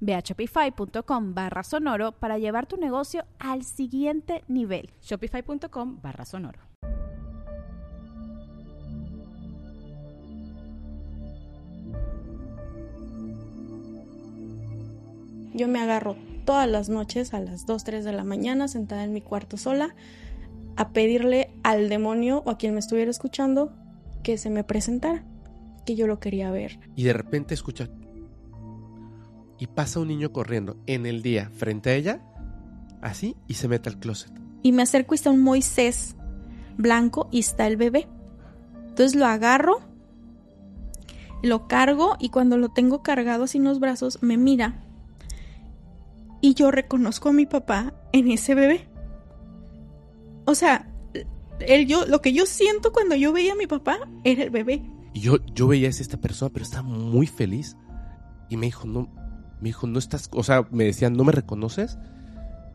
Ve a shopify.com barra sonoro para llevar tu negocio al siguiente nivel. Shopify.com barra sonoro. Yo me agarro todas las noches a las 2, 3 de la mañana sentada en mi cuarto sola a pedirle al demonio o a quien me estuviera escuchando que se me presentara, que yo lo quería ver. Y de repente escucha y pasa un niño corriendo en el día frente a ella, así, y se mete al closet. Y me acerco y está un Moisés blanco y está el bebé. Entonces lo agarro, lo cargo y cuando lo tengo cargado así en los brazos, me mira. Y yo reconozco a mi papá en ese bebé. O sea, el yo, lo que yo siento cuando yo veía a mi papá era el bebé. Y yo, yo veía a esta persona, pero estaba muy feliz. Y me dijo, no, me dijo, no estás, o sea, me decían, ¿no me reconoces?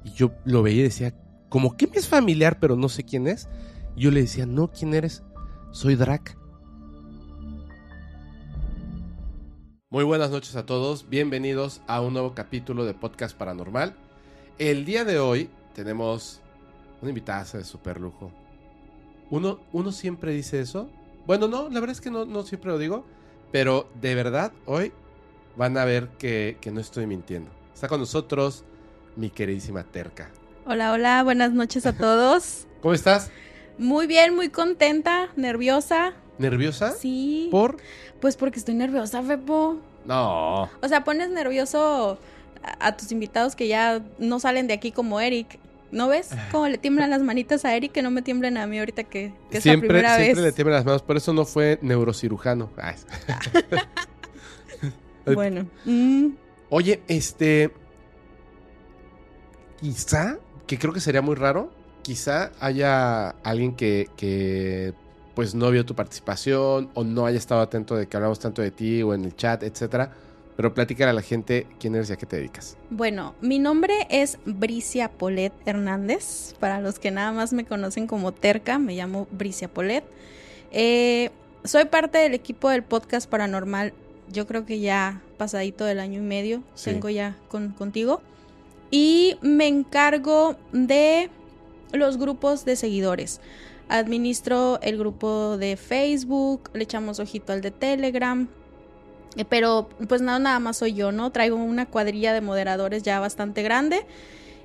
Y yo lo veía y decía, como que me es familiar, pero no sé quién es. Y yo le decía, no, ¿quién eres? Soy Drac. Muy buenas noches a todos, bienvenidos a un nuevo capítulo de Podcast Paranormal. El día de hoy tenemos una invitada de super lujo. Uno, uno siempre dice eso. Bueno, no, la verdad es que no, no siempre lo digo, pero de verdad hoy van a ver que, no estoy mintiendo. Está con nosotros mi queridísima Terca. Hola, hola, buenas noches a todos. ¿Cómo estás? Muy bien, muy contenta, nerviosa. ¿Nerviosa? Sí. ¿Por? Pues porque estoy nerviosa, Fepo. No. O sea, pones nervioso a, tus invitados que ya no salen de aquí como Eric. ¿No ves cómo le tiemblan las manitas a Eric que no me tiemblen a mí ahorita que, que es la primera vez? Siempre le tiemblan las manos, por eso no fue neurocirujano. Bueno. Mm. Oye, este. Quizá, que creo que sería muy raro, quizá haya alguien que, que pues no vio tu participación o no haya estado atento de que hablamos tanto de ti o en el chat, etcétera. Pero platícale a la gente quién eres y a qué te dedicas. Bueno, mi nombre es Bricia Polet Hernández. Para los que nada más me conocen como Terca, me llamo Bricia Polet. Eh, soy parte del equipo del podcast paranormal yo creo que ya pasadito del año y medio tengo ya con, contigo. Y me encargo de los grupos de seguidores. Administro el grupo de Facebook, le echamos ojito al de Telegram. Eh, pero pues nada, nada más soy yo, ¿no? Traigo una cuadrilla de moderadores ya bastante grande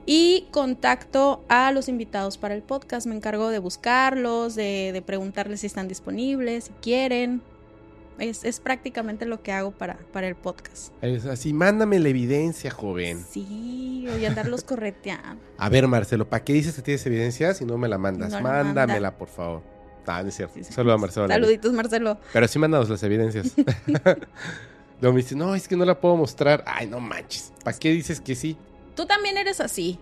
y contacto a los invitados para el podcast. Me encargo de buscarlos, de, de preguntarles si están disponibles, si quieren, es, prácticamente lo que hago para, para el podcast. Es así, mándame la evidencia, joven. Sí, voy a andarlos correteando. A ver, Marcelo, ¿para qué dices que tienes evidencia si no me la mandas? Mándamela, por favor. Ah, no es cierto. Saludos a Marcelo. Saluditos, Marcelo. Pero sí mándanos las evidencias. Luego me dice, no, es que no la puedo mostrar. Ay, no manches. ¿Para qué dices que sí? Tú también eres así.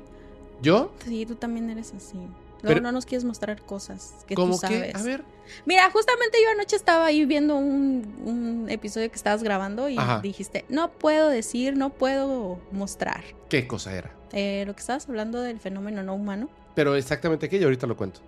¿Yo? Sí, tú también eres así. No, no nos quieres mostrar cosas que tú sabes. A ver. Mira, justamente yo anoche estaba ahí viendo un, episodio que estabas grabando y dijiste, no puedo decir, no puedo mostrar. ¿Qué cosa era? Eh, lo que estabas hablando del fenómeno no humano. Pero exactamente qué, y ahorita lo cuento.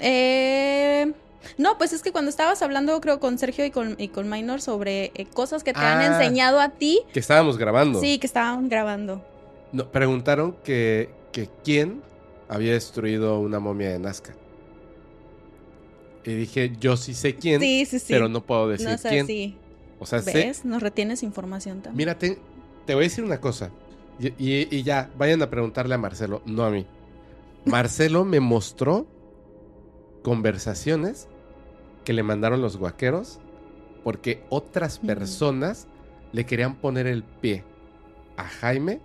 Eh, no, pues es que cuando estabas hablando, creo, con Sergio y con, y con Minor sobre eh, cosas que te han ah. enseñado a ti. Que estábamos grabando. Sí, que estaban grabando. No, preguntaron que, que quién había destruido una momia de Nazca. Y dije, yo sí sé quién, pero no puedo decir no quién. Sí. O sea, ¿Ves? Nos retienes información también. Mira, te, voy a decir una cosa. Y, ya, vayan a preguntarle a Marcelo, no a mí. Marcelo me mostró conversaciones que le mandaron los guaqueros porque otras Mm. personas le querían poner el pie a Jaime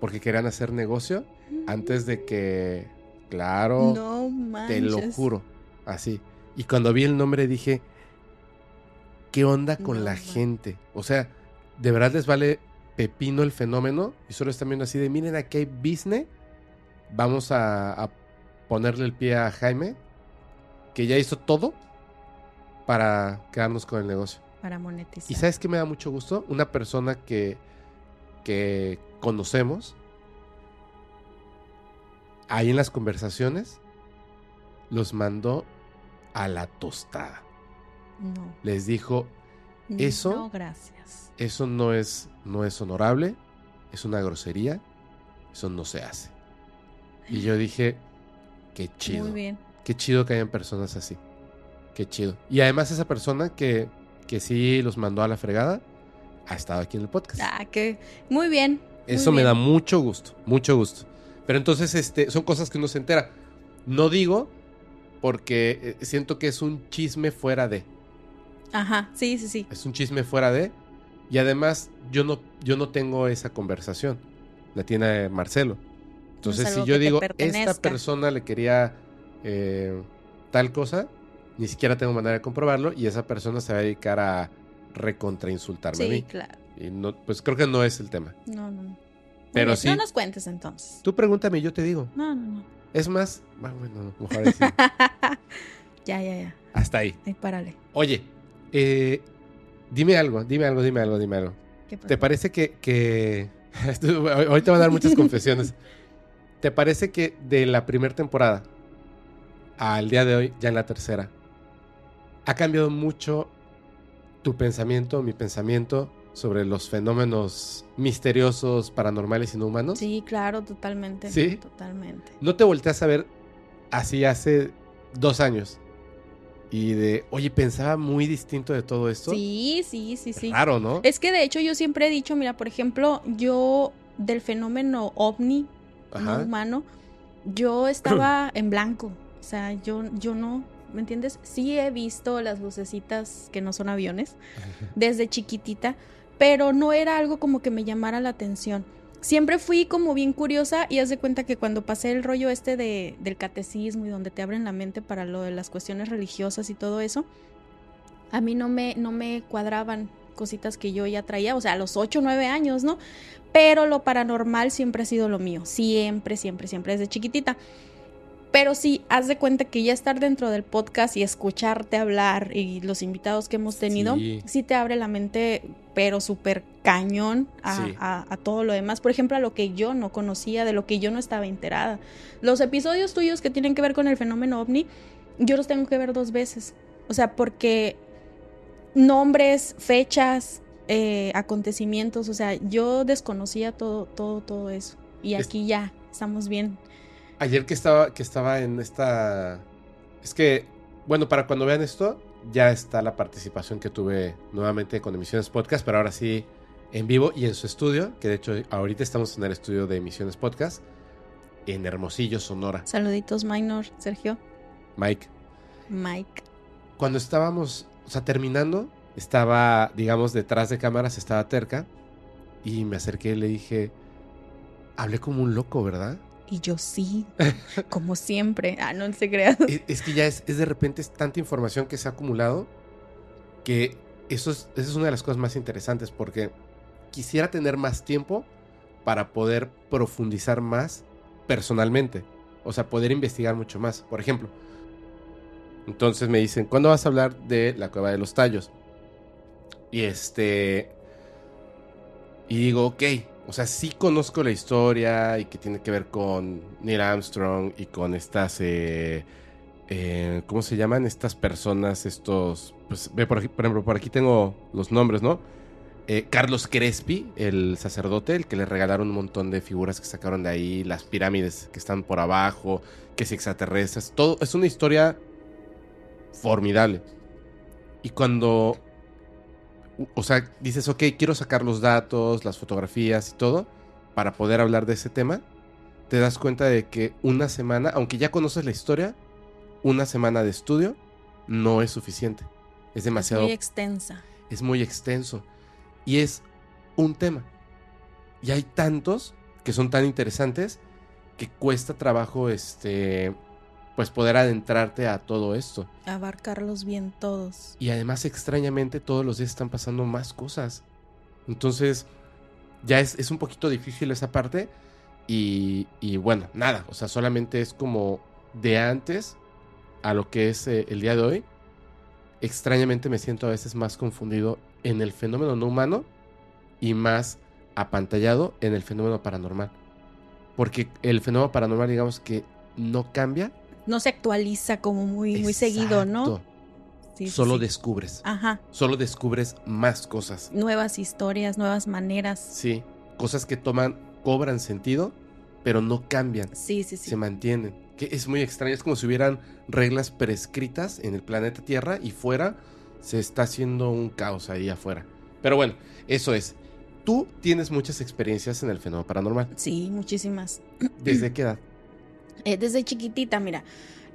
porque querían hacer negocio antes de que, claro, No te lo juro, así. Y cuando vi el nombre dije, ¿qué onda con No la gente? O sea, ¿de verdad les vale pepino el fenómeno? Y solo están viendo así de, miren, aquí hay business, vamos a, a ponerle el pie a Jaime, que ya hizo todo para quedarnos con el negocio. Para monetizar. ¿Y sabes qué me da mucho gusto? Una persona que, que conocemos, ahí en las conversaciones, los mandó a la tostada. No. Les dijo, Eso- No, gracias. eso no es, no es honorable, es una grosería, eso no se hace. Y yo dije, qué chido. Muy bien. Qué chido que hayan personas así. Qué chido. Y además esa persona que, que sí los mandó a la fregada, ha estado aquí en el podcast. Ah, que muy bien. muy Eso me da mucho gusto, mucho gusto. Pero entonces, este, son cosas que uno se entera. No digo porque eh, siento que es un chisme fuera de. Ajá, sí, sí, sí. Es un chisme fuera de. Y además, yo no, yo no tengo esa conversación. La tiene Marcelo. Entonces, si yo digo, esta persona le quería eh, tal cosa, ni siquiera tengo manera de comprobarlo. Y esa persona se va a dedicar a recontrainsultarme a mí. claro. Y no, pues creo que no es el tema. No, no, Pero sí. No nos cuentes entonces. Tú pregúntame y yo te digo. No, no, no. Es más, bueno, mejor decir. ya, ya, ya. Hasta ahí. Ahí párale. Oye, eh, dime algo, dime algo, dime algo, dime algo. ¿Qué pasó? ¿Te parece que, que... Hoy te van a dar muchas confesiones. ¿Te parece que de la primera temporada al día de hoy, ya en la tercera, ha cambiado mucho tu pensamiento, mi pensamiento sobre los fenómenos misteriosos, paranormales y no humanos? Sí, claro, totalmente. ¿Sí? Totalmente. ¿No te volteas a ver así hace dos años? Y de, oye, pensaba muy distinto de todo esto. Sí, sí, sí, sí. Raro, ¿no? Es que de hecho yo siempre he dicho, mira, por ejemplo, yo del fenómeno ovni Ajá. no humano, yo estaba en blanco. O sea, yo, yo no, ¿me entiendes? Sí he visto las lucecitas que no son aviones desde chiquitita, pero no era algo como que me llamara la atención. Siempre fui como bien curiosa y haz de cuenta que cuando pasé el rollo este de, del catecismo y donde te abren la mente para lo de las cuestiones religiosas y todo eso, a mí no me, no me cuadraban cositas que yo ya traía, o sea, a los 8 o 9 años, ¿no? Pero lo paranormal siempre ha sido lo mío, siempre, siempre, siempre, desde chiquitita. Pero sí, haz de cuenta que ya estar dentro del podcast y escucharte hablar y los invitados que hemos tenido, Sí. sí, te abre la mente, pero súper cañón a, Sí. a- a todo lo demás. Por ejemplo, a lo que yo no conocía, de lo que yo no estaba enterada. Los episodios tuyos que tienen que ver con el fenómeno ovni, yo los tengo que ver dos veces. O sea, porque nombres, fechas, eh, acontecimientos, o sea, yo desconocía todo, todo, todo eso. Y Es- aquí ya estamos bien. Ayer que estaba, que estaba en esta... Es que, bueno, para cuando vean esto, ya está la participación que tuve nuevamente con Emisiones Podcast, pero ahora sí en vivo y en su estudio, que de hecho ahorita estamos en el estudio de Emisiones Podcast, en Hermosillo, Sonora. Saluditos, Minor, Sergio, Mike, Mike. cuando estábamos, o sea, terminando, estaba, digamos, detrás de cámaras, estaba terca, y me acerqué y le dije, hablé como un loco, ¿verdad? Y yo sí, como siempre. Ah, no se crea. es, es que ya es, es de repente es tanta información que se ha acumulado que eso es, esa es una de las cosas más interesantes porque quisiera tener más tiempo para poder profundizar más personalmente. O sea, poder investigar mucho más. Por ejemplo, entonces me dicen, ¿cuándo vas a hablar de la cueva de los tallos? Y este... Y digo, ok, o sea, sí conozco la historia y que tiene que ver con Neil Armstrong y con estas, eh, eh, ¿cómo se llaman? Estas personas, estos, pues, ve por, aquí, por ejemplo, por aquí tengo los nombres, ¿no? Eh, Carlos Crespi, el sacerdote, el que le regalaron un montón de figuras que sacaron de ahí, las pirámides que están por abajo, que si extraterrestres, todo, es una historia formidable. Y cuando o sea, dices, ok, quiero sacar los datos, las fotografías y todo, para poder hablar de ese tema, te das cuenta de que una semana, aunque ya conoces la historia, una semana de estudio no es suficiente. Es demasiado Muy extensa. es muy extenso y es un tema. Y hay tantos que son tan interesantes que cuesta trabajo este pues poder adentrarte a todo esto. Abarcarlos bien todos. Y además extrañamente todos los días están pasando más cosas. Entonces ya es, es un poquito difícil esa parte y, y bueno, nada, o sea, solamente es como de antes a lo que es eh, el día de hoy. Extrañamente me siento a veces más confundido en el fenómeno no humano y más apantallado en el fenómeno paranormal. Porque el fenómeno paranormal, digamos que no cambia. No se actualiza como muy, muy seguido, ¿no? Sí, sí, Solo sí. descubres. Ajá. Solo descubres más cosas. Nuevas historias, nuevas maneras. Sí. Cosas que toman, cobran sentido, pero no cambian. Sí, sí, sí. Se mantienen. Que es muy extraño. Es como si hubieran reglas prescritas en el planeta Tierra y fuera se está haciendo un caos ahí afuera. Pero bueno, eso es. Tú tienes muchas experiencias en el fenómeno paranormal. Sí, muchísimas. ¿Desde qué edad? Eh, desde chiquitita, mira.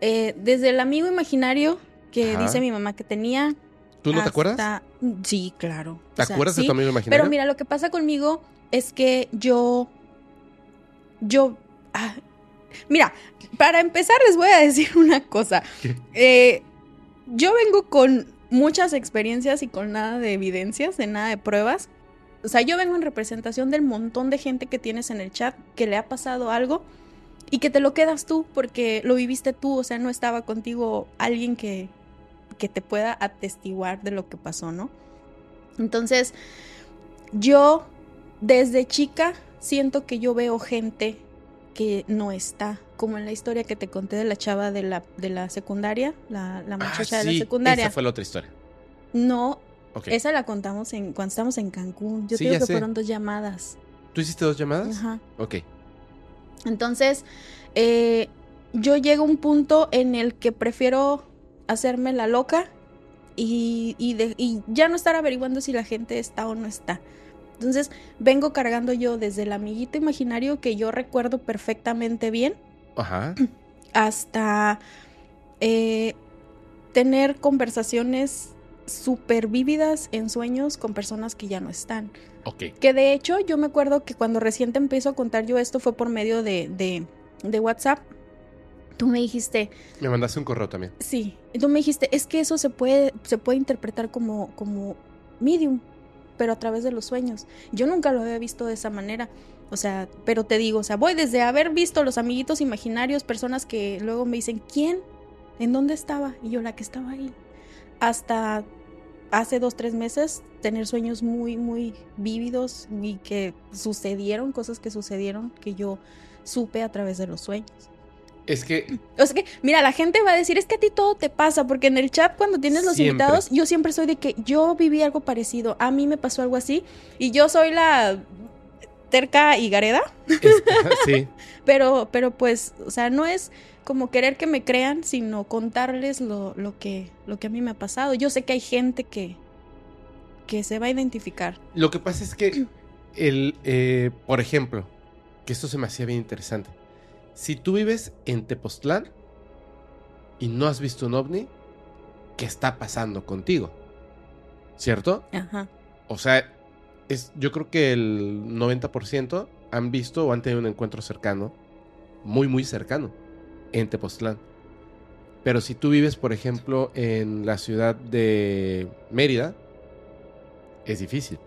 Eh, desde el amigo imaginario que Ajá. dice mi mamá que tenía. ¿Tú no te acuerdas? hasta- Sí, claro. ¿Te O sea, acuerdas de tu amigo imaginario? Pero mira, lo que pasa conmigo es que yo. Yo. ah, mira, para empezar, les voy a decir una cosa. Eh, yo vengo con muchas experiencias y con nada de evidencias, de nada de pruebas. O sea, yo vengo en representación del montón de gente que tienes en el chat que le ha pasado algo y que te lo quedas tú porque lo viviste tú. O sea, no estaba contigo alguien que, que te pueda atestiguar de lo que pasó, ¿no? Entonces, yo desde chica siento que yo veo gente que no está, como en la historia que te conté de la chava de la, de la secundaria, la, la Ah, muchacha de la secundaria. Esa fue la otra historia. No, Ok. esa la contamos en cuando estábamos en Cancún. Yo Sí, ya que sé. fueron dos llamadas. ¿Tú hiciste dos llamadas? Ajá. Ok. Entonces, eh, yo llego a un punto en el que prefiero hacerme la loca y, y de- y ya no estar averiguando si la gente está o no está. Entonces, vengo cargando yo desde el amiguito imaginario que yo recuerdo perfectamente bien Ajá. hasta eh, tener conversaciones súper vívidas en sueños con personas que ya no están. Ok. Que de hecho yo me acuerdo que cuando recién te empiezo a contar yo esto fue por medio de, de, de WhatsApp. Tú me dijiste, Me mandaste un correo también. sí, y tú me dijiste, es que eso se puede, se puede interpretar como, como medium, pero a través de los sueños. Yo nunca lo había visto de esa manera. O sea, pero te digo, o sea, voy desde haber visto los amiguitos imaginarios, personas que luego me dicen, ¿quién? ¿En dónde estaba? Y yo, la que estaba ahí. Hasta hace dos, tres meses, tener sueños muy, muy vívidos y que sucedieron, cosas que sucedieron que yo supe a través de los sueños. Es que O sea que, mira, la gente va a decir, es que a ti todo te pasa, porque en el chat cuando tienes los Siempre. invitados, yo siempre soy de que yo viví algo parecido, a mí me pasó algo así, y yo soy la terca y gareda, es- sí. pero, pero pues, o sea, no es como querer que me crean, sino contarles lo, lo que, lo que a mí me ha pasado. Yo sé que hay gente que, que se va a identificar. Lo que pasa es que el, eh, por ejemplo, que esto se me hacía bien interesante. Si tú vives en Tepoztlán y no has visto un ovni, ¿qué está pasando contigo? ¿Cierto? Ajá. O sea, es, yo creo que el 90% han visto o han tenido un encuentro cercano, muy, muy cercano, en Tepoztlán. Pero si tú vives, por ejemplo, en la ciudad de Mérida, es difícil.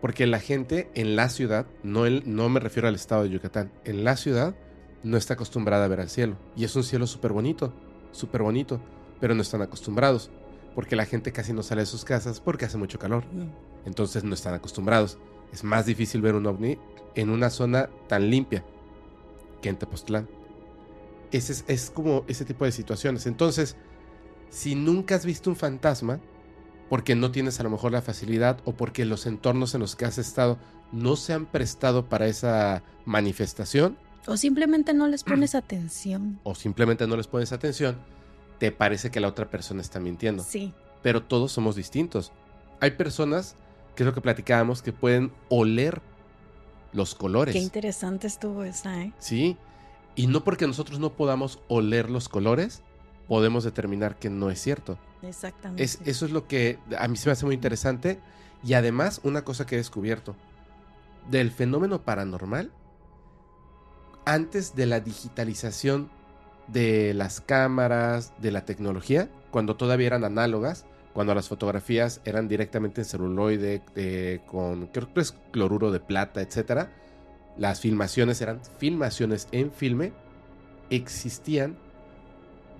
Porque la gente en la ciudad, no, el- no me refiero al estado de Yucatán, en la ciudad no está acostumbrada a ver al cielo. Y es un cielo súper bonito, súper bonito, pero no están acostumbrados. Porque la gente casi no sale de sus casas porque hace mucho calor. Entonces no están acostumbrados. Es más difícil ver un ovni en una zona tan limpia que en Tepoztlán. Ese es, es como ese tipo de situaciones. Entonces, si nunca has visto un fantasma, porque no tienes a lo mejor la facilidad o porque los entornos en los que has estado no se han prestado para esa manifestación O simplemente no les pones atención. o simplemente no les pones atención, te parece que la otra persona está mintiendo. Sí. pero todos somos distintos. Hay personas, que es lo que platicábamos, que pueden oler los colores. Qué interesante estuvo esa, ¿eh? Sí. Y no porque nosotros no podamos oler los colores, podemos determinar que no es cierto. Exactamente. Es, eso es lo que a mí se me hace muy interesante. Y además, una cosa que he descubierto. Del fenómeno paranormal, antes de la digitalización de las cámaras, de la tecnología, cuando todavía eran análogas, cuando las fotografías eran directamente en celuloide, eh, con creo que es cloruro de plata, etcétera, las filmaciones eran filmaciones en filme, existían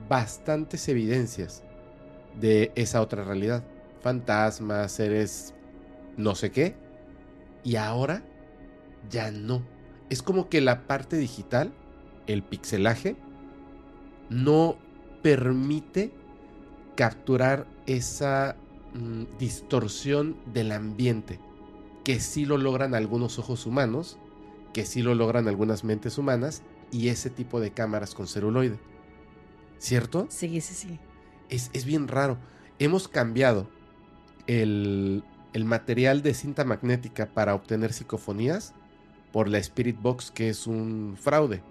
bastantes evidencias de esa otra realidad. Fantasmas, seres no sé qué. Y ahora ya no. Es como que la parte digital, el pixelaje, no permite capturar esa mm, distorsión del ambiente, que sí lo logran algunos ojos humanos, que sí lo logran algunas mentes humanas y ese tipo de cámaras con celuloide. ¿Cierto? Sí, sí, sí. Es, es bien raro. Hemos cambiado el, el material de cinta magnética para obtener psicofonías por la Spirit Box, que es un fraude.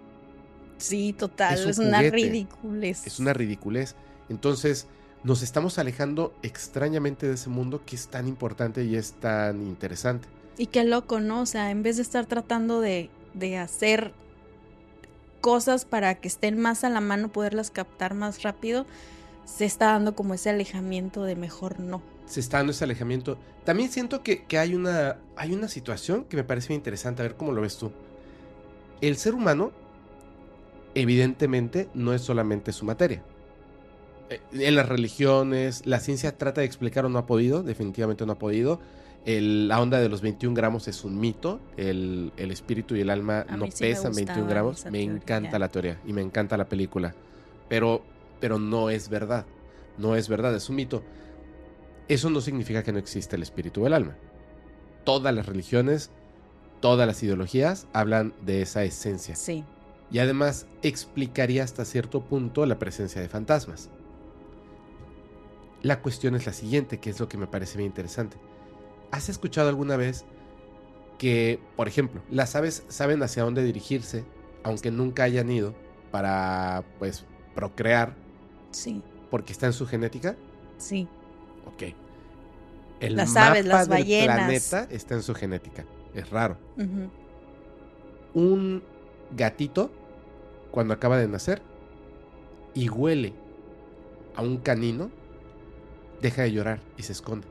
Sí, total. Es un Es, una ridiculez. Es una ridiculez. Entonces, nos estamos alejando extrañamente de ese mundo que es tan importante y es tan interesante. Y qué loco, ¿no? O sea, en vez de estar tratando de, de hacer cosas para que estén más a la mano, poderlas captar más rápido, se está dando como ese alejamiento de mejor no. Se está dando ese alejamiento. También siento que, que hay, una, hay una situación que me parece bien interesante. A ver cómo lo ves tú. El ser humano, evidentemente, no es solamente su materia. Eh, En las religiones, la ciencia trata de explicar o no ha podido, definitivamente no ha podido. El- la onda de los 21 gramos es un mito. El, el espíritu y el alma no sí pesan 21 gustaba gramos. Me teoría. encanta la teoría y me encanta la película. Pero, pero no es verdad. No es verdad, es un mito. Eso no significa que no existe el espíritu o el alma. Todas las religiones, todas las ideologías hablan de esa esencia. Sí. Y además explicaría hasta cierto punto la presencia de fantasmas. La cuestión es la siguiente, que es lo que me parece bien interesante. ¿Has escuchado alguna vez que, por ejemplo, las aves saben hacia dónde dirigirse, aunque nunca hayan ido, para, pues, procrear, Sí, porque está en su genética? sí. Ok. El Las aves, mapa las del ballenas. planeta está en su genética. Es raro. Un gatito, cuando acaba de nacer, y huele a un canino, deja de llorar y se esconde.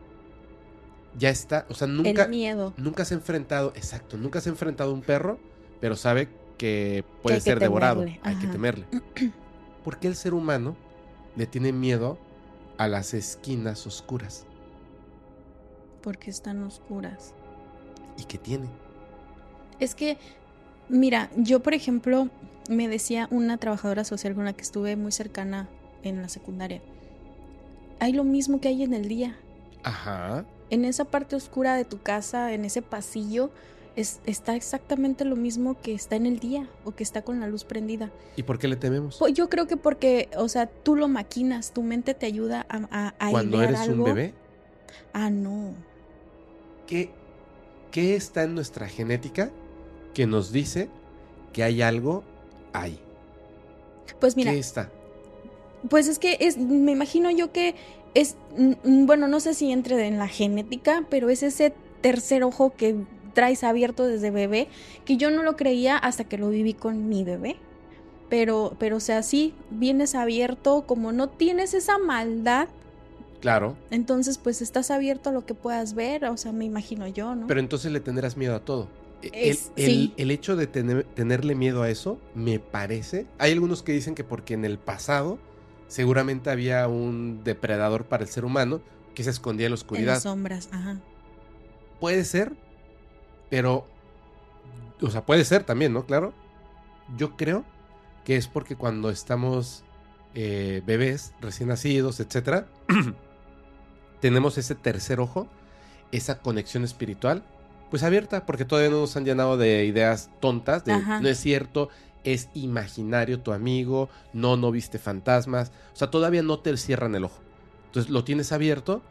Ya está, o sea, nunca, El miedo. nunca se ha enfrentado, exacto, nunca se ha enfrentado a un perro, pero sabe que puede que ser devorado. Hay que temerle. ¿Por qué el ser humano le tiene miedo a las esquinas oscuras? Porque están oscuras. ¿Y qué tiene? Es que, mira, yo por ejemplo, me decía una trabajadora social con la que estuve muy cercana en la secundaria. Hay lo mismo que hay en el día. Ajá. En esa parte oscura de tu casa, en ese pasillo, es, está exactamente lo mismo que está en el día o que está con la luz prendida. ¿Y por qué le tememos? Pues yo creo que porque, o sea, tú lo maquinas, tu mente te ayuda a, a, a Cuando eres algo. un bebé, Ah, no. ¿qué, ¿qué está en nuestra genética que nos dice que hay algo ahí? Pues mira, ¿Qué está? Pues es que es, me imagino yo que es, bueno, no sé si entre en la genética, pero es ese tercer ojo que traes abierto desde bebé, que yo no lo creía hasta que lo viví con mi bebé. Pero, pero o sea, sí, vienes abierto, como no tienes esa maldad, Claro, entonces pues estás abierto a lo que puedas ver, o sea, me imagino yo, ¿no? pero entonces le tendrás miedo a todo. E- El, Es- el- el hecho de tener- tenerle miedo a eso, me parece. Hay algunos que dicen que porque en el pasado seguramente había un depredador para el ser humano que se escondía en la en oscuridad. las sombras, ajá. Puede ser, pero. O sea, puede ser también, ¿no? Claro. Yo creo que es porque cuando estamos eh, bebés, recién nacidos, etcétera, tenemos ese tercer ojo, esa conexión espiritual, pues abierta, porque todavía no nos han llenado de ideas tontas, de Ajá. no es cierto, es imaginario tu amigo, no, no viste fantasmas, o sea, todavía no te cierran el ojo. Entonces lo tienes abierto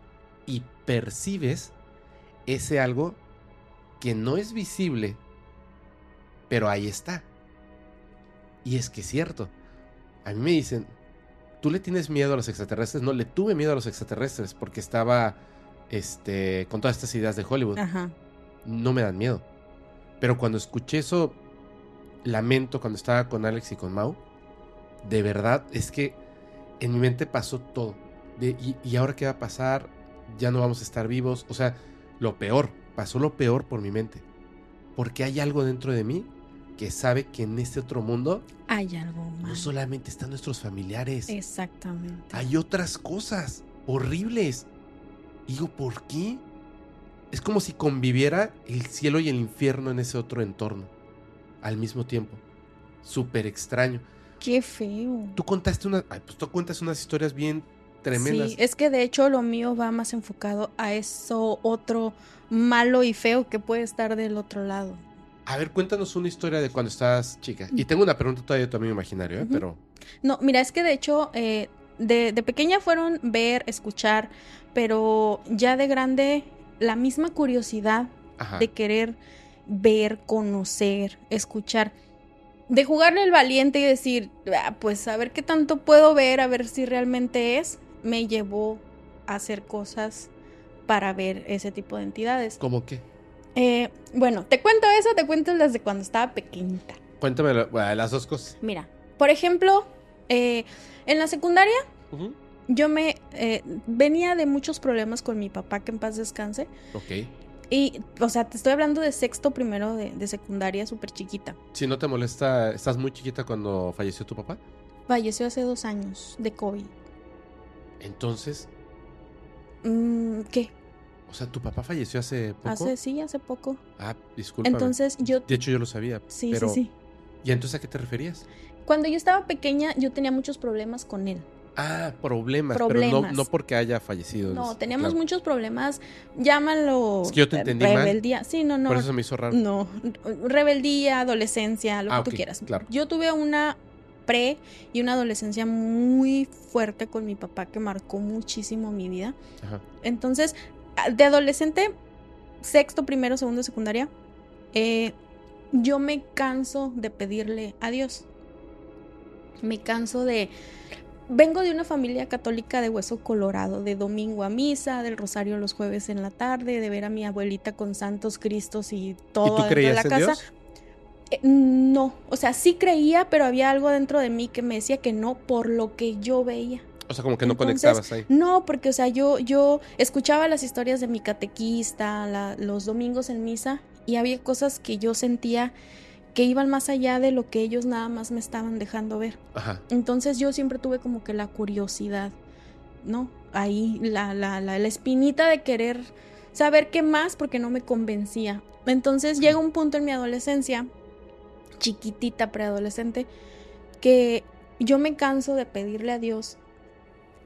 y percibes ese algo que no es visible, pero ahí está. Y es que es cierto. A mí me dicen, ¿tú le tienes miedo a los extraterrestres? No, le tuve miedo a los extraterrestres porque estaba este, con todas estas ideas de Hollywood. Ajá. No me dan miedo. Pero cuando escuché eso, lamento cuando estaba con Alex y con Mau, de verdad es que en mi mente pasó todo. De, y, y ahora qué va a pasar? Ya no vamos a estar vivos. O sea, lo peor, pasó lo peor por mi mente. Porque hay algo dentro de mí que sabe que en este otro mundo Hay algo no más. solamente están nuestros familiares, Exactamente. hay otras cosas horribles. Y digo, ¿por qué? Es como si conviviera el cielo y el infierno en ese otro entorno al mismo tiempo. Súper extraño. Qué feo. Tú contaste una, ay, pues tú cuentas unas historias bien tremendas. Sí, es que de hecho lo mío va más enfocado a eso otro malo y feo que puede estar del otro lado. A ver, cuéntanos una historia de cuando estabas chica. Y tengo una pregunta todavía de tu amigo imaginario, ¿eh? Pero, No, mira, es que de hecho eh, de, de pequeña fueron ver, escuchar, pero ya de grande la misma curiosidad ajá. de querer ver, conocer, escuchar, de jugarle el valiente y decir, "Ah, pues a ver qué tanto puedo ver, a ver si realmente es, me llevó a hacer cosas para ver ese tipo de entidades. ¿Cómo qué? Eh, bueno, te cuento eso, te cuento las de cuando estaba pequeñita. Cuéntame bueno, las dos cosas. Mira, por ejemplo, eh, en la secundaria yo me eh, venía de muchos problemas con mi papá, que en paz descanse. Ok. Y, o sea, te estoy hablando de sexto primero de, de secundaria, súper chiquita. Si no te molesta, ¿estás muy chiquita cuando falleció tu papá? Falleció hace dos años de COVID. Entonces, Mm, ¿Qué? o sea, tu papá falleció hace poco. Hace, sí, hace poco. Ah, discúlpame. Entonces yo... De hecho, yo lo sabía. Sí, pero... sí, sí. ¿Y entonces a qué te referías? Cuando yo estaba pequeña, yo tenía muchos problemas con él. Ah, problemas, pero no, porque haya fallecido. No, teníamos claro. muchos problemas. Llámalo. Es que yo te entendí mal. Rebeldía. Sí, no, no. Por eso se me hizo raro. No, rebeldía, adolescencia, lo Ah, que tú quieras. claro. Yo tuve una pre y una adolescencia muy fuerte con mi papá que marcó muchísimo mi vida. Ajá. Entonces, a- de adolescente, sexto, primero, segundo, secundaria, eh, yo me canso de pedirle a Dios. Me canso de... Vengo de una familia católica de hueso colorado, de domingo a misa, del rosario los jueves en la tarde, de ver a mi abuelita con santos cristos y todo ¿Y tú de la en casa. Dios? Eh, no, o sea, sí creía, pero había algo dentro de mí que me decía que no por lo que yo veía. O sea, como que no Entonces, conectabas ahí. No, porque, o sea, yo, yo escuchaba las historias de mi catequista la- los domingos en misa y había cosas que yo sentía que iban más allá de lo que ellos nada más me estaban dejando ver. Ajá. Entonces yo siempre tuve como que la curiosidad, ¿no? Ahí la, la, la, la espinita de querer saber qué más porque no me convencía. Entonces llega un punto en mi adolescencia, chiquitita, preadolescente, que yo me canso de pedirle a Dios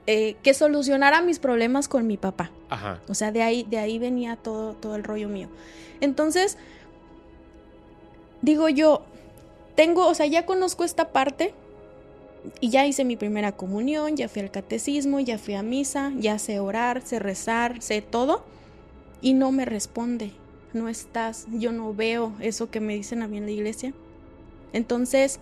eh, que solucionara mis problemas con mi papá. Ajá. O sea, de ahí, de ahí venía todo, todo el rollo mío. Entonces, digo yo, tengo, o sea, ya conozco esta parte y ya hice mi primera comunión, ya fui al catecismo, ya fui a misa, ya sé orar, sé rezar, sé todo y no me responde. No estás, yo no veo eso que me dicen a mí en la iglesia. Entonces,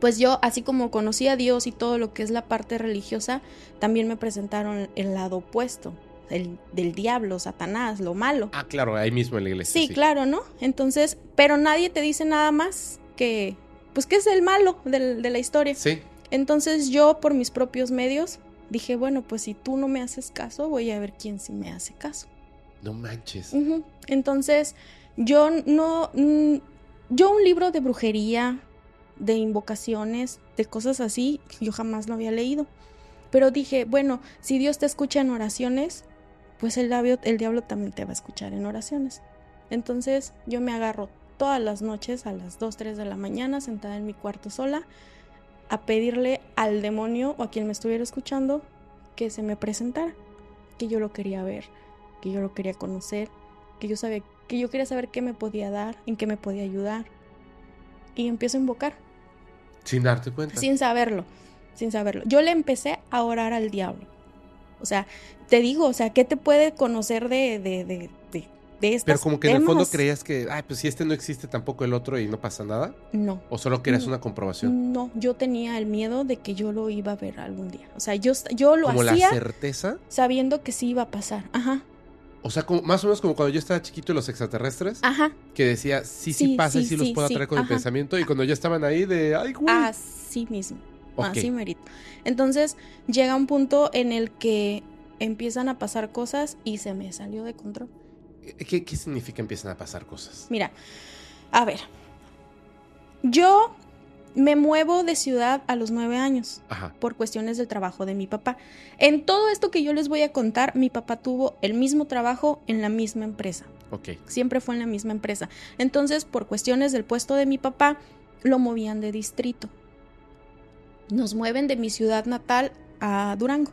pues yo, así como conocí a Dios y todo lo que es la parte religiosa, también me presentaron el lado opuesto, el del diablo, Satanás, lo malo. Ah, claro, ahí mismo en la iglesia. Sí, claro, ¿no? Entonces, pero nadie te dice nada más que, pues, que es el malo de la historia. Sí. Entonces yo, por mis propios medios, dije, bueno, pues si tú no me haces caso, voy a ver quién sí me hace caso. No manches. Entonces, yo no. mm, Yo un libro de brujería, de invocaciones, de cosas así, yo jamás lo había leído. Pero dije, bueno, si Dios te escucha en oraciones, pues el, labio- el diablo también te va a escuchar en oraciones. Entonces, yo me agarro todas las noches a las 2, 3 de la mañana, sentada en mi cuarto sola, a pedirle al demonio o a quien me estuviera escuchando que se me presentara, que yo lo quería ver, que yo lo quería conocer, que yo sabía, que yo quería saber qué me podía dar, en qué me podía ayudar. Y empiezo a invocar, Sin darte cuenta. sin saberlo, sin saberlo. Yo le empecé a orar al diablo. O sea, te digo, o sea, ¿qué te puede conocer de, de, de, de, de Pero como que en el fondo creías que, ay, pues si este no existe tampoco el otro y no pasa nada. No. O solo querías Mm. una comprobación. No, yo tenía el miedo de que yo lo iba a ver algún día. O sea, yo, yo lo Como hacía la certeza. sabiendo que sí iba a pasar. Ajá, O sea, como, más o menos como cuando yo estaba chiquito y los extraterrestres. ajá. Que decía, sí, sí, Sí, pasa y sí, los puedo atraer con mi ajá. pensamiento. Y cuando ya estaban ahí de, ay, güey. Así mismo. Ok. Así merito. Entonces llega un punto en el que empiezan a pasar cosas y se me salió de control. ¿Qué, ¿Qué significa empiezan a pasar cosas? Mira, a ver. Yo me muevo de ciudad a los nueve años Ajá. por cuestiones del trabajo de mi papá. En todo esto que yo les voy a contar, mi papá tuvo el mismo trabajo en la misma empresa. Ok. Siempre fue en la misma empresa. Entonces, por cuestiones del puesto de mi papá, lo movían de distrito. Nos mueven de mi ciudad natal a Durango.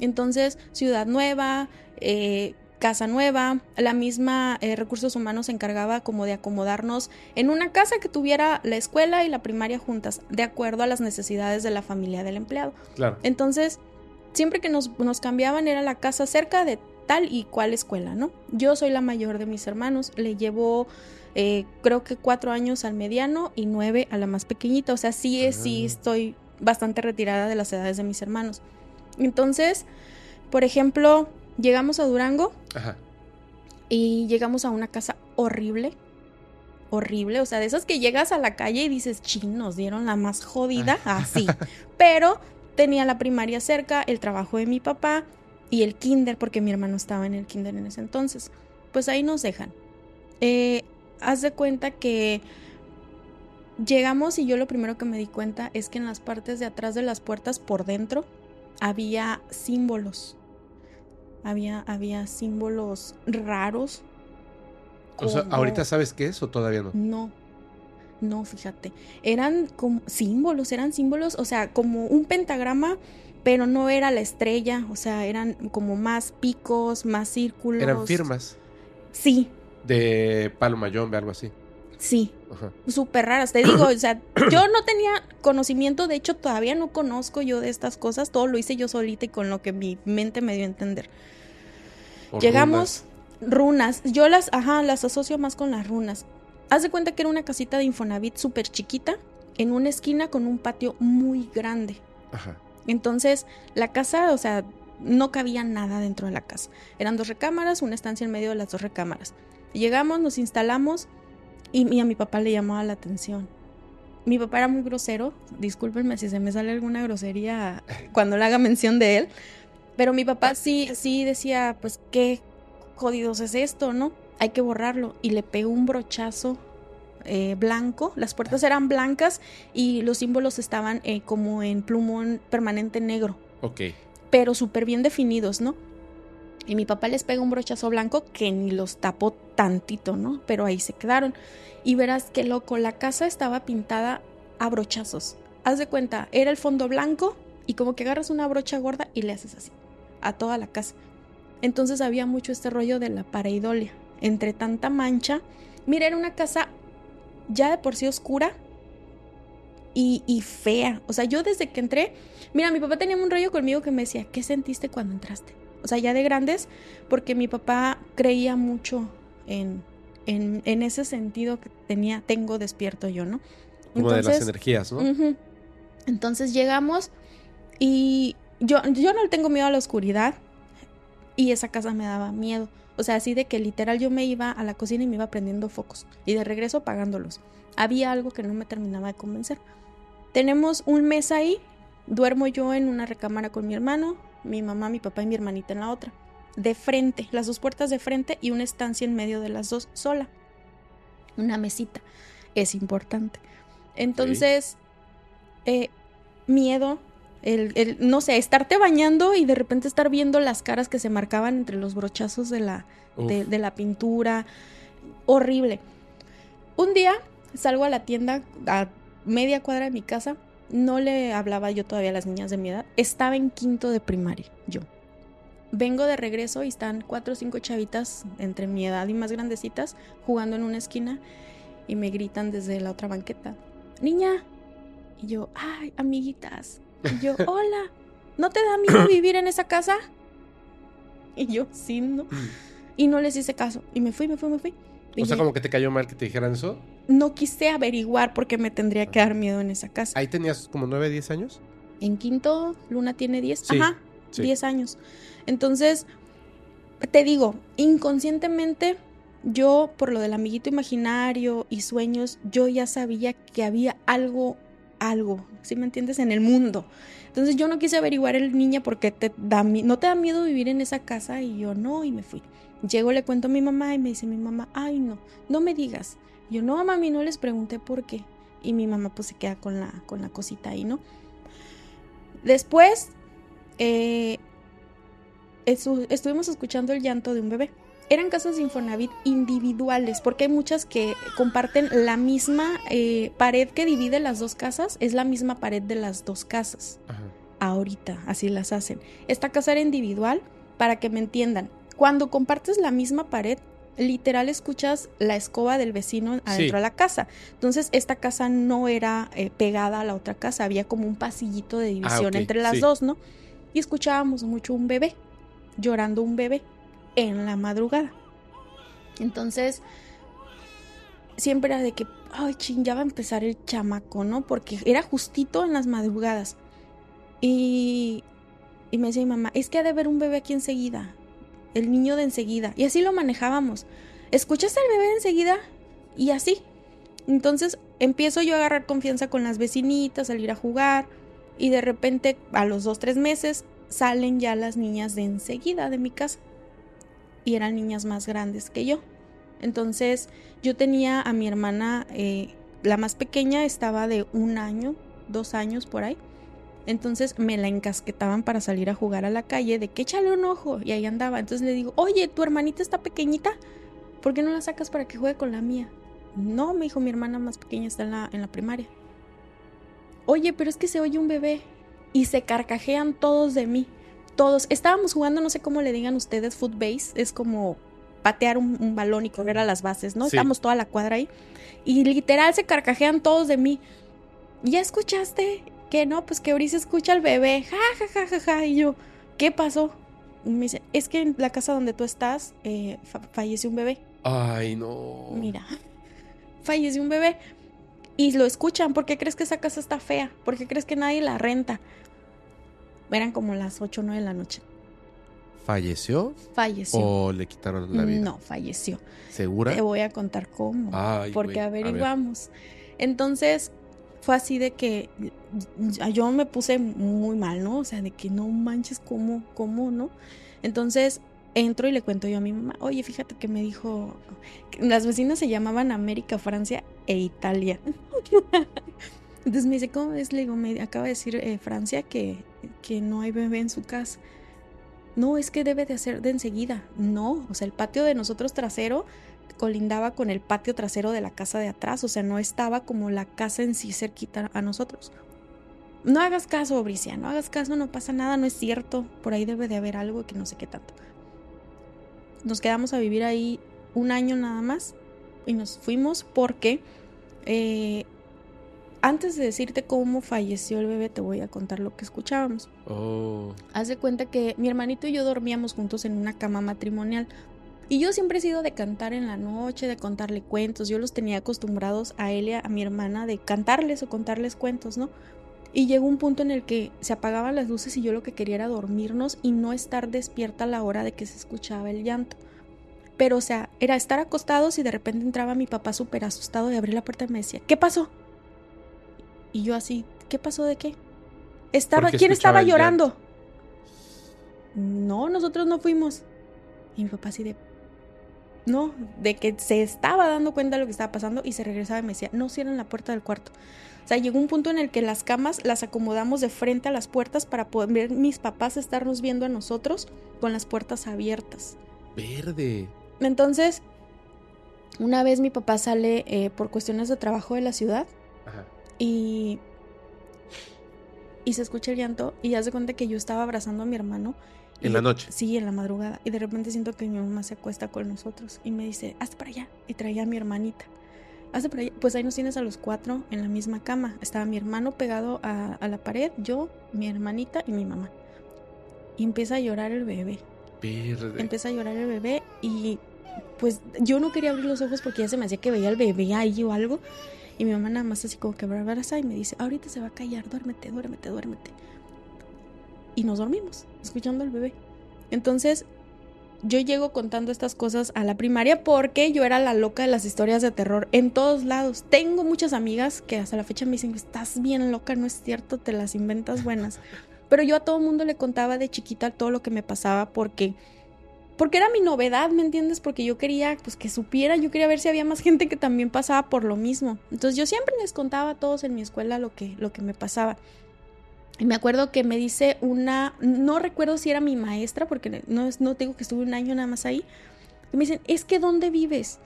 Entonces, ciudad nueva, eh, casa nueva, la misma eh, recursos humanos se encargaba como de acomodarnos en una casa que tuviera la escuela y la primaria juntas, de acuerdo a las necesidades de la familia del empleado. Claro. Entonces, siempre que nos, nos cambiaban era la casa cerca de tal y cual escuela, ¿no? Yo soy la mayor de mis hermanos, le llevo eh, creo que cuatro años al mediano y nueve a la más pequeñita, o sea, sí, es, sí Ah. estoy bastante retirada de las edades de mis hermanos. Entonces, por ejemplo, llegamos a Durango Ajá. y llegamos a una casa horrible. Horrible, o sea, de esas que llegas a la calle y dices, chin, nos dieron la más jodida, así. Pero tenía la primaria cerca, el trabajo de mi papá y el kinder, porque mi hermano estaba en el kinder en ese entonces. Pues ahí nos dejan. Eh, haz de cuenta que llegamos y yo lo primero que me di cuenta es que en las partes de atrás de las puertas, por dentro, había símbolos. Había, había símbolos raros. O sea, ¿ahorita sabes qué es o todavía no? no, no, fíjate. Eran como símbolos, eran símbolos, o sea, como un pentagrama, pero no era la estrella, o sea, eran como más picos, más círculos. Eran firmas Sí, de palo mayombe, algo así. Sí, súper raras. Te digo, o sea, yo no tenía conocimiento, de hecho, todavía no conozco yo de estas cosas, todo lo hice yo solita y con lo que mi mente me dio a entender. Llegamos, runas. Yo las, ajá, las asocio más con las runas. Haz de cuenta que era una casita de Infonavit súper chiquita, en una esquina con un patio muy grande. Ajá. Entonces, la casa, o sea, no cabía nada dentro de la casa. Eran dos recámaras, una estancia en medio de las dos recámaras. Llegamos, nos instalamos y, y a mi papá le llamaba la atención. Mi papá era muy grosero, discúlpenme si se me sale alguna grosería cuando le haga mención de él, pero mi papá sí, sí decía, pues qué jodidos es esto, ¿no? Hay que borrarlo. Y le pegó un brochazo eh, blanco, las puertas eran blancas y los símbolos estaban eh, como en plumón permanente negro, Ok. pero súper bien definidos, ¿no? Y mi papá les pega un brochazo blanco que ni los tapó tantito, ¿no? Pero ahí se quedaron. Y verás qué loco, la casa estaba pintada a brochazos. Haz de cuenta, era el fondo blanco y como que agarras una brocha gorda y le haces así a toda la casa. Entonces había mucho este rollo de la pareidolia. Entre tanta mancha, mira, era una casa ya de por sí oscura y, y fea. O sea, yo desde que entré, mira, mi papá tenía un rollo conmigo que me decía, ¿qué sentiste cuando entraste? O sea, ya de grandes, porque mi papá creía mucho en, en, en ese sentido que tenía, tengo despierto yo, ¿no? Como de las energías, ¿no? Entonces llegamos y yo, yo no le tengo miedo a la oscuridad y esa casa me daba miedo. O sea, así de que literal yo me iba a la cocina y me iba prendiendo focos y de regreso apagándolos. Había algo que no me terminaba de convencer. Tenemos un mes ahí, duermo yo en una recámara con mi hermano, mi mamá, mi papá y mi hermanita en la otra. De frente, las dos puertas de frente y una estancia en medio de las dos sola. Una mesita. Es importante. Entonces, eh, miedo, el, el, no sé, estarte bañando y de repente estar viendo las caras que se marcaban entre los brochazos de la, de la pintura. Horrible. Un día salgo a la tienda a media cuadra de mi casa. No le hablaba yo todavía a las niñas de mi edad. Estaba en quinto de primaria, yo. Vengo de regreso y están cuatro o cinco chavitas entre mi edad y más grandecitas jugando en una esquina y me gritan desde la otra banqueta. Niña. Y yo, ay, amiguitas. Y yo, hola. ¿No te da miedo vivir en esa casa? Y yo, sí, no. Mm. Y no les hice caso. Y me fui, me fui, me fui. O sea, como que te cayó mal que te dijeran eso. No quise averiguar porque me tendría que dar miedo en esa casa. Ahí tenías como 9, 10 años. En quinto, Luna tiene 10. Sí, Ajá, sí. 10 años. Entonces, te digo, inconscientemente, yo, por lo del amiguito imaginario y sueños, yo ya sabía que había algo, algo, ¿sí me entiendes? En el mundo. Entonces yo no quise averiguar el niña porque te da, no te da miedo vivir en esa casa y yo no, y me fui. Llego, le cuento a mi mamá y me dice mi mamá, ay no, no me digas. Yo no, mami, no les pregunté por qué. Y mi mamá pues se queda con la, con la cosita ahí, ¿no? Después, eh, estu- estuvimos escuchando el llanto de un bebé. Eran casas de Infonavit individuales, porque hay muchas que comparten la misma eh, pared que divide las dos casas, es la misma pared de las dos casas. Ajá. Ahorita, así las hacen. Esta casa era individual, para que me entiendan. Cuando compartes la misma pared, literal escuchas la escoba del vecino adentro Sí. de la casa. Entonces, esta casa no era eh, pegada a la otra casa, había como un pasillito de división Ah, ok, entre las sí. dos, ¿no? Y escuchábamos mucho un bebé, llorando un bebé en la madrugada. Entonces, siempre era de que, ay, ching, ya va a empezar el chamaco, ¿no? Porque era justito en las madrugadas. Y, y me decía mi mamá, es que ha de haber un bebé aquí enseguida, el niño de enseguida. Y así lo manejábamos. ¿Escuchaste al bebé enseguida? Y así. Entonces empiezo yo a agarrar confianza con las vecinitas, salir a jugar. Y de repente, a los dos, tres meses, salen ya las niñas de enseguida de mi casa. Y eran niñas más grandes que yo. Entonces yo tenía a mi hermana, eh, la más pequeña estaba de un año, dos años por ahí. Entonces me la encasquetaban para salir a jugar a la calle, de que échale un ojo. Y ahí andaba. Entonces le digo, oye, tu hermanita está pequeñita. ¿Por qué no la sacas para que juegue con la mía? No, me dijo, mi hermana más pequeña está en la, en la primaria. Oye, pero es que se oye un bebé. Y se carcajean todos de mí. Todos. Estábamos jugando, no sé cómo le digan ustedes, footbase. Es como patear un, un balón y correr a las bases, ¿no? Sí. Estamos toda la cuadra ahí. Y literal se carcajean todos de mí. ¿Ya escuchaste? Que no, pues que se escucha al bebé. Ja, ja, ja, ja, ja. Y yo, ¿qué pasó? Y me dice, es que en la casa donde tú estás eh, fa- falleció un bebé. Ay, no. Mira, falleció un bebé. Y lo escuchan. ¿Por qué crees que esa casa está fea? ¿Por qué crees que nadie la renta? Eran como las 8 o 9 de la noche. ¿Falleció Falleció. o le quitaron la vida? No, falleció. ¿Segura? Te voy a contar cómo. Ay, porque ver. averiguamos. Entonces, fue así de que yo me puse muy mal, ¿no? O sea, de que no manches, ¿cómo, cómo, no? Entonces, entro y le cuento yo a mi mamá, oye, fíjate que me dijo, que las vecinas se llamaban América, Francia e Italia. Entonces me dice, ¿cómo ves? Le digo, me acaba de decir eh, Francia que, que no hay bebé en su casa. No, es que debe de hacer de enseguida. No, o sea, el patio de nosotros trasero colindaba con el patio trasero de la casa de atrás, o sea, no estaba como la casa en sí cerquita a nosotros. No hagas caso, Bricia, no hagas caso, no pasa nada, no es cierto, por ahí debe de haber algo que no sé qué tanto. Nos quedamos a vivir ahí un año nada más y nos fuimos porque eh, antes de decirte cómo falleció el bebé, te voy a contar lo que escuchábamos. Oh. Haz de cuenta que mi hermanito y yo dormíamos juntos en una cama matrimonial. Y yo siempre he sido de cantar en la noche, de contarle cuentos. Yo los tenía acostumbrados a él y a mi hermana de cantarles o contarles cuentos, ¿no? Y llegó un punto en el que se apagaban las luces y yo lo que quería era dormirnos y no estar despierta a la hora de que se escuchaba el llanto. Pero, o sea, era estar acostados y de repente entraba mi papá súper asustado y abría la puerta y me decía, ¿qué pasó? Y yo así, ¿qué pasó de qué? Estaba, ¿Quién estaba llorando? No, nosotros no fuimos. Y mi papá así de... No, de que se estaba dando cuenta de lo que estaba pasando y se regresaba y me decía, no cierren la puerta del cuarto. O sea, llegó un punto en el que las camas las acomodamos de frente a las puertas para poder ver mis papás estarnos viendo a nosotros con las puertas abiertas. Verde. Entonces, una vez mi papá sale eh, por cuestiones de trabajo de la ciudad. Y, y se escucha el llanto y haz de cuenta que yo estaba abrazando a mi hermano. y En la noche. Sí, en la madrugada. Y de repente siento que mi mamá se acuesta con nosotros y me dice, hazte para allá. Y traía a mi hermanita. Hazte para allá. Pues ahí nos tienes a los cuatro en la misma cama. Estaba mi hermano pegado a, a la pared, yo, mi hermanita y mi mamá. Y empieza a llorar el bebé. Verde. Empieza a llorar el bebé y pues yo no quería abrir los ojos porque ya se me hacía que veía al bebé ahí o algo. Y mi mamá nada más así como que abraza y me dice, ahorita se va a callar, duérmete, duérmete, duérmete. Y nos dormimos, escuchando al bebé. Entonces, yo llego contando estas cosas a la primaria porque yo era la loca de las historias de terror en todos lados. Tengo muchas amigas que hasta la fecha me dicen, estás bien loca, no es cierto, te las inventas buenas. Pero yo a todo mundo le contaba de chiquita todo lo que me pasaba porque porque era mi novedad, ¿me entiendes? Porque yo quería pues que supieran, yo quería ver si había más gente que también pasaba por lo mismo. Entonces yo siempre les contaba a todos en mi escuela lo que lo que me pasaba. Y me acuerdo que me dice una, no recuerdo si era mi maestra, porque no, no digo que estuve un año nada más ahí. Y me dicen, es que ¿dónde vives?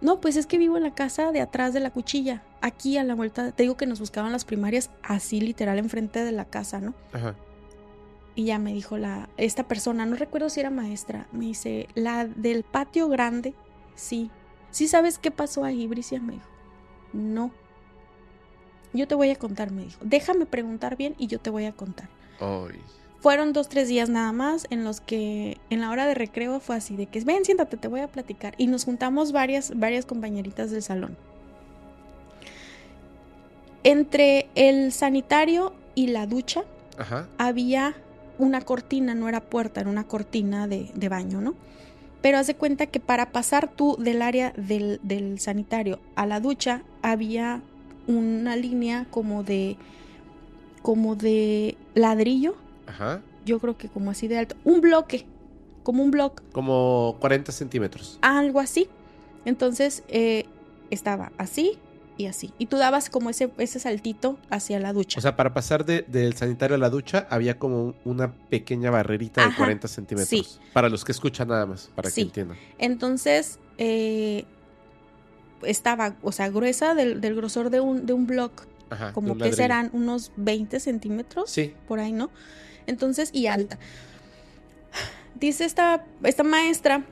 No, pues es que vivo en la casa de atrás de la cuchilla, aquí a la vuelta. Te digo que nos buscaban las primarias así literal enfrente de la casa, ¿no? Ajá. Y ya me dijo la, esta persona, no recuerdo si era maestra, me dice, la del patio grande, sí. ¿Sí sabes qué pasó ahí, Bricia? Me dijo, no. Yo te voy a contar, me dijo. Déjame preguntar bien y yo te voy a contar. Ay. Fueron dos, tres días nada más en los que en la hora de recreo fue así de que ven, siéntate, te voy a platicar. Y nos juntamos varias, varias compañeritas del salón. Entre el sanitario y la ducha Ajá. había una cortina, no era puerta, era una cortina de, de baño, ¿no? Pero haz de cuenta que para pasar tú del área del, del sanitario a la ducha había una línea como de como de ladrillo, Ajá. yo creo que como así de alto, un bloque, como un bloque, Como 40 centímetros. algo así. Entonces eh, estaba así y así. Y tú dabas como ese, ese saltito hacia la ducha. O sea, para pasar de- del sanitario a la ducha había como un- una pequeña barrerita de Ajá, 40 centímetros. sí. Para los que escuchan nada más, para Sí. que entiendan. Entonces, eh, estaba, o sea, gruesa del, del grosor de un, de un block, Ajá. como que serán unos 20 centímetros, Sí. por ahí, ¿no? Entonces, y alta. Dice esta, esta maestra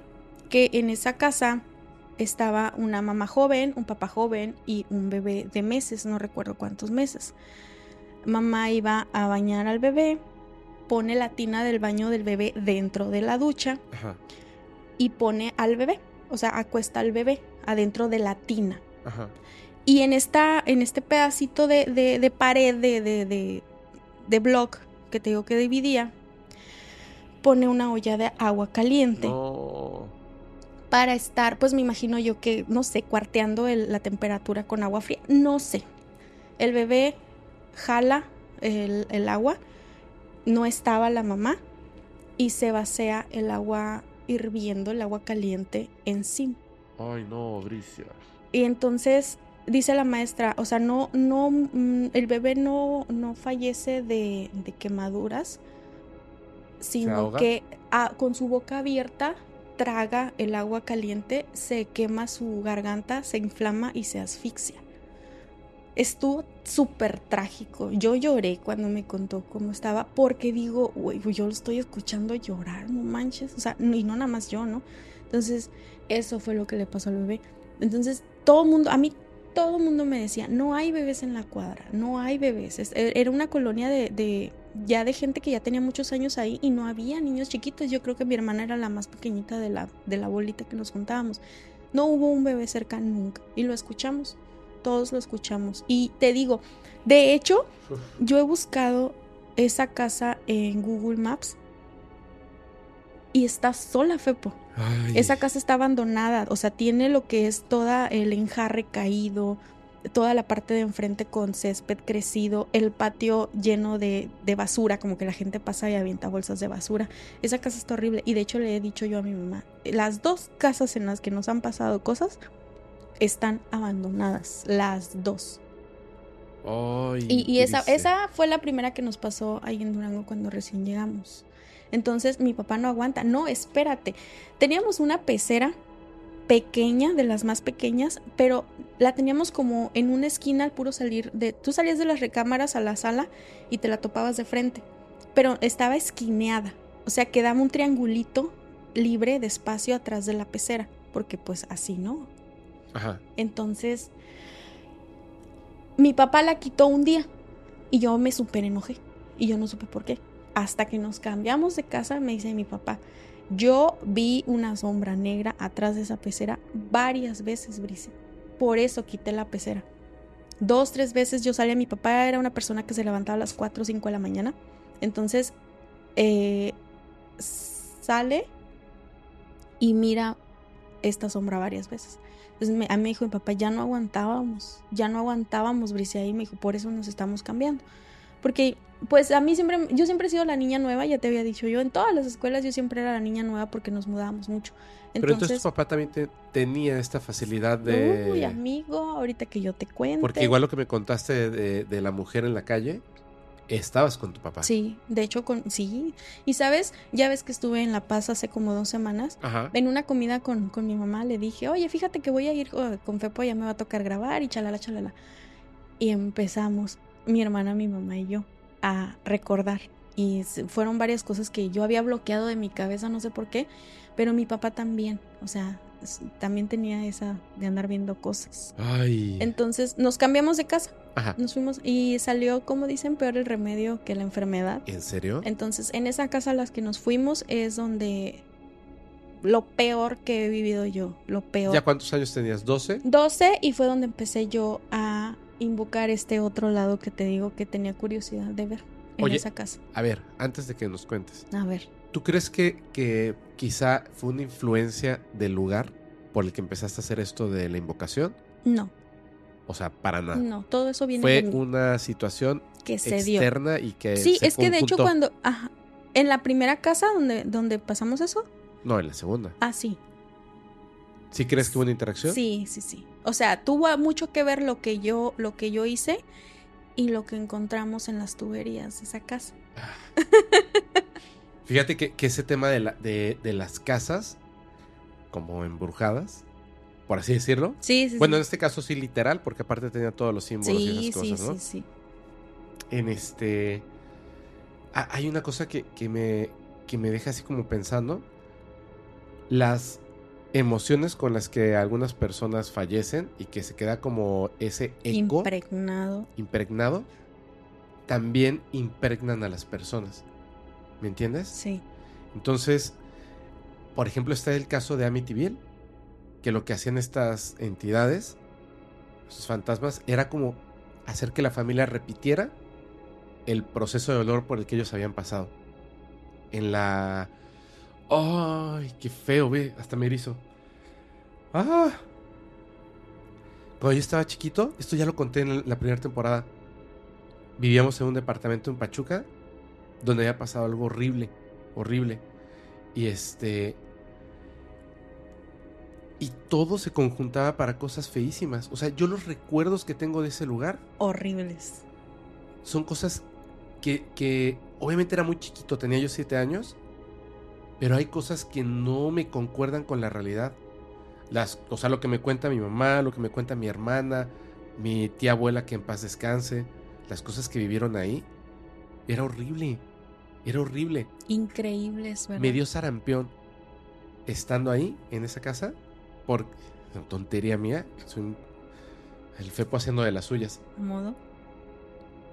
que en esa casa estaba una mamá joven, un papá joven y un bebé de meses, no recuerdo cuántos meses. Mamá iba a bañar al bebé, pone la tina del baño del bebé dentro de la ducha Ajá. y pone al bebé, o sea, acuesta al bebé adentro de la tina. Ajá. Y en, esta, en este pedacito de, de- de pared de, de, de, de block que te digo que dividía, pone una olla de agua caliente No. Para estar, pues me imagino yo que, no sé, cuarteando el- la temperatura con agua fría, no sé. El bebé jala el, el agua, no estaba la mamá y se vacía el agua hirviendo, el agua caliente encima. Ay, no, Bricia. Y entonces dice la maestra, o sea, no, no, mm, el bebé no, no fallece de, de quemaduras, sino que ah, con su boca abierta traga el agua caliente, se quema su garganta, se inflama y se asfixia. Estuvo súper trágico. Yo lloré cuando me contó cómo estaba, porque digo, güey, pues yo lo estoy escuchando llorar, no manches. O sea, y no nada más yo, ¿no? Entonces, eso fue lo que le pasó al bebé. Entonces, todo el mundo, a mí todo el mundo me decía, no hay bebés en la cuadra, no hay bebés. E- Era una colonia de- ya de gente que ya tenía muchos años ahí y no había niños chiquitos. Yo creo que mi hermana era la más pequeñita de la, de la bolita que nos juntábamos. No hubo un bebé cerca nunca y lo escuchamos, todos lo escuchamos. Y te digo, de hecho, yo he buscado esa casa en Google Maps y está sola, Fepo. Ay. Esa casa está abandonada, o sea, tiene lo que es toda el enjarre caído, toda la parte de enfrente con césped crecido, el patio lleno de, de basura, como que la gente pasa y avienta bolsas de basura. Esa casa está horrible y de hecho le he dicho yo a mi mamá, las dos casas en las que nos han pasado cosas están abandonadas, las dos. Ay, Y, y esa, esa fue la primera que nos pasó ahí en Durango cuando recién llegamos. Entonces mi papá no aguanta. No, espérate. Teníamos una pecera pequeña, de las más pequeñas, pero la teníamos como en una esquina al puro salir de... Tú salías de las recámaras a la sala y te la topabas de frente, pero estaba esquineada. O sea, quedaba un triangulito libre de espacio atrás de la pecera, porque pues así, ¿no? Ajá. Entonces, mi papá la quitó un día y yo me súper enojé y yo no supe por qué. Hasta que nos cambiamos de casa, me dice mi papá, Yo vi una sombra negra atrás de esa pecera varias veces, Brice. Por eso quité la pecera. Dos, tres veces yo salía, mi papá era una persona que se levantaba a las 4 o 5 de la mañana. Entonces, eh, sale y mira esta sombra varias veces. Entonces me, a mí me dijo mi papá, ya no aguantábamos, ya no aguantábamos, Brice, ahí me dijo, por eso nos estamos cambiando. Porque, pues a mí siempre, yo siempre he sido la niña nueva, ya te había dicho yo, en todas las escuelas yo siempre era la niña nueva porque nos mudábamos mucho. Pero entonces tu papá también te- tenía esta facilidad de... Uy, amigo, ahorita que yo te cuente. Porque igual lo que me contaste de, de la mujer en la calle, estabas con tu papá. Sí, de hecho, con, sí. Y sabes, ya ves que estuve en La Paz hace como dos semanas. Ajá. En una comida con, con mi mamá le dije, oye, fíjate que voy a ir eh, con Fepo, ya me va a tocar grabar y chalala, chalala. Y empezamos, mi hermana, mi mamá y yo, a recordar. Y fueron varias cosas que yo había bloqueado de mi cabeza, no sé por qué, pero mi papá también, o sea, también tenía esa de andar viendo cosas. Ay. Entonces nos cambiamos de casa, Ajá. nos fuimos y salió, como dicen, peor el remedio que la enfermedad. ¿En serio? Entonces, en esa casa a las que nos fuimos es donde lo peor que he vivido yo, lo peor. ¿Ya cuántos años tenías? ¿12? 12 y fue donde empecé yo a invocar este otro lado que te digo que tenía curiosidad de ver en Oye. esa casa. A ver, antes de que nos cuentes. A ver. ¿Tú crees que, que quizá fue una influencia del lugar por el que empezaste a hacer esto de la invocación? No, O sea, para nada. no, todo eso viene Fue de una situación que se dio. externa y que Sí, se es que de hecho cuando ajá, en la primera casa donde donde pasamos eso, No, en la segunda. ah sí. ¿Sí crees que hubo una interacción? Sí, sí, sí. O sea, tuvo mucho que ver lo que yo lo que yo hice y lo que encontramos en las tuberías de esa casa. Fíjate que, que ese tema de, la- de, de las casas, como embrujadas, por así decirlo. Sí, sí. Bueno, en sí. este caso sí literal, porque aparte tenía todos los símbolos y sí, esas sí, cosas, ¿no? sí, sí. En este... ah, Hay una cosa que, que me, que me deja así como pensando. Las emociones con las que algunas personas fallecen y que se queda como ese eco Impregnado. impregnado, también impregnan a las personas. ¿Me entiendes? Sí. Entonces, por ejemplo, está el caso de Amityville, que lo que hacían estas entidades, esos fantasmas, era como hacer que la familia repitiera el proceso de dolor por el que ellos habían pasado. En la... ¡Ay, qué feo, ve! Hasta me erizo. ¡Ah! Cuando yo estaba chiquito, esto ya lo conté en la primera temporada, vivíamos en un departamento en Pachuca donde había pasado algo horrible, horrible. Y este... Y todo se conjuntaba para cosas feísimas. O sea, yo los recuerdos que tengo de ese lugar Horribles. son cosas que, que obviamente era muy chiquito, tenía yo siete años, pero hay cosas que no me concuerdan con la realidad. Las, o sea, lo que me cuenta mi mamá, lo que me cuenta mi hermana, mi tía abuela que en paz descanse, las cosas que vivieron ahí, era horrible, era horrible. Increíbles, ¿verdad? Me dio sarampión estando ahí, en esa casa, por tontería mía, soy un- el Fepo haciendo de las suyas. modo.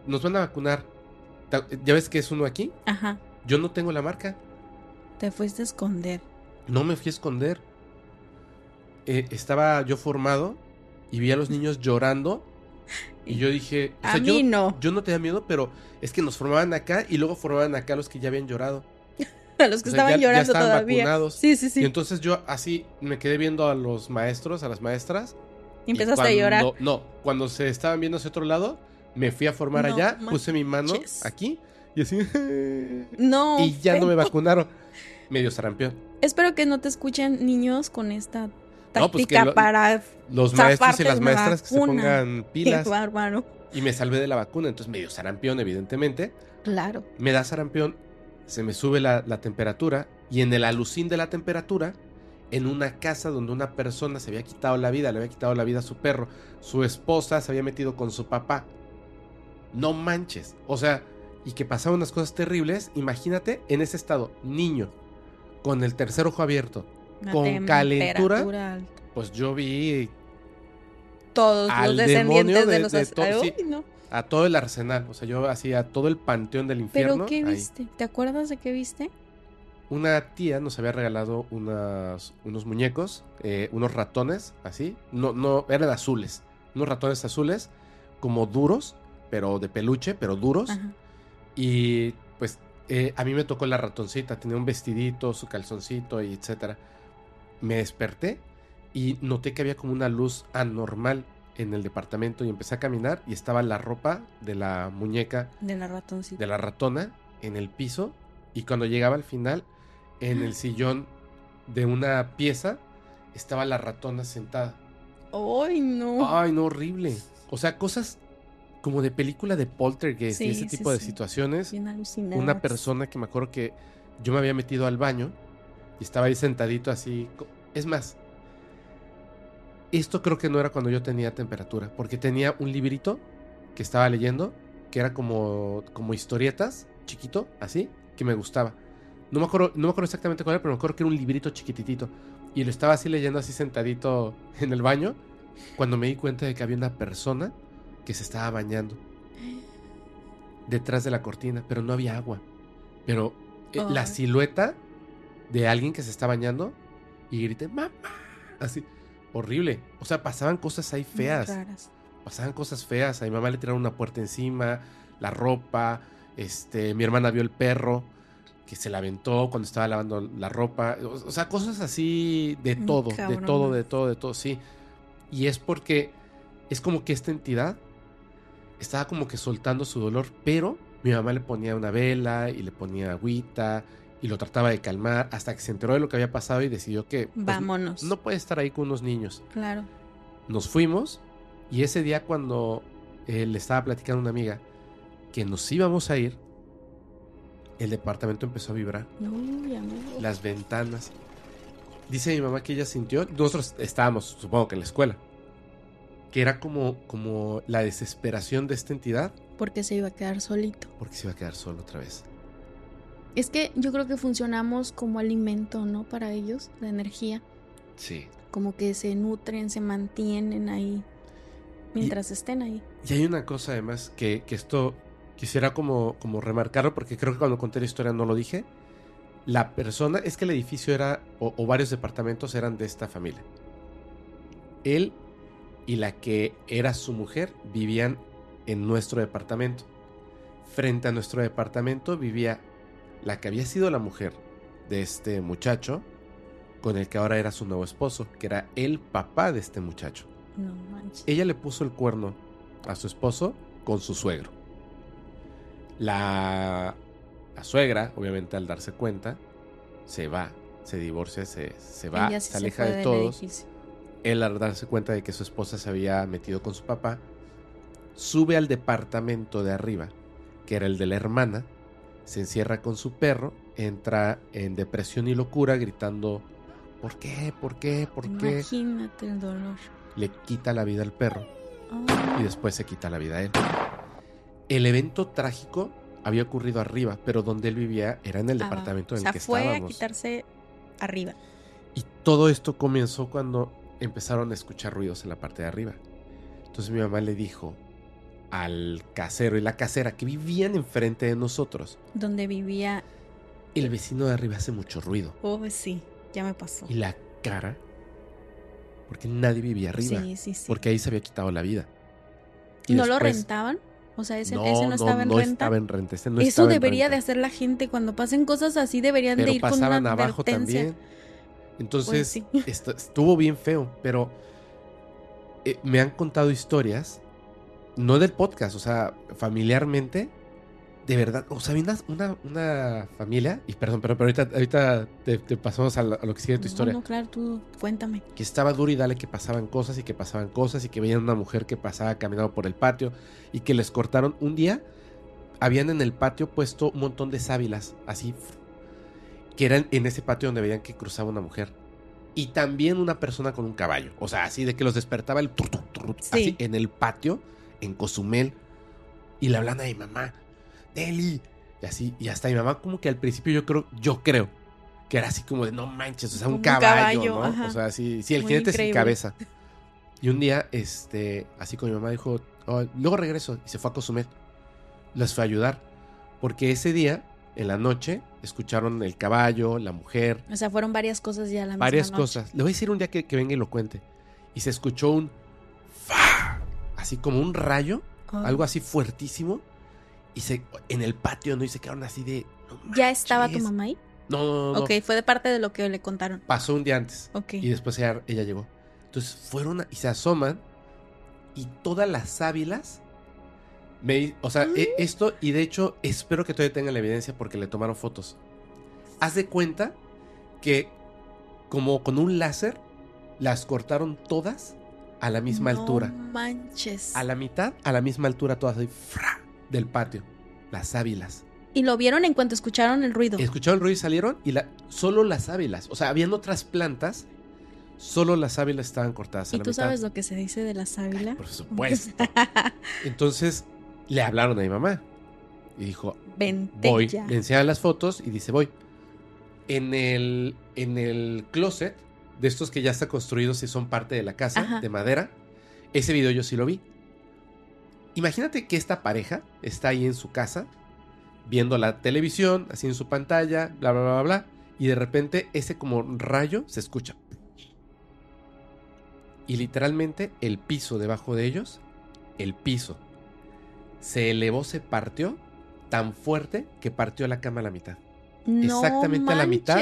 Nos van a vacunar. ¿Ya ves que es uno aquí? Ajá. Yo no tengo la marca. Te fuiste a esconder. No me fui a esconder. Eh, estaba yo formado y vi a los niños llorando. Y yo dije. o sea, a yo, mí no. yo no tenía miedo, pero es que nos formaban acá y luego formaban acá los que ya habían llorado. A los que o sea, estaban ya- ya llorando estaban todavía. vacunados. Sí, sí, sí. Y entonces yo así me quedé viendo a los maestros, a las maestras. Y empezaste cuando- a llorar. No, cuando se estaban viendo hacia otro lado, me fui a formar No allá, puse mi mano aquí y así. No. y ya no me vacunaron. Medio sarampión. Espero que no te escuchen niños con esta No, pues que táctica lo- para Los maestros y las maestras que se vacuna. pongan pilas. Qué bárbaro. y me salvé de la vacuna. Entonces me dio sarampión, evidentemente. Claro. Me da sarampión, se me sube la, la temperatura. Y en el alucín de la temperatura, en una casa donde una persona se había quitado la vida, le había quitado la vida a su perro, su esposa se había metido con su papá. No manches. O sea, y que pasaban unas cosas terribles. Imagínate en ese estado, niño, con el tercer ojo abierto. Una Con calentura. alta. Pues yo vi Todos Al los descendientes de, de- los de as- to- Ay, sí. no. a todo el arsenal. O sea, yo hacía todo el panteón del infierno. ¿Pero qué ahí. viste? ¿Te acuerdas de qué viste? una tía nos había regalado unas- unos muñecos, eh, unos ratones, así. No, no, eran azules. Unos ratones azules, como duros, pero de peluche, pero duros. Ajá. Y pues eh, a mí me tocó la ratoncita, tenía un vestidito, su calzoncito y etcétera. Me desperté y noté que había como una luz anormal en el departamento y empecé a caminar y estaba la ropa de la muñeca De la ratoncita. de la ratona en el piso y cuando llegaba al final en el sillón de una pieza estaba la ratona sentada. ¡Ay, no! Ay, no, horrible. O sea, cosas como de película de poltergeist y ese sí, tipo de sí. situaciones. Bien alucinada. Una persona que me acuerdo que yo me había metido al baño y estaba ahí sentadito así. Es más, esto creo que no era cuando yo tenía temperatura, porque tenía un librito que estaba leyendo, que era como, como historietas, chiquito, así, que me gustaba. No me, acuerdo, no me acuerdo exactamente cuál era, pero me acuerdo que era un librito chiquititito. Y lo estaba así leyendo así sentadito en el baño, cuando me di cuenta de que había una persona que se estaba bañando detrás de la cortina, pero no había agua. Pero eh, la silueta de alguien que se está bañando y grité, mamá, así, horrible. O sea, pasaban cosas ahí feas pasaban cosas feas. A mi mamá le tiraron una puerta encima, la ropa. Este, mi hermana vio el perro que se la aventó cuando estaba lavando la ropa. O, sea, cosas así de todo, de todo, de todo, de todo, sí. Y es porque es como que esta entidad estaba como que soltando su dolor, pero mi mamá le ponía una vela y le ponía agüita y lo trataba de calmar hasta que se enteró de lo que había pasado y decidió que pues, Vámonos. no puede estar ahí con unos niños Claro. nos fuimos y ese día cuando eh, le estaba platicando a una amiga que nos íbamos a ir, el departamento empezó a vibrar, Uy, amigo. las ventanas. Dice mi mamá que ella sintió, nosotros estábamos, supongo que en la escuela, que era como, como la desesperación de esta entidad Porque se iba a quedar solito. porque se iba a quedar solo otra vez. Es que yo creo que funcionamos como alimento, ¿no? Para ellos, la energía. Sí. Como que se nutren, se mantienen ahí. Mientras estén ahí. Y hay una cosa además que, que esto quisiera como, como remarcarlo porque creo que cuando conté la historia no lo dije. La persona, es que el edificio era, o, o varios departamentos eran de esta familia. Él y la que era su mujer vivían en nuestro departamento. Frente a nuestro departamento vivía la que había sido la mujer de este muchacho, con el que ahora era su nuevo esposo, que era el papá de este muchacho. No manches. Ella le puso el cuerno a su esposo con su suegro. La, la suegra, obviamente al darse cuenta, se va, se divorcia, se, se va, sí se aleja de todos. edificio. Él al darse cuenta de que su esposa se había metido con su papá, sube al departamento de arriba, que era el de la hermana, se encierra con su perro, entra en depresión y locura gritando, ¿por qué? ¿Por qué? ¿Por qué? Imagínate el dolor. Le quita la vida al perro Ah, y después se quita la vida a él. El evento trágico había ocurrido arriba, pero donde él vivía era en el abajo. departamento en o sea, el que fue estábamos. a quitarse arriba. Y todo esto comenzó cuando empezaron a escuchar ruidos en la parte de arriba. Entonces mi mamá le dijo al casero y la casera que vivían enfrente de nosotros, Donde vivía. el vecino de arriba hace mucho ruido. Oh, sí, ya me pasó. Y la cara, porque nadie vivía arriba, Sí, sí, sí. porque ahí se había quitado la vida. Y ¿No lo rentaban? O sea, ese no, ese no estaba en no renta. estaba en renta. ese no Eso estaba en debería de hacer la gente. Cuando pasen cosas así, deberían pero de ir con una pasaban abajo advertencia. también. Entonces, Pues sí. esto- estuvo bien feo, pero eh, me han contado historias, no del podcast, o sea, familiarmente, de verdad, o sea, había una, una, una familia, y perdón, pero, pero ahorita, ahorita te, te pasamos a, la- a lo que sigue de tu No, historia, No, claro, tú cuéntame. que estaba duro y dale que pasaban cosas y que pasaban cosas y que veían una mujer que pasaba caminando por el patio y que les cortaron un día, habían en el patio puesto un montón de sábilas, así, que eran en ese patio donde veían que cruzaba una mujer. Y también una persona con un caballo. O sea, así de que los despertaba el tur, tur, tur, Sí. así en el patio, en Cozumel. Y le hablan a mi mamá, Deli. Y así, y hasta mi mamá, como que al principio yo creo, yo creo, que era así como de no manches, o sea, un, Un caballo, caballo, ¿no? ajá. O sea, sí, sí, el Muy jinete sin cabeza. Y un día, este, así con mi mamá dijo, "Oh, luego regreso. Y se fue a Cozumel. Las fue a ayudar. Porque ese día en la noche, escucharon el caballo, la mujer, O sea, fueron varias cosas ya a la misma varias noche. cosas. Le voy a decir un día que, que venga y lo cuente. Y se escuchó un fa, así como un rayo, Ay. algo así fuertísimo. Y se en el patio, ¿no? Y se quedaron así de. "No ¿Ya estaba tu manches". mamá ahí? No, no, no. Ok, fue de parte de lo que le contaron. Pasó un día antes. Ok. Y después ella, ella llegó. Entonces fueron y se asoman. Y todas las sábilas. Me, o sea, e- esto, y de hecho, espero que todavía tengan la evidencia porque le tomaron fotos. Haz de cuenta que, como con un láser, las cortaron todas a la misma No altura. manches. A la mitad, a la misma altura, todas ahí, ¡fra! del patio. Las sábilas. Y lo vieron en cuanto escucharon el ruido. Escucharon el ruido y salieron y la, solo las sábilas. O sea, habían otras plantas, solo las sábilas estaban cortadas a ¿Y la tú mitad. sabes lo que se dice de la sábila? Por supuesto. Entonces le hablaron a mi mamá y dijo, Vente voy. ya. Le enseñan las fotos y dice, voy. En el, en el closet, de estos que ya está construidos y son parte de la casa, Ajá. de madera, ese video yo sí lo vi. Imagínate que esta pareja está ahí en su casa, viendo la televisión, así en su pantalla, bla, bla, bla, bla, y de repente ese como rayo se escucha. Y literalmente el piso debajo de ellos, el piso, se elevó, se partió tan fuerte que partió la cama a la mitad, No exactamente a la mitad.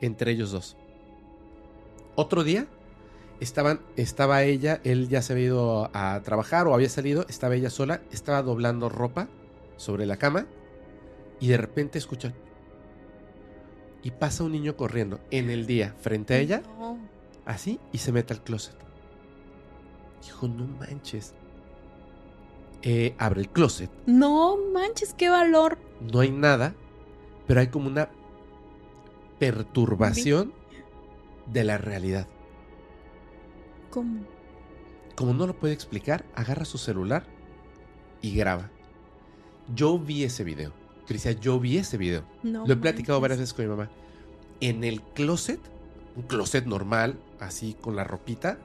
entre ellos dos. Otro día estaban, estaba ella, él ya se había ido a trabajar o había salido, estaba ella sola, estaba doblando ropa sobre la cama y de repente escucha y pasa un niño corriendo en el día frente a ella, No. así, y se mete al closet. Dijo, no manches. Eh, abre el closet. No manches, qué valor. no hay nada, pero hay como una perturbación de la realidad. ¿Cómo? Como no lo puede explicar, agarra su celular y graba. Yo vi ese video. Cristian, yo vi ese video. No lo he platicado manches. varias veces con mi mamá. En el closet, un closet normal, así con la ropita,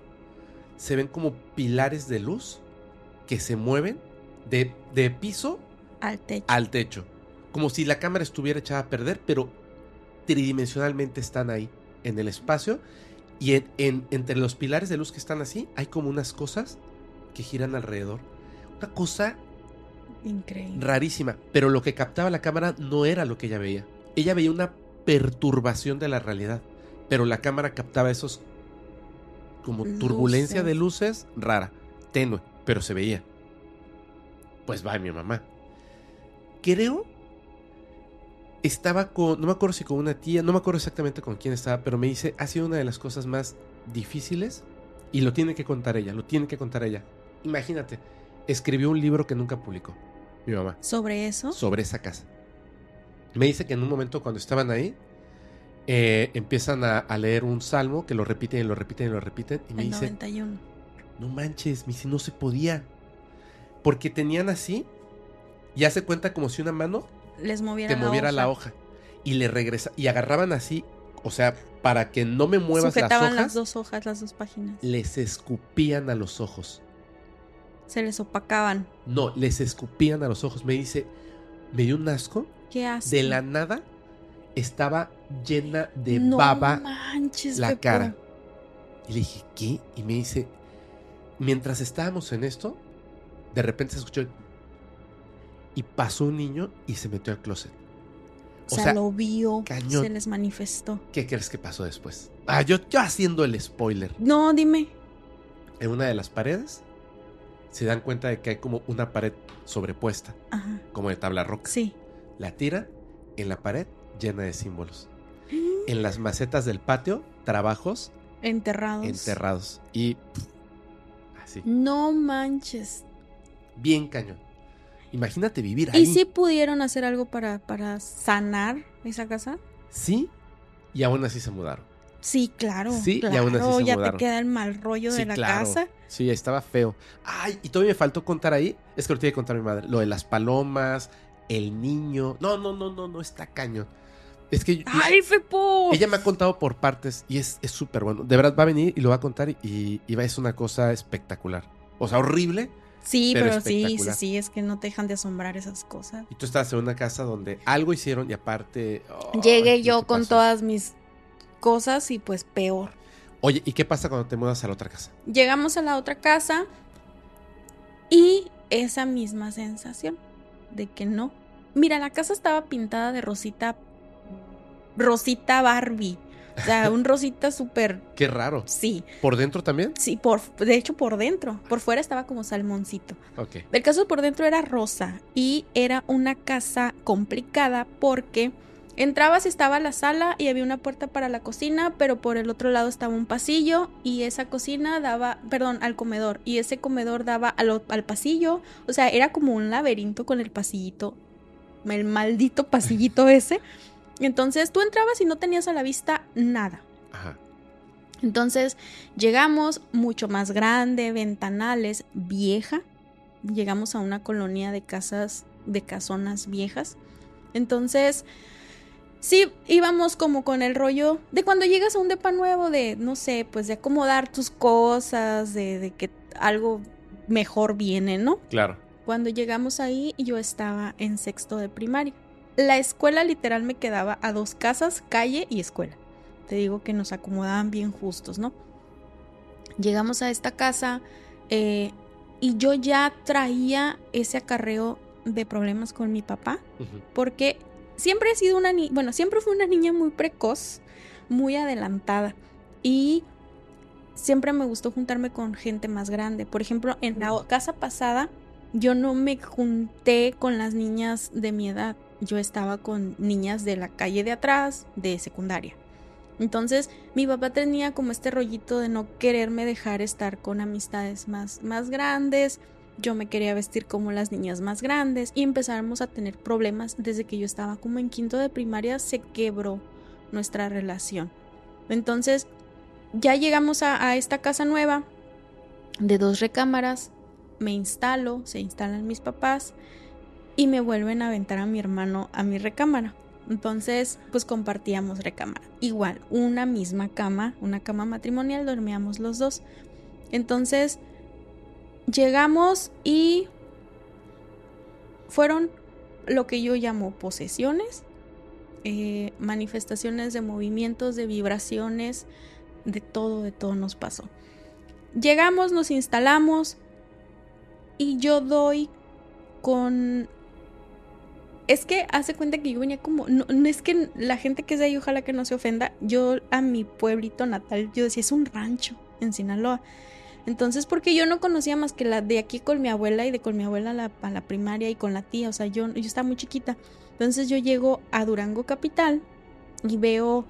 se ven como pilares de luz que se mueven de, de piso Al techo. al techo. Como si la cámara estuviera echada a perder, pero tridimensionalmente están ahí, en el espacio. Y en, en- entre los pilares de luz que están así, hay como unas cosas que giran alrededor. Una cosa Increíble. rarísima. Pero lo que captaba la cámara no era lo que ella veía. Ella veía una perturbación de la realidad. Pero la cámara captaba esos como turbulencia de luces rara, tenue, pero se veía. Pues va mi mamá. Creo estaba con, no me acuerdo si con una tía, no me acuerdo exactamente con quién estaba, pero me dice, ha sido una de las cosas más difíciles y lo tiene que contar ella, lo tiene que contar ella. Imagínate, escribió un libro que nunca publicó, mi mamá, ¿Sobre eso? sobre esa casa. Me dice que en un momento cuando estaban ahí, eh, empiezan a, a leer un salmo que lo repiten y lo repiten y lo repiten y me el dice, 91. No manches, me dice, no se podía. Porque tenían así, y hace cuenta como si una mano Les moviera te la moviera hoja. la hoja. Y le regresa, y agarraban así, o sea, para que no me muevas las hojas, las dos hojas, las dos páginas. les escupían a los ojos. Se les opacaban. No, les escupían a los ojos. Me dice, me dio un asco. ¿Qué hace? De la nada estaba llena de no baba manches, la cara. Y le dije, ¿qué? Y me dice, mientras estábamos en esto, de repente se escuchó. el- Y pasó un niño y se metió al closet. O sea, lo vio. cañón. Se les manifestó. ¿Qué crees que pasó después? Ah, yo, yo haciendo el spoiler. No, dime. En una de las paredes se dan cuenta de que hay como una pared sobrepuesta, Ajá. como de tabla roca. Sí. La tira en la pared llena de símbolos. En las macetas del patio, trabajos Enterrados. enterrados. Y pff, así, No manches. bien cañón. Imagínate vivir ahí. ¿Y si pudieron hacer algo para, para sanar esa casa? Sí, y aún así se mudaron. Sí, claro. Sí, y claro. aún así se ya mudaron. te queda el mal rollo Sí, de la claro. casa. Sí, estaba feo. Ay, y todavía me faltó contar ahí. Es que lo tiene que contar mi madre. Lo de las palomas, el niño. No, no, no, no, no está cañón. Es que ¡Ay, Fepo! ella me ha contado por partes y es súper bueno. De verdad va a venir y lo va a contar y, y va es una cosa espectacular. O sea, horrible, Sí, Pero pero, sí, sí, sí, es que no te dejan de asombrar esas cosas. Y tú estabas en una casa donde algo hicieron y aparte... Llegué ¿qué yo con pasó? todas mis cosas y pues peor. Oye, ¿y qué pasa cuando te mudas a la otra casa? Llegamos a la otra casa y esa misma sensación de que no. Mira, la casa estaba pintada de rosita, rosita Barbie. O sea, un rosita súper, Qué raro. sí, ¿Por dentro también? sí, por, de hecho por dentro. Por fuera estaba como salmoncito. Ok. El caso por dentro era rosa y era una casa complicada porque entrabas y estaba la sala y había una puerta para la cocina, pero por el otro lado estaba un pasillo y esa cocina daba, perdón, al comedor y ese comedor daba al, al pasillo, o sea, era como un laberinto con el pasillito, el maldito pasillito ese. Entonces tú entrabas y no tenías a la vista nada. Ajá. Entonces llegamos mucho más grande, ventanales, vieja. Llegamos a una colonia de casas, de casonas viejas. Entonces, sí, íbamos como con el rollo de cuando llegas a un depa nuevo, de, no sé, pues de acomodar tus cosas, de, de que algo mejor viene, ¿no? Claro. Cuando llegamos ahí, yo estaba en sexto de primaria. La escuela literal me quedaba a dos casas, calle y escuela. Te digo que nos acomodaban bien justos, ¿no? Llegamos a esta casa eh, y yo ya traía ese acarreo de problemas con mi papá porque siempre he sido una niña, bueno, siempre fui una niña muy precoz, muy adelantada y siempre me gustó juntarme con gente más grande. Por ejemplo, en la casa pasada yo no me junté con las niñas de mi edad, yo estaba con niñas de la calle de atrás, de secundaria. Entonces, mi papá tenía como este rollito de no quererme dejar estar con amistades más, más grandes. Yo me quería vestir como las niñas más grandes y empezamos a tener problemas desde que yo estaba como en quinto de primaria. Se quebró nuestra relación. Entonces, ya llegamos a, a esta casa nueva de dos recámaras. Me instalo, se instalan mis papás y me vuelven a aventar a mi hermano a mi recámara. Entonces, pues compartíamos recámara. Igual, una misma cama, una cama matrimonial, dormíamos los dos. Entonces, llegamos y fueron lo que yo llamo posesiones, eh, manifestaciones de movimientos, de vibraciones, de todo, de todo nos pasó. Llegamos, nos instalamos y yo doy con es que hace cuenta que yo venía como. No, no es que la gente que es de ahí, ojalá que no se ofenda. Yo a mi pueblito natal, yo decía, es un rancho en Sinaloa. Entonces, porque yo no conocía más que la de aquí con mi abuela y de con mi abuela a la, a la primaria y con la tía. O sea, yo, yo estaba muy chiquita. Entonces, yo llego a Durango Capital y veo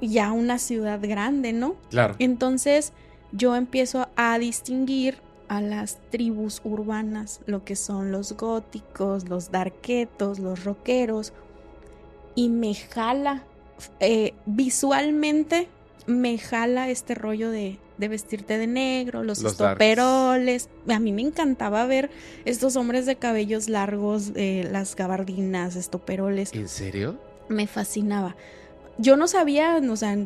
ya una ciudad grande, ¿no? Claro. Entonces yo empiezo a distinguir a las tribus urbanas, lo que son los góticos, los darquetos, los rockeros, y me jala, eh, visualmente me jala este rollo de, de vestirte de negro, los, Los estoperoles. A mí me encantaba ver estos hombres de cabellos largos, eh, las gabardinas, estoperoles ¿En serio? me fascinaba. Yo no sabía, o sea,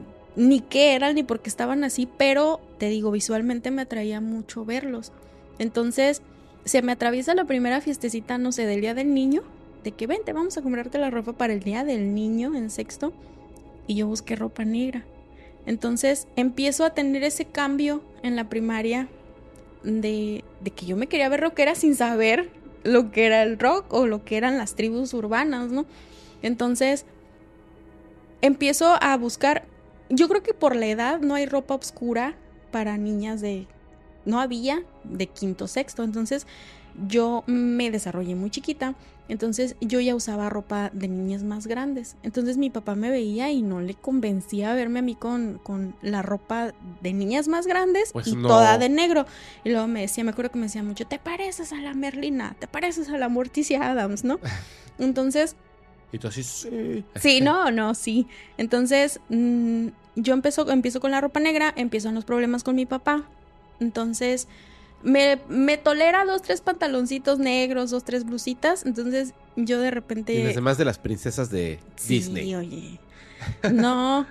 ni qué eran ni por qué estaban así, pero te digo, visualmente me atraía mucho verlos. Entonces, se me atraviesa la primera fiestecita, no sé, del Día del Niño, de que vente, vamos a comprarte la ropa para el Día del Niño en sexto, y yo busqué ropa negra. Entonces, empiezo a tener ese cambio en la primaria de, de que yo me quería ver rockera sin saber lo que era el rock o lo que eran las tribus urbanas, ¿no? Entonces, empiezo a buscar, yo creo que por la edad no hay ropa oscura para niñas de, no había de quinto sexto, entonces yo me desarrollé muy chiquita, entonces yo ya usaba ropa de niñas más grandes, entonces mi papá me veía y no le convencía verme a mí con, con la ropa de niñas más grandes Pues y no. toda de negro, y luego me decía, me acuerdo que me decía mucho, te pareces a la Merlina, te pareces a la Morticia Adams, ¿no? Entonces... Y tú así, sí. Sí, no, no, sí. Entonces, mm, yo empiezo, empiezo con la ropa negra, empiezan los problemas con mi papá. Entonces, me, me tolera dos, tres pantaloncitos negros, dos, tres blusitas. Entonces, yo de repente. Y las demás de las princesas de Sí, Disney. oye. No.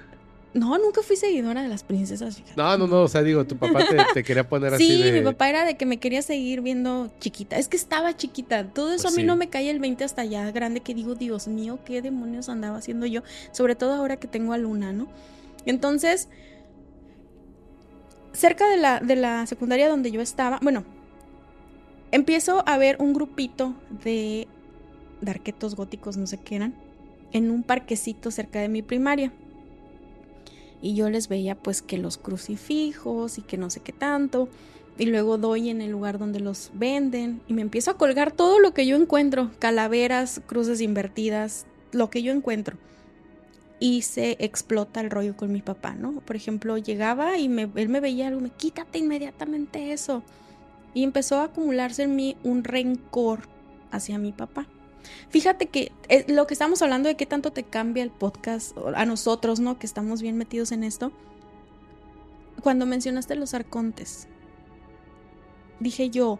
No, nunca fui seguidora de las princesas. fíjate. No, no, no, o sea, digo, tu papá te, te quería poner así Sí, de... mi papá era de que me quería seguir viendo chiquita. Es que estaba chiquita. Todo eso Pues a mí sí. no me cae el 20 hasta ya grande que digo, Dios mío, qué demonios andaba haciendo yo. Sobre todo ahora que tengo a Luna, ¿no? Entonces, cerca de la, de la secundaria donde yo estaba, bueno, empiezo a ver un grupito de, de arquetos góticos, no sé qué eran, en un parquecito cerca de mi primaria. Y yo les veía pues que los crucifijos y que no sé qué tanto. Y luego doy en el lugar donde los venden y me empiezo a colgar todo lo que yo encuentro. Calaveras, cruces invertidas, lo que yo encuentro. Y se explota el rollo con mi papá, ¿no? Por ejemplo, llegaba y me, él me veía algo, me quítate inmediatamente eso. Y empezó a acumularse en mí un rencor hacia mi papá. Fíjate que eh, lo que estamos hablando de qué tanto te cambia el podcast a nosotros, ¿no? Que estamos bien metidos en esto. Cuando mencionaste los arcontes, dije yo,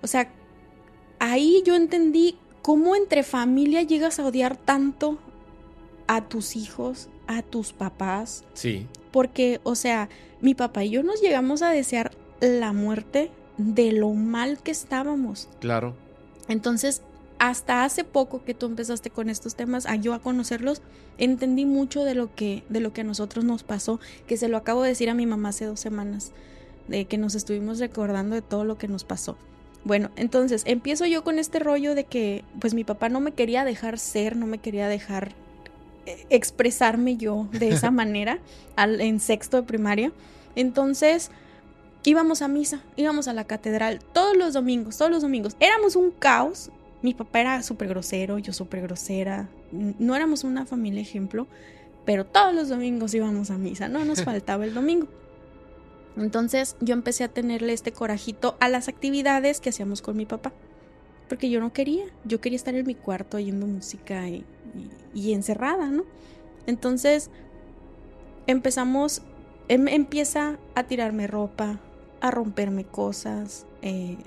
o sea, ahí yo entendí cómo entre familia llegas a odiar tanto a tus hijos, a tus papás, Sí, porque, o sea, mi papá y yo nos llegamos a desear la muerte de lo mal que estábamos. claro. Entonces, hasta hace poco que tú empezaste con estos temas, a yo a conocerlos, entendí mucho de lo que de lo que a nosotros nos pasó, que se lo acabo de decir a mi mamá hace dos semanas, de que nos estuvimos recordando de todo lo que nos pasó. Bueno, entonces empiezo yo con este rollo de que pues mi papá no me quería dejar ser, no me quería dejar expresarme yo de esa manera al, en sexto de primaria. Entonces íbamos a misa, íbamos a la catedral todos los domingos, todos los domingos. Éramos un caos. Mi papá era súper grosero, yo súper grosera. No éramos una familia ejemplo, pero todos los domingos íbamos a misa, no nos faltaba el domingo. Entonces yo empecé a tenerle este corajito a las actividades que hacíamos con mi papá. Porque yo no quería, yo quería estar en mi cuarto oyendo música y, encerrada, ¿no? Entonces empezamos, em- empieza a tirarme ropa, a romperme cosas, eh,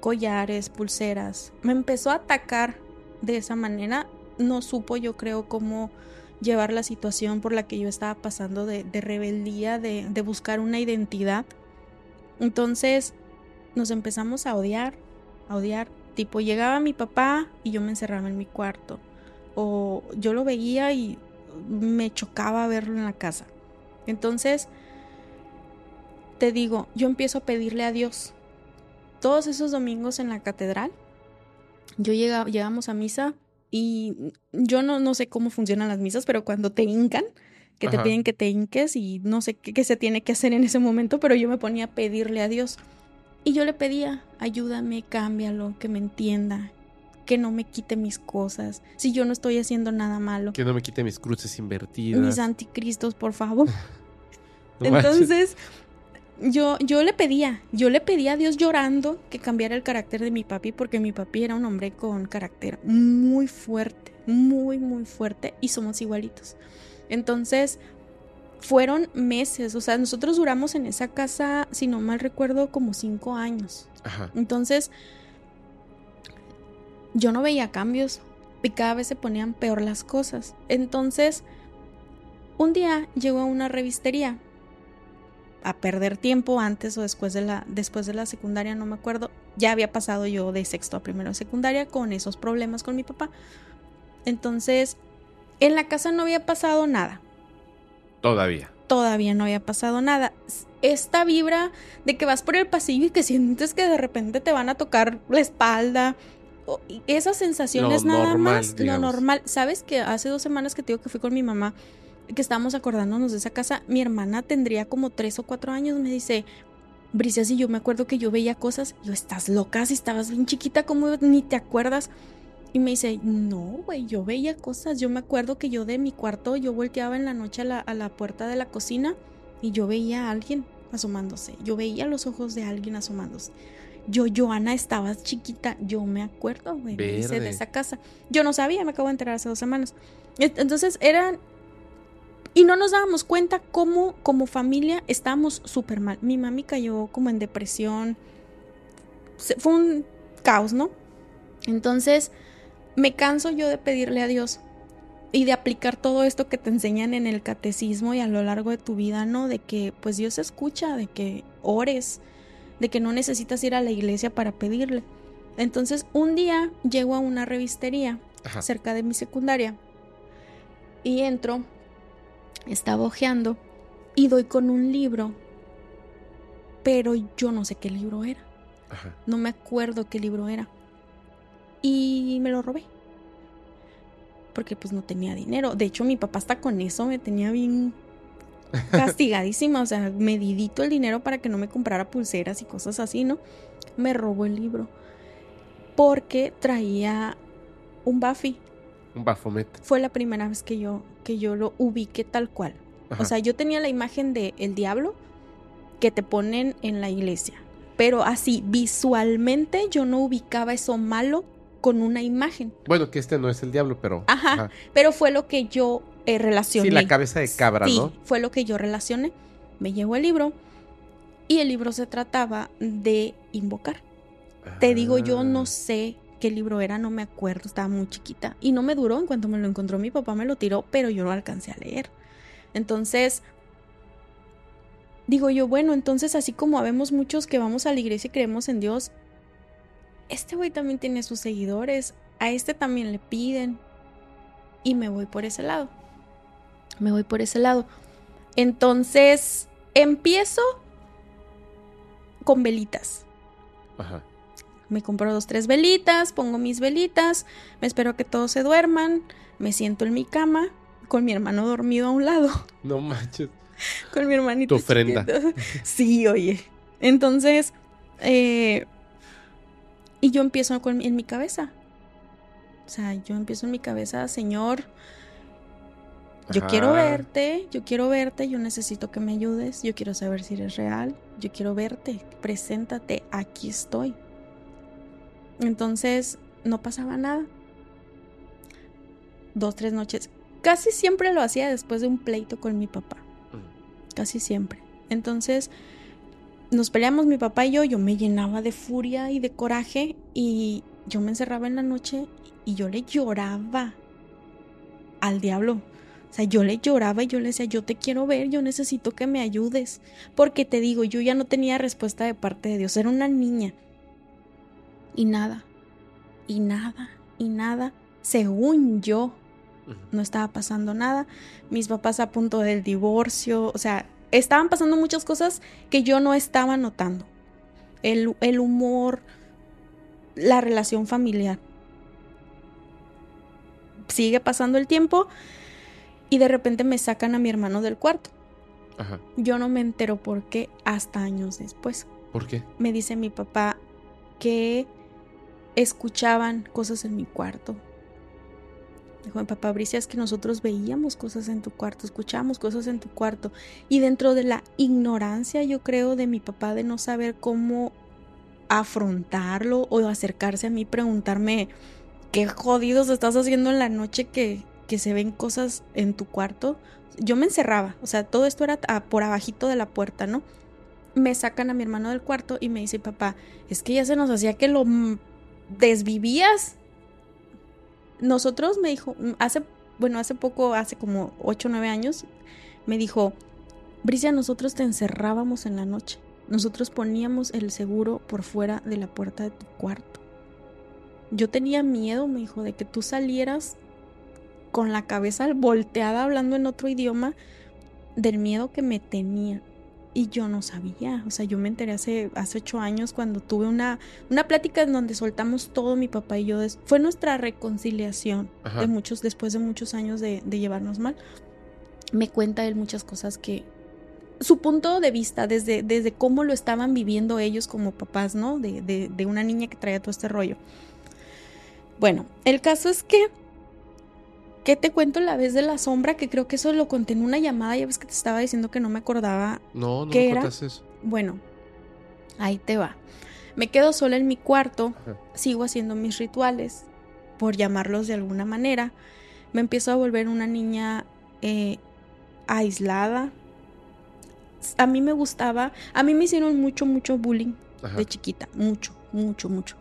collares, pulseras. Me empezó a atacar de esa manera. No supo, yo creo, cómo llevar la situación por la que yo estaba pasando de, de rebeldía, de, de buscar una identidad. Entonces nos empezamos a odiar, a odiar. Tipo, llegaba mi papá y yo me encerraba en mi cuarto. O yo lo veía y me chocaba verlo en la casa. Entonces, te digo, yo empiezo a pedirle a Dios. Todos esos domingos en la catedral, yo llegaba, llegamos a misa y yo no, no sé cómo funcionan las misas, pero cuando te hincan, que te piden que te hinques y no sé qué, qué se tiene que hacer en ese momento, pero yo me ponía a pedirle a Dios. Y yo le pedía, ayúdame, cámbialo, que me entienda, que no me quite mis cosas, si yo no estoy haciendo nada malo. Que no me quite mis cruces invertidas. Mis anticristos, por favor. No. Entonces, yo, yo le pedía, yo le pedía a Dios llorando que cambiara el carácter de mi papi, porque mi papi era un hombre con carácter muy fuerte, muy, muy fuerte, y somos igualitos. Entonces, fueron meses, o sea, nosotros duramos en esa casa, si no mal recuerdo, como cinco años. Ajá. Entonces, yo no veía cambios y cada vez se ponían peor las cosas. Entonces, un día llegó a una revistería a perder tiempo antes o después de la después de la secundaria, no me acuerdo. Ya había pasado yo de sexto a primero de secundaria con esos problemas con mi papá. Entonces, en la casa no había pasado nada Todavía. todavía no había pasado nada. Esta vibra de que vas por el pasillo y que sientes que de repente te van a tocar la espalda. y Esas sensaciones Lo nada normal, más, digamos. lo normal. ¿Sabes que hace dos semanas que te digo que fui con mi mamá, que estábamos acordándonos de esa casa? Mi hermana tendría como tres o cuatro años, me dice, Bricia, si yo me acuerdo que yo veía cosas, yo, estás loca, si estabas bien chiquita, como ni te acuerdas? Y me dice, no, güey, yo veía cosas. Yo me acuerdo que yo de mi cuarto, yo volteaba en la noche a la, a la puerta de la cocina y yo veía a alguien asomándose. Yo veía los ojos de alguien asomándose. Yo, Joana, estabas chiquita. Yo me acuerdo, güey, de esa casa. Yo no sabía, me acabo de enterar hace dos semanas. Entonces eran... Y no nos dábamos cuenta cómo como familia estábamos súper mal. Mi mami cayó como en depresión. Fue un caos, ¿no? Entonces me canso yo de pedirle a Dios y de aplicar todo esto que te enseñan en el catecismo y a lo largo de tu vida, ¿no? De que pues Dios escucha, de que ores, de que no necesitas ir a la iglesia para pedirle. Entonces un día llego a una revistería Ajá. cerca de mi secundaria y entro, estaba hojeando y doy con un libro, pero yo no sé qué libro era, Ajá. no me acuerdo qué libro era y me lo robé porque pues no tenía dinero. De hecho mi papá hasta con eso me tenía bien castigadísima, o sea, medidito el dinero para que no me comprara pulseras y cosas así, ¿no? Me robó el libro porque traía un Buffy. Un Baphomet. Fue la primera vez que yo que yo lo ubiqué tal cual. Ajá. O sea, yo tenía la imagen de el diablo que te ponen en la iglesia, pero así visualmente yo no ubicaba eso malo con una imagen. Bueno, que este no es el diablo, pero. Ajá. Pero fue lo que yo eh, relacioné. Sí, la cabeza de cabra, Sí, ¿no? fue lo que yo relacioné. Me llegó el libro y el libro se trataba de invocar. Te digo, yo no Ah. sé qué libro era, no me acuerdo, estaba muy chiquita. Y no me duró, en cuanto me lo encontró mi papá me lo tiró, pero yo no alcancé a leer. Entonces, digo yo, bueno, entonces así como habemos muchos que vamos a la iglesia y creemos en Dios, este güey también tiene sus seguidores, a este también le piden. Y me voy por ese lado. Me voy por ese lado. Entonces, empiezo con velitas. Ajá. Me compro dos, tres velitas, pongo mis velitas, me espero que todos se duerman, me siento en mi cama con mi hermano dormido a un lado, No manches. con mi hermanito. Tu ofrenda. chiquito. Sí, oye. Entonces, eh, y yo empiezo con, en mi cabeza. O sea, yo empiezo en mi cabeza, Señor, yo Ajá. quiero verte, yo quiero verte, yo necesito que me ayudes, yo quiero saber si eres real, yo quiero verte, preséntate, aquí estoy. Entonces, no pasaba nada. Dos, tres noches. Casi siempre lo hacía después de un pleito con mi papá. Casi siempre. Entonces, nos peleamos mi papá y yo, yo me llenaba de furia y de coraje y yo me encerraba en la noche y yo le lloraba al diablo. O sea, yo le lloraba y yo le decía, yo te quiero ver, yo necesito que me ayudes. Porque te digo, yo ya no tenía respuesta de parte de Dios, era una niña. Y nada, y nada, y nada. Según yo, no estaba pasando nada. Mis papás a punto del divorcio, o sea, estaban pasando muchas cosas que yo no estaba notando. El, el humor, la relación familiar. Sigue pasando el tiempo y de repente me sacan a mi hermano del cuarto. Ajá. Yo no me entero por qué hasta años después. ¿Por qué? Me dice mi papá que escuchaban cosas en mi cuarto. Mi papá, Bricia, es que nosotros veíamos cosas en tu cuarto, escuchábamos cosas en tu cuarto. Y dentro de la ignorancia, yo creo, de mi papá de no saber cómo afrontarlo o acercarse a mí, preguntarme, ¿qué jodidos estás haciendo en la noche que, que se ven cosas en tu cuarto? Yo me encerraba, o sea, todo esto era por abajito de la puerta, ¿no? me sacan a mi hermano del cuarto y me dice papá, es que ya se nos hacía que lo desvivías. Nosotros me dijo, mm, hace, bueno, hace poco, hace como 8 o 9 años, me dijo, Bricia, nosotros te encerrábamos en la noche. Nosotros poníamos el seguro por fuera de la puerta de tu cuarto. Yo tenía miedo, me dijo, de que tú salieras con la cabeza volteada hablando en otro idioma del miedo que me tenía. Y yo no sabía, o sea, yo me enteré hace, hace ocho años cuando tuve una, una plática en donde soltamos todo mi papá y yo. fue nuestra reconciliación Ajá. de muchos, después de muchos años de, de llevarnos mal. Me cuenta él muchas cosas que, su punto de vista, desde, desde cómo lo estaban viviendo ellos como papás, ¿no? De, de, de una niña que traía todo este rollo. Bueno, el caso es que ¿Qué te cuento la vez de la sombra? Que creo que eso lo conté en una llamada. Ya ves que te estaba diciendo que no me acordaba. No, no ¿Qué me era? eso. Bueno, ahí te va. Me quedo sola en mi cuarto. Ajá. Sigo haciendo mis rituales, por llamarlos de alguna manera. Me empiezo a volver una niña eh, aislada. A mí me gustaba. A mí me hicieron mucho, mucho bullying Ajá. de chiquita. Mucho, mucho, mucho.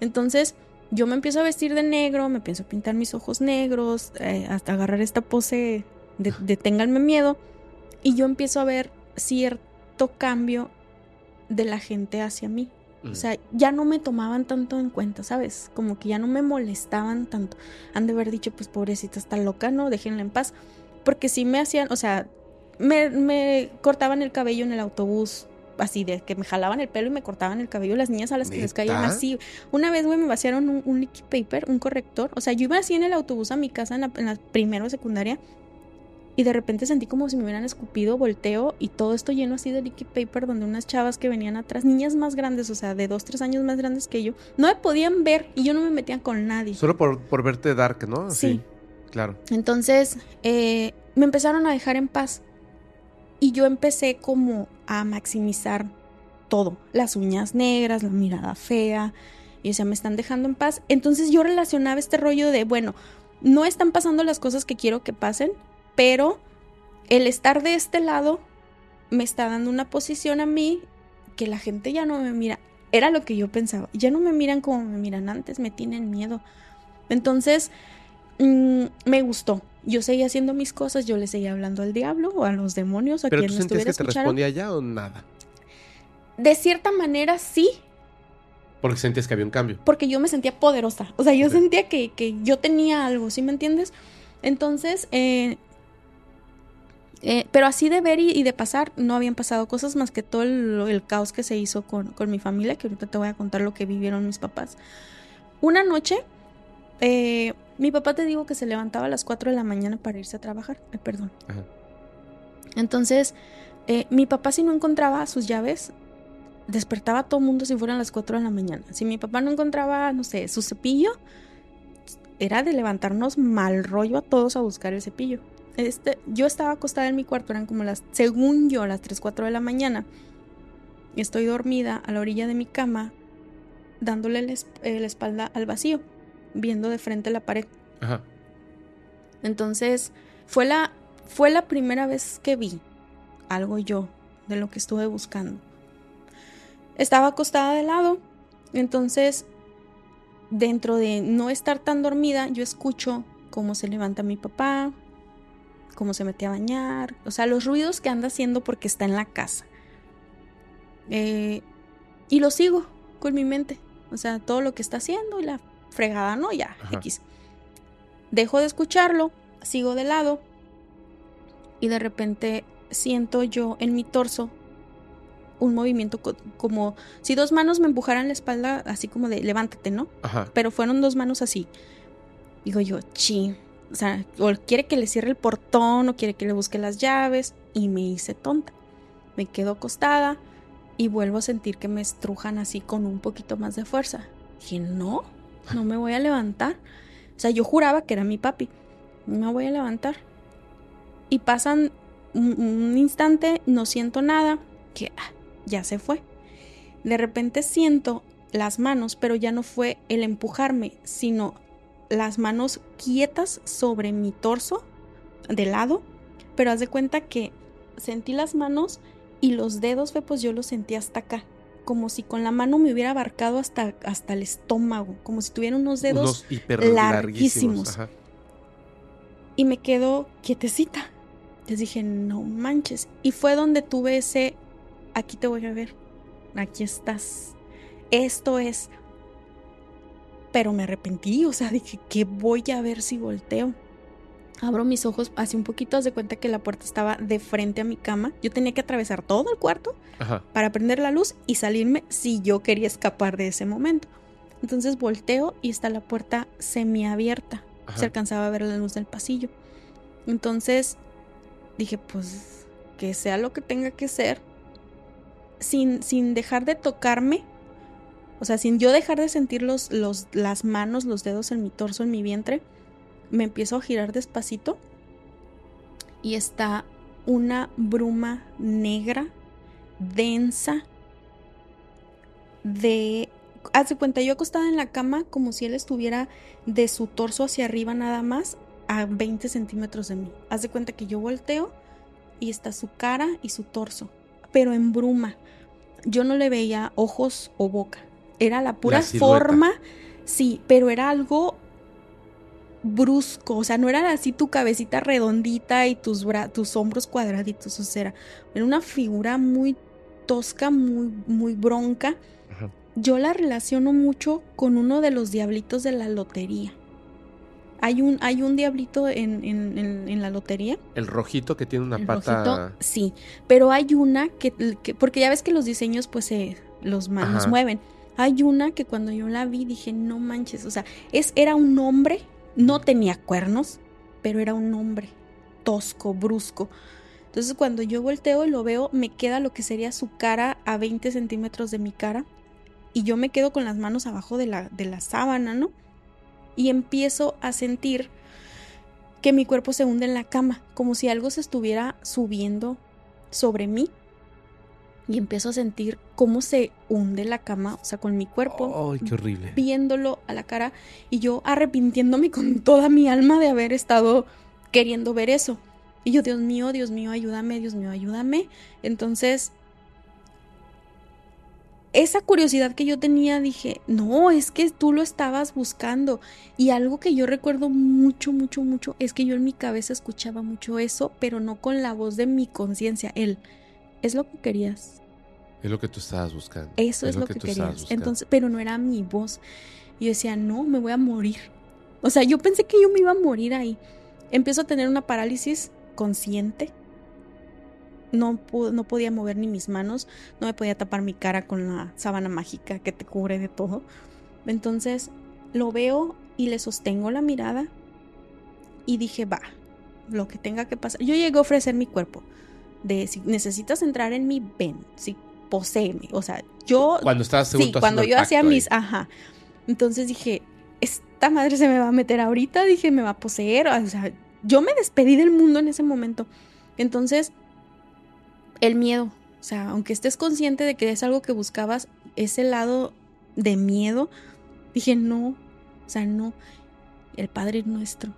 Entonces, yo me empiezo a vestir de negro, me empiezo a pintar mis ojos negros, eh, hasta agarrar esta pose de, de ténganme miedo. Y yo empiezo a ver cierto cambio de la gente hacia mí. O Mm. sea, ya no me tomaban tanto en cuenta, ¿sabes? Como que ya no me molestaban tanto. Han de haber dicho, pues pobrecita está loca, ¿no? Déjenla en paz. Porque sí me hacían, o sea, me, me cortaban el cabello en el autobús, así de que me jalaban el pelo y me cortaban el cabello las niñas a las que les caían así. Una vez, güey, me vaciaron un, un liquid paper, un corrector. O sea, yo iba así en el autobús a mi casa en la, en la primera o secundaria. Y de repente sentí como si me hubieran escupido, volteo y todo esto lleno así de liquid paper donde unas chavas que venían atrás, niñas más grandes, o sea, de dos, tres años más grandes que yo, no me podían ver y yo no me metía con nadie. Solo por, por verte dark, ¿no? Sí. Claro. Entonces, eh, me empezaron a dejar en paz. Y yo empecé como a maximizar todo. Las uñas negras, la mirada fea. Y o sea, me están dejando en paz. Entonces yo relacionaba este rollo de, bueno, no están pasando las cosas que quiero que pasen, pero el estar de este lado me está dando una posición a mí que la gente ya no me mira. Era lo que yo pensaba. Ya no me miran como me miran antes, me tienen miedo. Entonces, mm, me gustó. Yo seguía haciendo mis cosas, yo le seguía hablando al diablo o a los demonios, a ¿Pero quien tú sentías que te respondía ya o nada? De cierta manera, sí, Porque sentías que había un cambio. porque yo me sentía poderosa. O sea, yo sentía que, que yo tenía algo, ¿sí me entiendes? Entonces, eh, eh, pero así de ver y, y de pasar, no habían pasado cosas más que todo el, el caos que se hizo con, con mi familia, que ahorita te voy a contar lo que vivieron mis papás. Una noche, eh, mi papá te digo que se levantaba a las 4 de la mañana para irse a trabajar. Ay, perdón. Ajá. Entonces, eh, mi papá si no encontraba sus llaves, despertaba a todo mundo si fueran las 4 de la mañana. Si mi papá no encontraba, no sé, su cepillo, era de levantarnos mal rollo a todos a buscar el cepillo. Este, yo estaba acostada en mi cuarto, eran como las, según yo, las 3, 4 de la mañana. Estoy dormida a la orilla de mi cama, dándole eh, la espalda al vacío, viendo de frente la pared. Ajá. Entonces, fue la, fue la primera vez que vi algo yo de lo que estuve buscando. Estaba acostada de lado, entonces, dentro de no estar tan dormida, yo escucho cómo se levanta mi papá, cómo se mete a bañar, o sea, los ruidos que anda haciendo porque está en la casa. Eh, y lo sigo con mi mente, o sea, todo lo que está haciendo y la fregada, ¿no? Ya, Ajá. X. Dejo de escucharlo, sigo de lado y de repente siento yo en mi torso un movimiento co- como si dos manos me empujaran la espalda, así como de levántate, ¿no? Ajá. Pero fueron dos manos así. Digo yo, chi. O sea, o quiere que le cierre el portón o quiere que le busque las llaves y me hice tonta. Me quedo acostada y vuelvo a sentir que me estrujan así con un poquito más de fuerza. Dije, no, no me voy a levantar. O sea, yo juraba que era mi papi. No me voy a levantar. Y pasan un, instante, no siento nada, que ah, ya se fue. De repente siento las manos, pero ya no fue el empujarme, sino las manos quietas sobre mi torso, de lado, pero haz de cuenta que sentí las manos y los dedos, pues yo los sentí hasta acá, como si con la mano me hubiera abarcado hasta, hasta el estómago, como si tuviera unos dedos Unos larguísimos. larguísimos. Ajá. y me quedo quietecita. Les dije, no manches. Y fue donde tuve ese, aquí te voy a ver, aquí estás. Esto es. Pero me arrepentí, o sea, dije, ¿qué voy a ver si volteo? Abro mis ojos, hace un poquito, haz de cuenta que la puerta estaba de frente a mi cama. Yo tenía que atravesar todo el cuarto Ajá. para prender la luz y salirme si yo quería escapar de ese momento. Entonces volteo y está la puerta semiabierta. Ajá. Se alcanzaba a ver la luz del pasillo. Entonces dije, pues que sea lo que tenga que ser, sin, sin dejar de tocarme, o sea, sin yo dejar de sentir los, los, las manos, los dedos en mi torso, en mi vientre, me empiezo a girar despacito y está una bruma negra, densa, de... Haz de cuenta, yo acostada en la cama como si él estuviera de su torso hacia arriba nada más a 20 centímetros de mí. Haz de cuenta que yo volteo y está su cara y su torso, pero en bruma. Yo no le veía ojos o boca. Era la pura forma Sí, pero era algo brusco, o sea, no era así tu cabecita redondita y tus, bra tus hombros cuadraditos, o sea, era, era una figura muy tosca, muy, muy bronca. Ajá. Yo la relaciono mucho con uno de los diablitos de la lotería. Hay un, hay un diablito en, en- en- en la lotería. El rojito que tiene una El pata. rojito, sí, pero hay una que, que- porque ya ves que los diseños pues se los manos mueven. Hay una que cuando yo la vi dije, no manches, o sea, es era un hombre, no tenía cuernos, pero era un hombre tosco, brusco. Entonces cuando yo volteo y lo veo, me queda lo que sería su cara a 20 centímetros de mi cara y yo me quedo con las manos abajo de la, de la sábana, ¿no? Y empiezo a sentir que mi cuerpo se hunde en la cama, como si algo se estuviera subiendo sobre mí. Y empiezo a sentir cómo se hunde la cama, o sea, con mi cuerpo, Ay, qué horrible. viéndolo a la cara y yo arrepintiéndome con toda mi alma de haber estado queriendo ver eso. Y yo, Dios mío, Dios mío, ayúdame, Dios mío, ayúdame. Entonces, esa curiosidad que yo tenía, dije, no, es que tú lo estabas buscando. Y algo que yo recuerdo mucho, mucho, mucho, es que yo en mi cabeza escuchaba mucho eso, pero no con la voz de mi conciencia. Él, es lo que querías. Es lo que tú estabas buscando. Eso es, lo que, tú querías. Entonces, pero no era mi voz. Y yo decía, no, me voy a morir. O sea, yo pensé que yo me iba a morir ahí. Empiezo a tener una parálisis consciente. No, no podía mover ni mis manos, no me podía tapar mi cara con la sábana mágica que te cubre de todo. Entonces lo veo y le sostengo la mirada y dije, va, lo que tenga que pasar. Yo llegué a ofrecer mi cuerpo. De si necesitas entrar en mi ven, si poséeme. O sea, yo Cuando estabas Sí, cuando yo hacía ahí. mis. Ajá. Entonces dije, esta madre se me va a meter ahorita. Dije, me va a poseer. O sea, yo me despedí del mundo en ese momento. Entonces, el miedo. O sea, aunque estés consciente de que es algo que buscabas, ese lado de miedo, dije, no. O sea, no. El Padre Nuestro.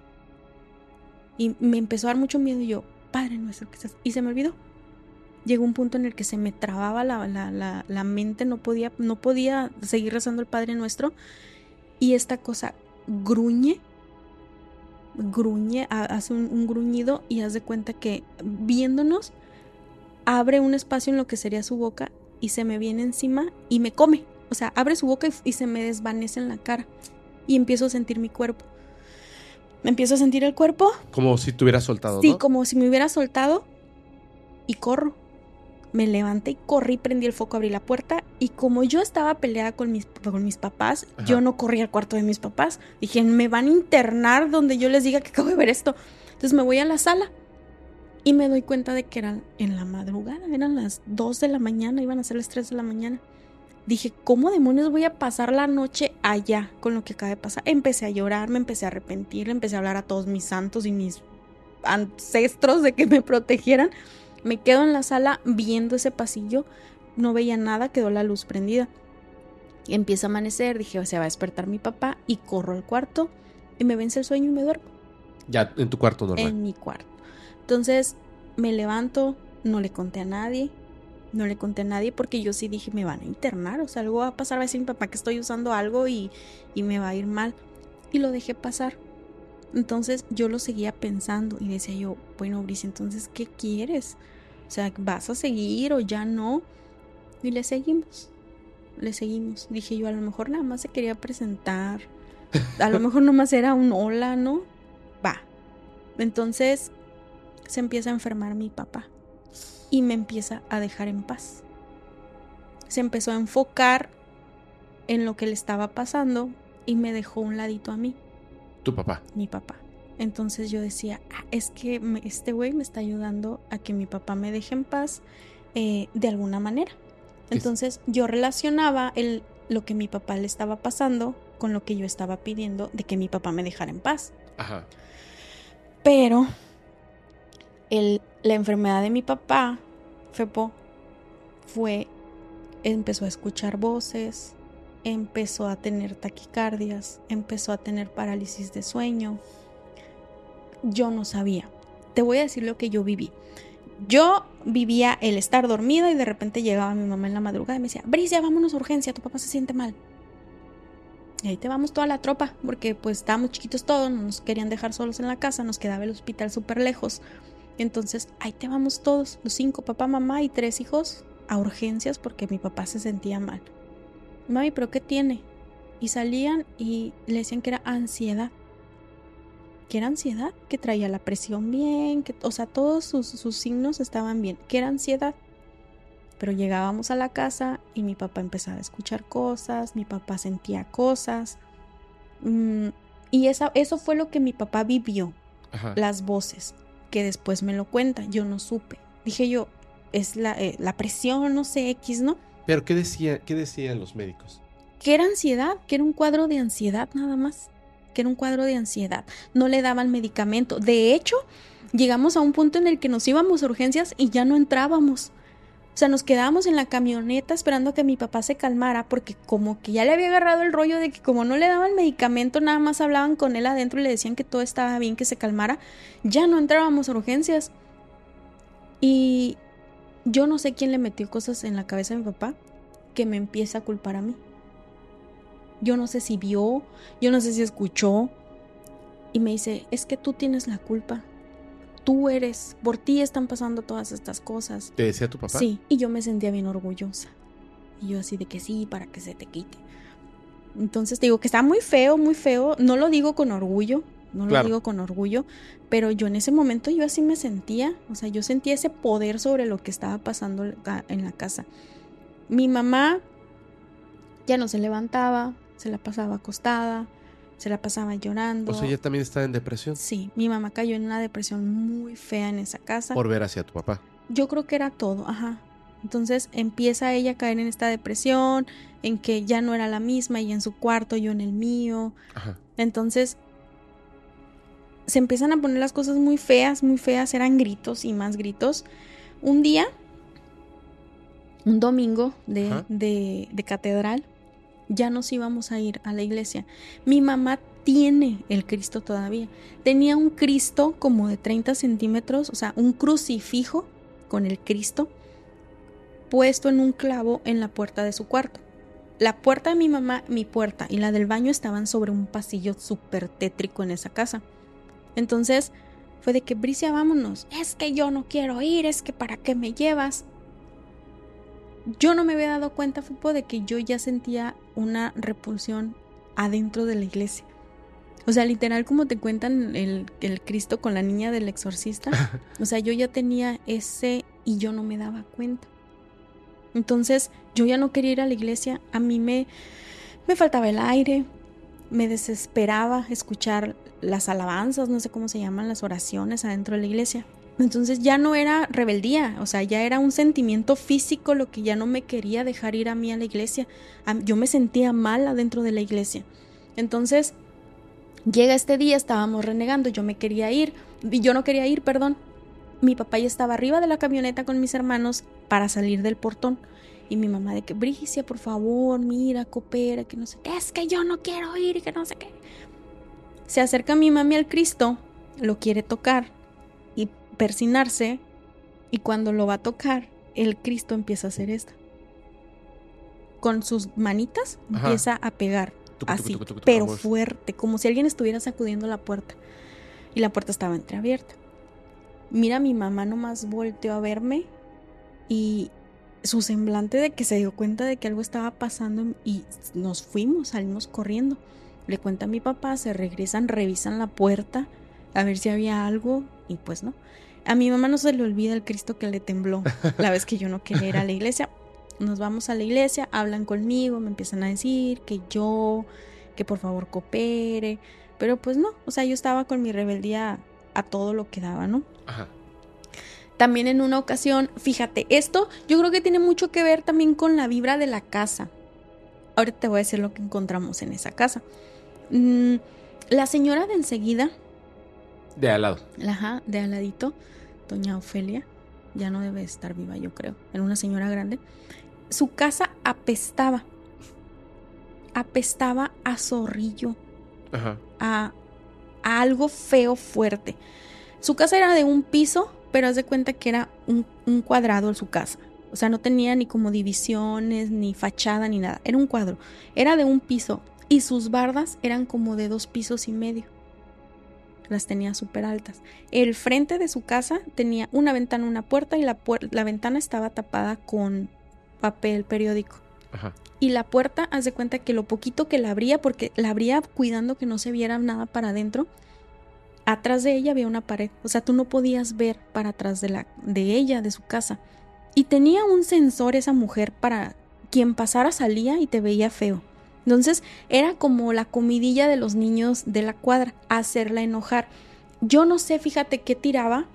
Y me empezó a dar mucho miedo y yo, Padre Nuestro, ¿qué estás? Y se me olvidó llegó un punto en el que se me trababa la, la, la, la mente, no podía, no podía seguir rezando el Padre Nuestro. Y esta cosa gruñe, gruñe, ha- hace un, gruñido y haz de cuenta que viéndonos, abre un espacio en lo que sería su boca y se me viene encima y me come. O sea, abre su boca y se me desvanece en la cara. Y empiezo a sentir mi cuerpo. Me empiezo a sentir el cuerpo Como si te hubieras soltado, Sí, ¿no? como si me hubiera soltado y corro. Me levanté y corrí, prendí el foco, abrí la puerta y como yo estaba peleada con mis, con mis papás, Ajá. yo no corrí al cuarto de mis papás. Dije, me van a internar donde yo les diga que acabo de ver esto. Entonces me voy a la sala y me doy cuenta de que eran en la madrugada, eran las 2 de la mañana, iban a ser las 3 de la mañana. Dije, ¿cómo demonios voy a pasar la noche allá con lo que acaba de pasar? Empecé a llorar, me empecé a arrepentir, empecé a hablar a todos mis santos y mis ancestros de que me protegieran. Me quedo en la sala viendo ese pasillo, no veía nada, quedó la luz prendida. Empieza a amanecer, dije, se va a despertar mi papá y corro al cuarto y me vence el sueño y me duermo Ya en tu cuarto normal. en mi cuarto. Entonces me levanto, no le conté a nadie, no le conté a nadie porque yo sí dije, me van a internar, o sea, algo va a pasar, va a decir mi papá que estoy usando algo y, y me va a ir mal. Y lo dejé pasar. Entonces yo lo seguía pensando y decía yo, bueno, Brice, entonces, ¿qué quieres? O sea, ¿vas a seguir o ya no? Y le seguimos, le seguimos. Dije yo, a lo mejor nada más se quería presentar, a lo mejor nomás era un hola, ¿no? Va. Entonces se empieza a enfermar mi papá y me empieza a dejar en paz. Se empezó a enfocar en lo que le estaba pasando y me dejó un ladito a mí, Tu papá. mi papá. Entonces yo decía, "Ah, es que me- este güey me está ayudando a que mi papá me deje en paz eh, de alguna manera. Entonces yo relacionaba el, lo que mi papá le estaba pasando con lo que yo estaba pidiendo de que mi papá me dejara en paz. Ajá. Pero el, la enfermedad de mi papá, Fepo, fue, empezó a escuchar voces, empezó a tener taquicardias, empezó a tener parálisis de sueño. Yo no sabía. Te voy a decir lo que yo viví. Yo vivía el estar dormida y de repente llegaba mi mamá en la madrugada y me decía, Bricia, vámonos a urgencia, tu papá se siente mal. Y ahí te vamos toda la tropa, porque pues estábamos chiquitos todos, no nos querían dejar solos en la casa, nos quedaba el hospital súper lejos. Entonces, ahí te vamos todos, los cinco, papá, mamá y tres hijos, a urgencias porque mi papá se sentía mal. Mami, ¿pero qué tiene? Y salían y le decían que era ansiedad. Que era ansiedad, que traía la presión bien, que, o sea, todos sus, sus signos estaban bien, que era ansiedad. Pero llegábamos a la casa y mi papá empezaba a escuchar cosas, mi papá sentía cosas. Mm, y esa, eso fue lo que mi papá vivió, Ajá. las voces, que después me lo cuenta, yo no supe. Dije yo, es la, eh, la presión, no sé, X, ¿no? Pero ¿qué, decía, ¿qué decían los médicos? Que era ansiedad, que era un cuadro de ansiedad nada más, que era un cuadro de ansiedad. No le daban medicamento. De hecho, llegamos a un punto en el que nos íbamos a urgencias y ya no entrábamos. O sea, nos quedábamos en la camioneta esperando a que mi papá se calmara porque como que ya le había agarrado el rollo de que como no le daban medicamento, nada más hablaban con él adentro y le decían que todo estaba bien, que se calmara, ya no entrábamos a urgencias. Y yo no sé quién le metió cosas en la cabeza a mi papá que me empieza a culpar a mí. Yo no sé si vio, yo no sé si escuchó y me dice, es que tú tienes la culpa. Tú eres, por ti están pasando todas estas cosas. ¿Te decía tu papá? Sí, y yo me sentía bien orgullosa. Y yo así de que sí, para que se te quite. Entonces te digo que está muy feo, muy feo. No lo digo con orgullo, no Claro. lo digo con orgullo, pero yo en ese momento yo así me sentía. O sea, yo sentía ese poder sobre lo que estaba pasando en la casa. Mi mamá ya no se levantaba, se la pasaba acostada, se la pasaba llorando. O sea, ella también está en depresión Sí, mi mamá cayó en una depresión muy fea en esa casa. por ver hacia tu papá. Yo creo que era todo, ajá. Entonces empieza ella a caer en esta depresión, en que ya no era la misma, ella en su cuarto, yo en el mío. Ajá. Entonces se empiezan a poner las cosas muy feas, muy feas, eran gritos y más gritos. Un día, un domingo de, de, de catedral, ya nos íbamos a ir a la iglesia. Mi mamá tiene el Cristo todavía. Tenía un Cristo como de 30 centímetros, o sea, un crucifijo con el Cristo puesto en un clavo en la puerta de su cuarto. La puerta de mi mamá, mi puerta y la del baño estaban sobre un pasillo súper tétrico en esa casa. Entonces fue de que Bricia, vámonos. Es que yo no quiero ir, es que para qué me llevas. Yo no me había dado cuenta, Fupo, de que yo ya sentía una repulsión adentro de la iglesia. O sea, literal como te cuentan el, el Cristo con la niña del exorcista. O sea, yo ya tenía ese y yo no me daba cuenta. Entonces, yo ya no quería ir a la iglesia. A mí me, me faltaba el aire, me desesperaba escuchar las alabanzas, no sé cómo se llaman, las oraciones adentro de la iglesia. Entonces ya no era rebeldía, o sea, ya era un sentimiento físico lo que ya no me quería dejar ir a mí a la iglesia. Yo me sentía mal adentro de la iglesia. Entonces, llega este día, estábamos renegando, yo me quería ir, y yo no quería ir, perdón. Mi papá ya estaba arriba de la camioneta con mis hermanos para salir del portón. Y mi mamá de que, Bricia, por favor, mira, coopera, que no sé qué, es que yo no quiero ir y que no sé qué. Se acerca mi mami al Cristo, lo quiere tocar persinarse, y cuando lo va a tocar, el Cristo empieza a hacer esto. Con sus manitas Ajá. empieza a pegar, Tucu, así, tucu, tucu, tucu, pero vamos. fuerte, como si alguien estuviera sacudiendo la puerta. Y la puerta estaba entreabierta. Mira, mi mamá nomás volteó a verme y su semblante de que se dio cuenta de que algo estaba pasando y nos fuimos, salimos corriendo. Le cuenta a mi papá, se regresan, revisan la puerta a ver si había algo y pues no. A mi mamá no se le olvida el Cristo que le tembló la vez que yo no quería ir a la iglesia. Nos vamos a la iglesia, hablan conmigo, me empiezan a decir que yo, que por favor coopere, pero pues no, o sea, yo estaba con mi rebeldía a todo lo que daba, ¿no? Ajá. También en una ocasión, fíjate, esto yo creo que tiene mucho que ver también con la vibra de la casa. Ahorita te voy a decir lo que encontramos en esa casa. Mm, la señora de enseguida, De al lado. la ajá, de al ladito, doña Ofelia, ya no debe estar viva, yo creo. Era una señora grande. Su casa apestaba. Apestaba a zorrillo Ajá. a, a algo feo fuerte. Su casa era de un piso, pero haz de cuenta que era un, un cuadrado su casa. O sea, no tenía ni como divisiones, ni fachada, ni nada. Era un cuadro. Era de un piso. Y sus bardas eran como de dos pisos y medio. Las tenía súper altas. El frente de su casa tenía una ventana, una puerta y la, puer- la ventana estaba tapada con papel periódico. Ajá. Y la puerta, haz de cuenta que lo poquito que la abría, porque la abría cuidando que no se viera nada para adentro, atrás de ella había una pared. O sea, tú no podías ver para atrás de, la, de ella, de su casa. Y tenía un sensor esa mujer para quien pasara salía y te veía feo. Entonces era como la comidilla de los niños de la cuadra, hacerla enojar. Yo no sé, fíjate qué tiraba,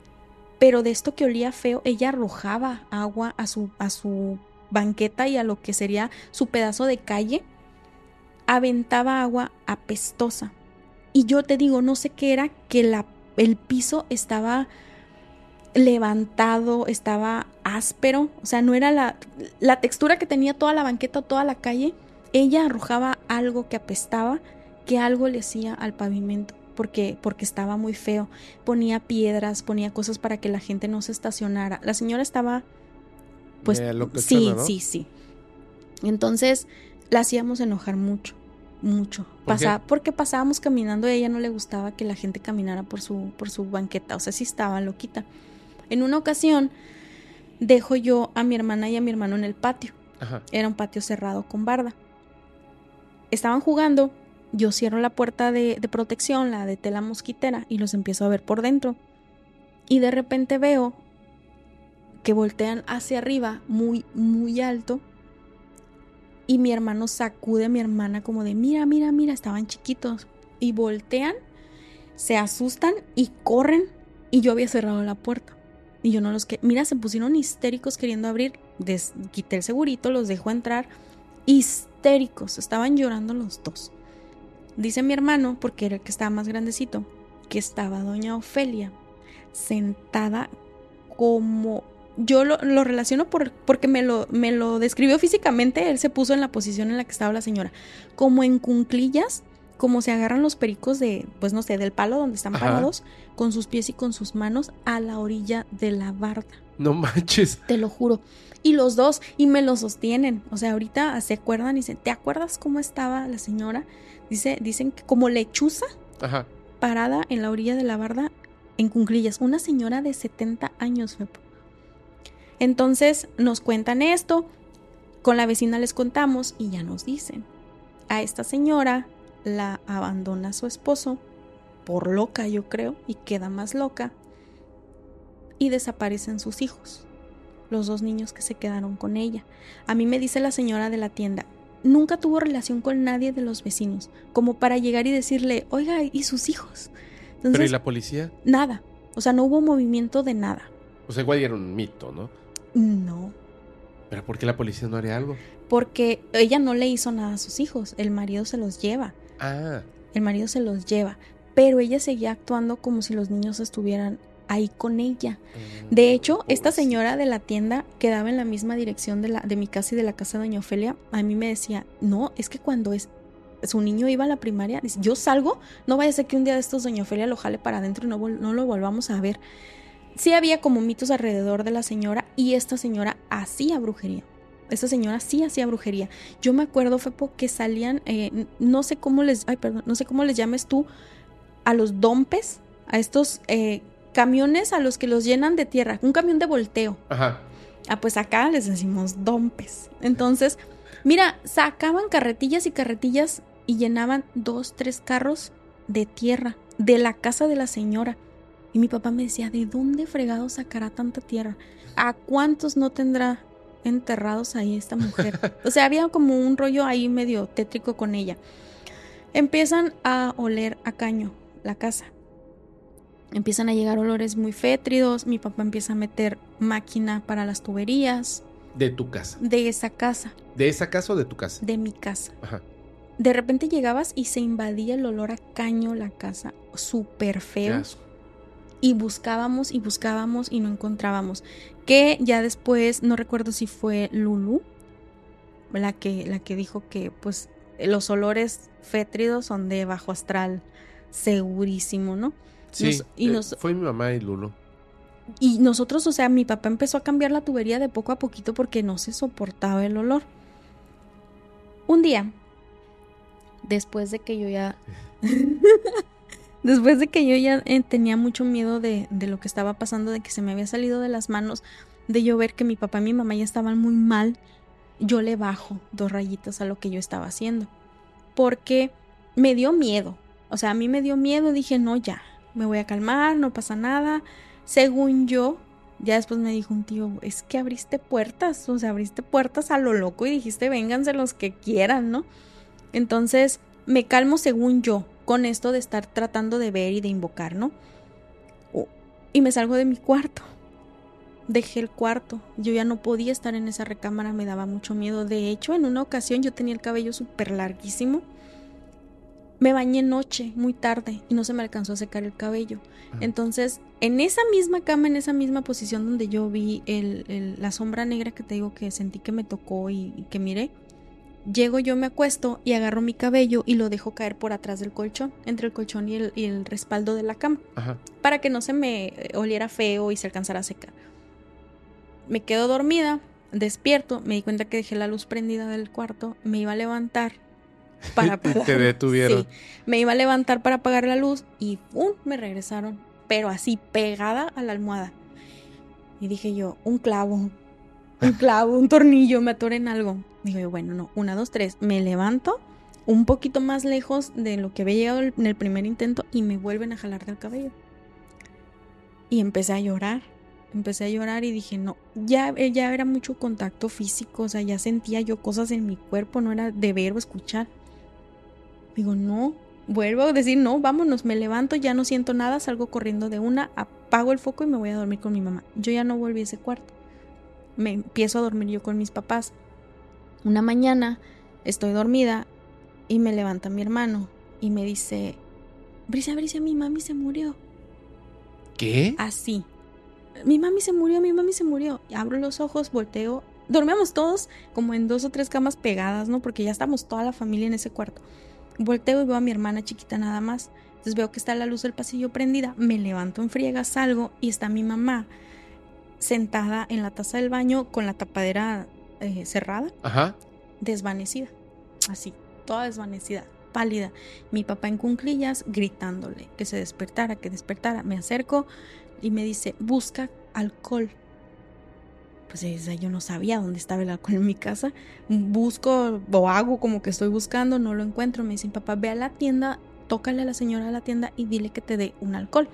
pero de esto que olía feo, ella arrojaba agua a su, a su banqueta y a lo que sería su pedazo de calle, aventaba agua apestosa. Y yo te digo, no sé qué era, que la, el piso estaba levantado, estaba áspero, o sea, no era la, la textura que tenía toda la banqueta, toda la calle. Ella arrojaba algo que apestaba, que algo le hacía al pavimento. Porque, porque estaba muy feo. Ponía piedras, ponía cosas para que la gente no se estacionara. La señora estaba pues sí, ¿no? sí, sí. Entonces la hacíamos enojar mucho, mucho. Porque pasábamos caminando y a ella no le gustaba que la gente caminara por su, por su banqueta, o sea, sí estaba loquita. En una ocasión dejo yo a mi hermana y a mi hermano en el patio. Ajá. Era un patio cerrado con barda. Estaban jugando, yo cierro la puerta de, protección, la de tela mosquitera, y los empiezo a ver por dentro. Y de repente veo que voltean hacia arriba, muy, muy alto. Y mi hermano sacude a mi hermana como de, mira, mira, mira, estaban chiquitos. Y voltean, se asustan y corren. Y yo había cerrado la puerta. Y yo no los que... Mira, se pusieron histéricos queriendo abrir. Des- quité el segurito, los dejo entrar. Histéricos, estaban llorando los dos. Dice mi hermano, porque era el que estaba más grandecito, que estaba doña Ofelia sentada como... Yo lo, lo relaciono por, porque me lo, me lo describió físicamente, él se puso en la posición en la que estaba la señora, como en cunclillas, como se agarran los pericos de, pues no sé, del palo donde están Ajá. parados, con sus pies y con sus manos a la orilla de la barda No manches. te lo juro. Y los dos, y me lo sostienen. O sea, ahorita se acuerdan y dicen, ¿te acuerdas cómo estaba la señora? Dice, dicen que como lechuza Ajá. parada en la orilla de la barda en cunclillas. Una señora de 70 años, Fepo. Entonces nos cuentan esto, con la vecina les contamos y ya nos dicen. A esta señora la abandona su esposo, por loca yo creo, y queda más loca, y desaparecen sus hijos, los dos niños que se quedaron con ella. A mí me dice la señora de la tienda, nunca tuvo relación con nadie de los vecinos, como para llegar y decirle, oiga, ¿y sus hijos? Entonces, Pero ¿y la policía? nada. O sea, no hubo movimiento de nada. O sea, igual era un mito, ¿no? No. Pero ¿por qué la policía no haría algo? Porque ella no le hizo nada a sus hijos. El marido se los lleva. Ah, El marido se los lleva. Pero ella seguía actuando como si los niños estuvieran ahí con ella. De hecho, esta Pobrecita. señora de la tienda quedaba en la misma dirección de, la, de mi casa y de la casa de Doña Ofelia. A mí me decía, no, es que cuando es, su niño iba a la primaria, dice, yo salgo, no vaya a ser que un día de estos Doña Ofelia lo jale para adentro y no, no lo volvamos a ver. Sí había como mitos alrededor de la señora y esta señora hacía brujería. Esta señora sí hacía brujería. Yo me acuerdo, Fepo, que salían, eh, no sé cómo les, ay, perdón, no sé cómo les llames tú, a los dompes, a estos eh, camiones a los que los llenan de tierra, un camión de volteo. Ajá. Ah, pues acá les decimos dompes. Entonces, mira, sacaban carretillas y carretillas y llenaban dos, tres carros de tierra de la casa de la señora. Y mi papá me decía, ¿de dónde fregado sacará tanta tierra? ¿A cuántos no tendrá enterrados ahí esta mujer? O sea, había como un rollo ahí medio tétrico con ella. Empiezan a oler a caño la casa. Empiezan a llegar olores muy fétridos. Mi papá empieza a meter máquina para las tuberías De tu casa. de esa casa, ¿De esa casa o de tu casa? de mi casa. Ajá. De repente llegabas y se invadía el olor a caño la casa, súper Qué feo. asco. Y buscábamos y buscábamos y no encontrábamos. Que ya después, no recuerdo si fue Lulu, la que, la que dijo que pues los olores fétridos son de bajo astral, segurísimo, ¿no? Sí, Nos- y eh, nos- fue mi mamá y Lulo. Y nosotros, o sea, mi papá empezó a cambiar la tubería de poco a poquito porque no se soportaba el olor. Un día después de que yo ya... después de que yo ya eh, tenía mucho miedo de, de lo que estaba pasando, de que se me había salido de las manos, de yo ver que mi papá y mi mamá ya estaban muy mal, yo le bajo dos rayitas a lo que yo estaba haciendo. Porque me dio miedo. O sea, a mí me dio miedo, dije, no, ya, me voy a calmar, no pasa nada. Según yo, ya después me dijo un tío, es que abriste puertas, o sea, abriste puertas a lo loco y dijiste, vénganse los que quieran, ¿no? Entonces, me calmo según yo, con esto de estar tratando de ver y de invocar, ¿no? Y me salgo de mi cuarto. Dejé el cuarto. Yo ya no podía estar en esa recámara, me daba mucho miedo. De hecho, en una ocasión yo tenía el cabello súper larguísimo me bañé noche, muy tarde, y no se me alcanzó a secar el cabello. Entonces, en esa misma cama, en esa misma posición donde yo vi el, la sombra negra que te digo que sentí que me tocó y, que miré, llego yo, me acuesto y agarro mi cabello y lo dejo caer por atrás del colchón, entre el colchón y el, y el respaldo de la cama, para que no se me oliera feo y se alcanzara a secar. Me quedo dormida, despierto, me di cuenta que dejé la luz prendida del cuarto, me iba a levantar para Te detuvieron. Me iba a levantar para apagar la luz y ¡pum! me regresaron. Pero así, pegada a la almohada. Y dije yo, un clavo, un clavo, un tornillo, me atoré en algo. Digo yo, bueno, no, una, dos, tres. Me levanto un poquito más lejos de lo que había llegado en el primer intento y me vuelven a jalar del cabello. Y empecé a llorar. Empecé a llorar y dije, no, ya, ya era mucho contacto físico, o sea, ya sentía yo cosas en mi cuerpo, no era de ver o escuchar. Digo, no, vuelvo a decir, no, vámonos, me levanto, ya no siento nada, salgo corriendo de una, apago el foco y me voy a dormir con mi mamá. Yo ya no volví a ese cuarto. Me empiezo a dormir yo con mis papás. Una mañana estoy dormida y me levanta mi hermano y me dice, Brisa, Brisa, mi mami se murió. ¿Qué? Así. Mi mami se murió, mi mami se murió. Y abro los ojos, volteo. Dormíamos todos como en dos o tres camas pegadas, ¿no? Porque ya estamos toda la familia en ese cuarto. Volteo y veo a mi hermana chiquita nada más. Entonces veo que está la luz del pasillo prendida. Me levanto en friega, salgo y está mi mamá sentada en la taza del baño con la tapadera eh, cerrada. Ajá. Desvanecida. Así, toda desvanecida, pálida. Mi papá en cunclillas gritándole que se despertara, que despertara. Me acerco y me dice, busca alcohol pues yo no sabía dónde estaba el alcohol en mi casa. Busco o hago como que estoy buscando, no lo encuentro. Me dicen, papá, ve a la tienda, tócale a la señora de la tienda y dile que te dé un alcohol.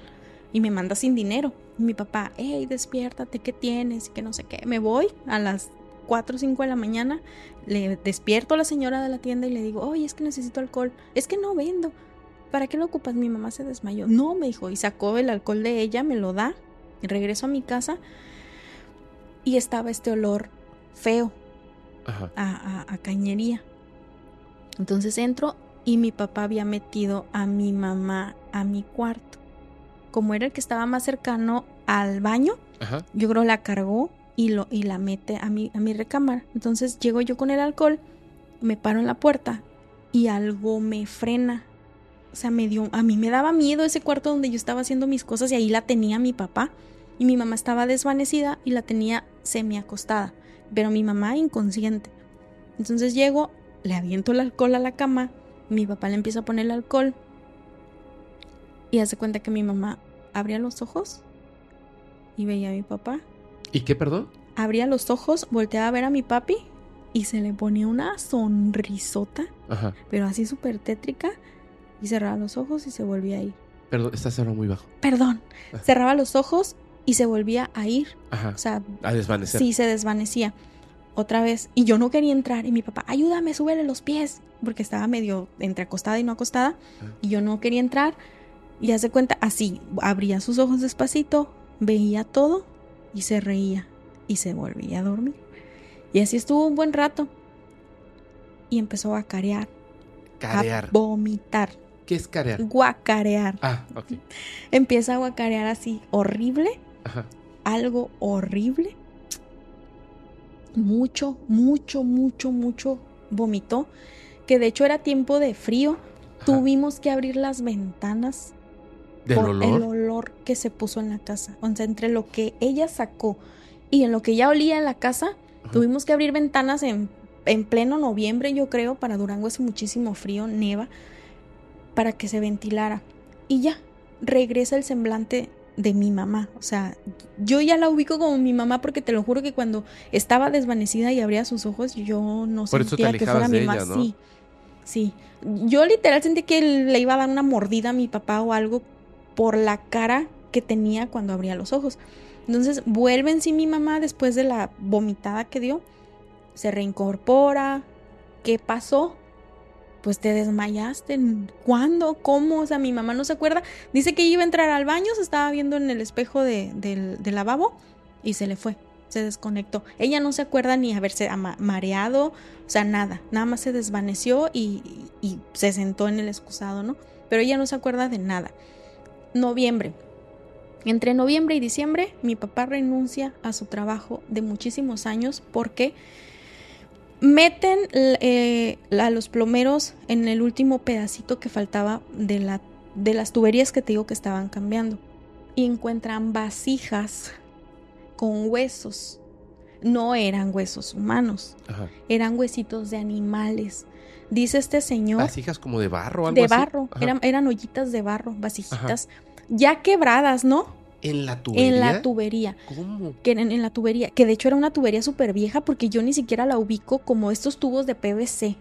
Y me manda sin dinero. Y mi papá, hey, despiértate, ¿qué tienes? Y que no sé qué. Me voy a las 4 o 5 de la mañana, le despierto a la señora de la tienda y le digo, oye, es que necesito alcohol. Es que no vendo. ¿Para qué lo ocupas? Mi mamá se desmayó. No, me dijo. Y sacó el alcohol de ella, me lo da. Regreso a mi casa y estaba este olor feo A, cañería. Entonces entro y mi papá había metido a mi mamá a mi cuarto. Como era el que estaba más cercano al baño, yo creo la cargó y, lo, y la mete a mi, a mi recámara. Entonces llego yo con el alcohol, me paro en la puerta y algo me frena. O sea, me dio, a mí me daba miedo ese cuarto donde yo estaba haciendo mis cosas y ahí la tenía mi papá y mi mamá estaba desvanecida y la tenía semi acostada, pero mi mamá inconsciente. Entonces llego, le aviento el alcohol a la cama, mi papá le empieza a poner el alcohol y hace cuenta que mi mamá abría los ojos y veía a mi papá. ¿Y qué, perdón? Abría los ojos, volteaba a ver a mi papi y se le ponía una sonrisota, pero así súper tétrica, y cerraba los ojos y se volvía a ir. Perdón, estás cerrando muy bajo. Perdón. Ah. Cerraba los ojos y se volvía a ir. Ajá. O sea, a desvanecer. Sí, se desvanecía. Otra vez. Y yo no quería entrar. Y mi papá, ayúdame, súbele los pies. Porque estaba medio entre acostada y no acostada. Y yo no quería entrar. Y hace cuenta, así, abría sus ojos despacito, veía todo y se reía. Y se volvía a dormir. Y así estuvo un buen rato. Y empezó a carear. Carear. A vomitar. ¿Qué es carear? Guacarear. Ah, ok. Empieza a guacarear así, horrible algo horrible. Mucho, mucho, mucho, mucho vomitó. Que de hecho era tiempo de frío. Tuvimos que abrir las ventanas ¿Del por olor? el olor que se puso en la casa. O sea, entre lo que ella sacó y en lo que ya olía en la casa, tuvimos que abrir ventanas en en pleno noviembre, yo creo, para Durango hace muchísimo frío, neva, para que se ventilara. Y ya, regresa el semblante de mi mamá. O sea, yo ya la ubico como mi mamá porque te lo juro que cuando estaba desvanecida y abría sus ojos, yo no Por sentía que fuera mi mamá. ella, ¿no? Sí, sí. Yo literal sentí que le iba a dar una mordida a mi papá o algo por la cara que tenía cuando abría los ojos. Entonces vuelve en sí mi mamá después de la vomitada que dio. Se reincorpora. ¿Qué pasó? Pues te desmayaste. ¿Cuándo? ¿Cómo? O sea, mi mamá no se acuerda. Dice que iba a entrar al baño, se estaba viendo en el espejo de- del, lavabo y se le fue. Se desconectó. Ella no se acuerda ni haberse mareado, o sea, nada. Nada más se desvaneció y, y se sentó en el excusado, ¿no? Pero ella no se acuerda de nada. Noviembre. Entre noviembre y diciembre, mi papá renuncia a su trabajo de muchísimos años porque meten eh, a los plomeros en el último pedacito que faltaba de, la, de las tuberías que te digo que estaban cambiando. Y encuentran vasijas con huesos. No eran huesos humanos, Ajá. eran huesitos de animales. Dice este señor Vasijas como de barro algo de así. barro, eran, eran ollitas de barro, vasijitas, ya quebradas, ¿no? ¿En la tubería? En la tubería, ¿Cómo? que en, en la tubería, que de hecho era una tubería súper vieja porque yo ni siquiera la ubico como estos tubos de PVC.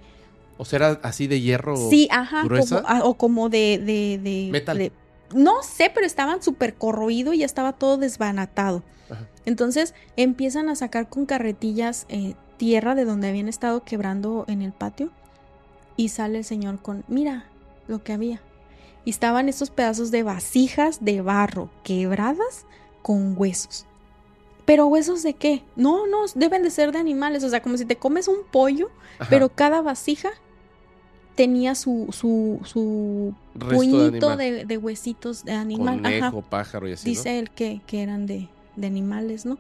O sea, era así de hierro. Sí, ajá, gruesa? como, o como de, de, de- Metal. de- no sé, pero estaban súper corroído y ya estaba todo desbanatado. Ajá. Entonces empiezan a sacar con carretillas eh, tierra de donde habían estado quebrando en el patio y sale el señor con, mira lo que había. Y estaban estos pedazos de vasijas de barro quebradas con huesos. ¿Pero huesos de qué? No, no, deben de ser de animales. O sea, como si te comes un pollo, Ajá. pero cada vasija tenía su, su, su de puñito animal. de, de huesitos de animal. Ajá. Conejo, pájaro y así, Dice él que, que eran de, de animales, ¿no?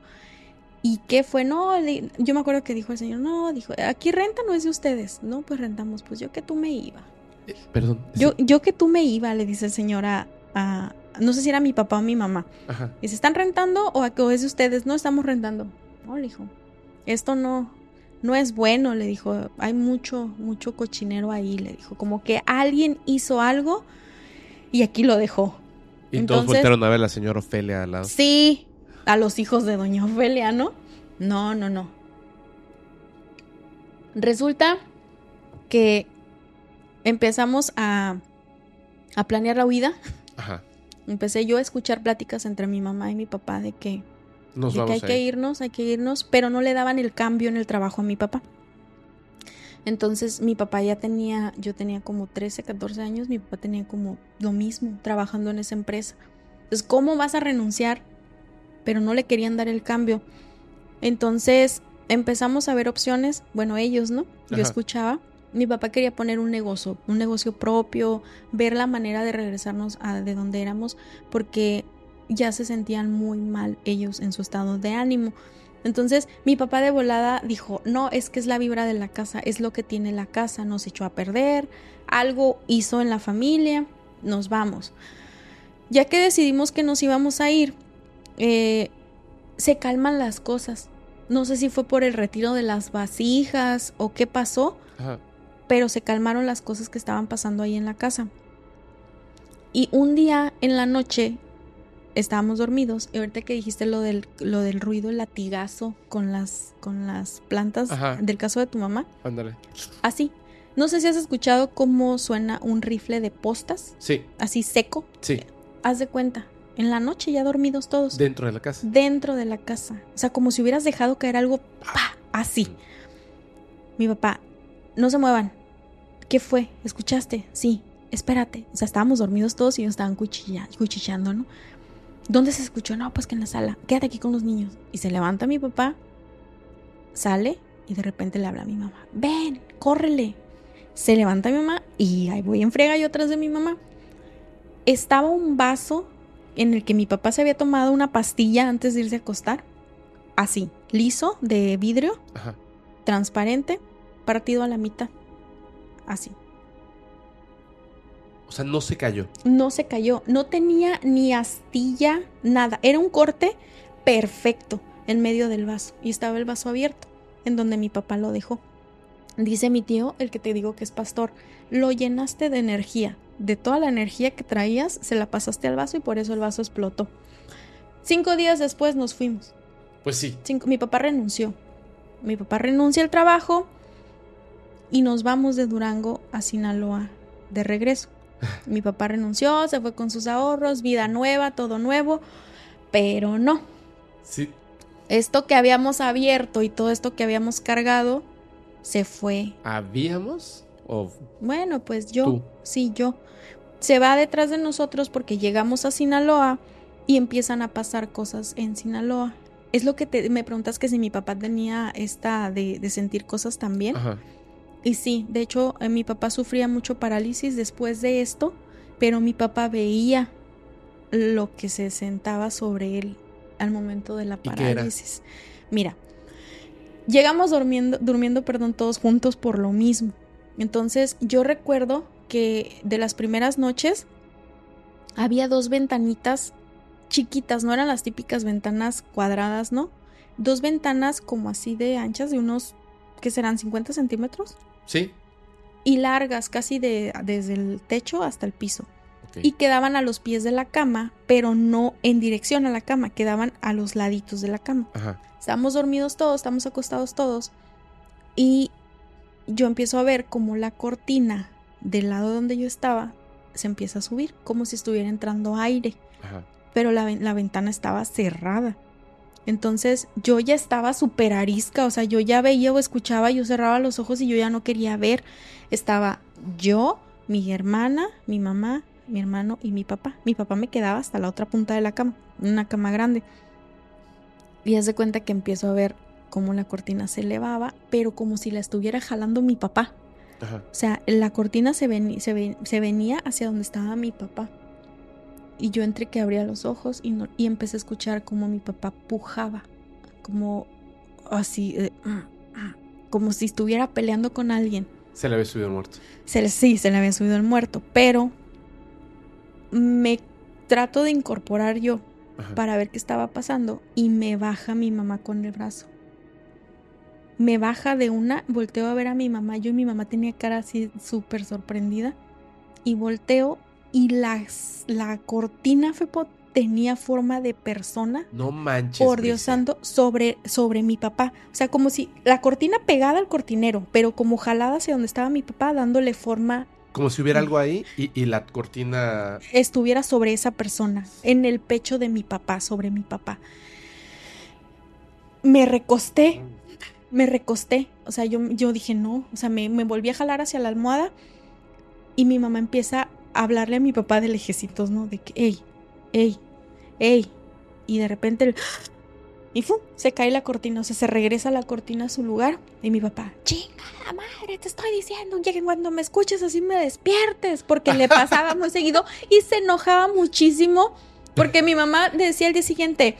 ¿Y qué fue? No, le- yo me acuerdo que dijo el señor, no, dijo, aquí renta no es de ustedes. No, pues rentamos, pues yo que tú me iba. Eh, perdón. Yo, yo que tú me iba, le dice el señor a, a- no sé si era mi papá o mi mamá. Ajá. Dice, ¿están rentando o, a- o es de ustedes? No, estamos rentando. No, le dijo, esto no, no es bueno, le dijo, hay mucho, mucho cochinero ahí, le dijo, como que alguien hizo algo y aquí lo dejó. Y todos Entonces- voltearon a ver a la señora Ofelia al lado. Sí, a los hijos de Doña Ofelia, ¿no? No, no, no. Resulta que empezamos a, a planear la huida. Ajá. Empecé yo a escuchar pláticas entre mi mamá y mi papá de que, Nos de que vamos hay que ir. irnos, hay que irnos, pero no le daban el cambio en el trabajo a mi papá. Entonces mi papá ya tenía, yo tenía como 13, 14 años, mi papá tenía como lo mismo trabajando en esa empresa. Entonces, ¿cómo vas a renunciar? Pero no le querían dar el cambio. Entonces empezamos a ver opciones, bueno, ellos, ¿no? Yo Ajá. escuchaba. Mi papá quería poner un negocio, un negocio propio, ver la manera de regresarnos a de donde éramos, porque ya se sentían muy mal ellos en su estado de ánimo. Entonces mi papá de volada dijo, no, es que es la vibra de la casa, es lo que tiene la casa, nos echó a perder, algo hizo en la familia, nos vamos. Ya que decidimos que nos íbamos a ir, eh, se calman las cosas. No sé si fue por el retiro de las vasijas o qué pasó, Ajá. Pero se calmaron las cosas que estaban pasando ahí en la casa. Y un día en la noche estábamos dormidos y ahorita que dijiste lo del, lo del ruido, el latigazo con las, con las plantas Ajá. del caso de tu mamá, Ándale. así. No sé si has escuchado cómo suena un rifle de postas, Sí, así seco. sí. Haz de cuenta, en la noche ya dormidos todos, Dentro de la casa. dentro de la casa. O sea, como si hubieras dejado caer algo, ¡pa! así. Mi papá, no se muevan. ¿Qué fue? ¿Escuchaste? Sí, espérate. O sea, estábamos dormidos todos y ellos estaban cuchilla- cuchicheando, ¿no? ¿Dónde se escuchó? No, pues que en la sala. Quédate aquí con los niños. Y se levanta mi papá, sale y de repente le habla a mi mamá. Ven, córrele. Se levanta mi mamá y ahí voy en frega yo atrás de mi mamá. Estaba un vaso en el que mi papá se había tomado una pastilla antes de irse a acostar. Así, liso, de vidrio, Ajá. transparente, partido a la mitad. Así. O sea, no se cayó. No se cayó, no tenía ni astilla, nada. Era un corte perfecto en medio del vaso y estaba el vaso abierto, en donde mi papá lo dejó. Dice mi tío, el que te digo que es pastor, lo llenaste de energía. De toda la energía que traías, se la pasaste al vaso y por eso el vaso explotó. Cinco días después nos fuimos. Pues sí. Cinco- mi papá renunció. Mi papá renuncia al trabajo y nos vamos de Durango a Sinaloa de regreso. Mi papá renunció, se fue con sus ahorros, vida nueva, todo nuevo, pero no. Sí. Esto que habíamos abierto y todo esto que habíamos cargado se fue. ¿Habíamos? ¿O Bueno, pues yo, Tú. sí, yo. Se va detrás de nosotros porque llegamos a Sinaloa y empiezan a pasar cosas en Sinaloa. Es lo que te, me preguntas que si mi papá tenía esta de, de sentir cosas también. Ajá. Y sí, de hecho, eh, mi papá sufría mucho parálisis después de esto, pero mi papá veía lo que se sentaba sobre él al momento de la parálisis. Mira, llegamos durmiendo, durmiendo, perdón, todos juntos por lo mismo. Entonces, yo recuerdo que de las primeras noches había dos ventanitas chiquitas, no eran las típicas ventanas cuadradas, ¿no? Dos ventanas como así de anchas, de unos, ¿qué serán? ¿50 centímetros? Sí. y largas, casi de, desde el techo hasta el piso. Y quedaban a los pies de la cama, pero no en dirección a la cama, quedaban a los laditos de la cama. Ajá. Estábamos dormidos todos, estamos acostados todos. Y yo empiezo a ver como la cortina del lado donde yo estaba se empieza a subir, como si estuviera entrando aire Ajá. pero la, la ventana estaba cerrada. Entonces yo ya estaba súper arisca, o sea, yo ya veía o escuchaba, yo cerraba los ojos y yo ya no quería ver. Estaba yo, mi hermana, mi mamá, mi hermano y mi papá. Mi papá me quedaba hasta la otra punta de la cama, una cama grande. Y haz de cuenta que empiezo a ver cómo la cortina se elevaba, pero como si la estuviera jalando mi papá. Ajá. O sea, la cortina se, veni- se, ven- se venía hacia donde estaba mi papá. Y yo entre que abría los ojos y, no- y empecé a escuchar como mi papá pujaba, como así, eh, como si estuviera peleando con alguien. Se le había subido muerto. Se sí, se le había subido el muerto, pero me trato de incorporar yo Ajá. para ver qué estaba pasando y me baja mi mamá con el brazo. Me baja de una, volteo a ver a mi mamá, yo y mi mamá tenía cara así súper sorprendida y volteo y las, la cortina Fepo tenía forma de persona, No manches. por Dios Brisa. santo, sobre, sobre mi papá. O sea, como si la cortina pegada al cortinero, pero como jalada hacia donde estaba mi papá, dándole forma Como si hubiera algo ahí y, y la cortina. estuviera sobre esa persona, en el pecho de mi papá, sobre mi papá. Me recosté, me recosté, o sea, yo, yo dije no, o sea, me, me volví a jalar hacia la almohada y mi mamá empieza hablarle a mi papá de lejecitos, ¿no? De que, ey, ey, ey, y de repente el... Y ¡fum! se cae la cortina, o sea, se regresa la cortina a su lugar. Y mi papá, chingada madre, te estoy diciendo que cuando me escuches así me despiertes. Porque le pasaba muy seguido y se enojaba muchísimo. Porque mi mamá decía el día siguiente,